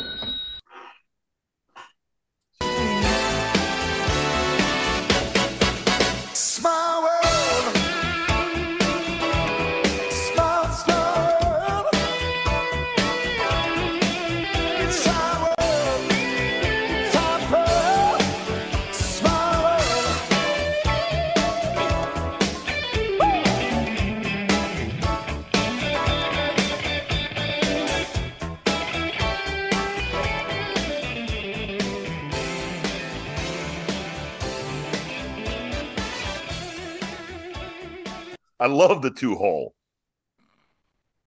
I love the two hole.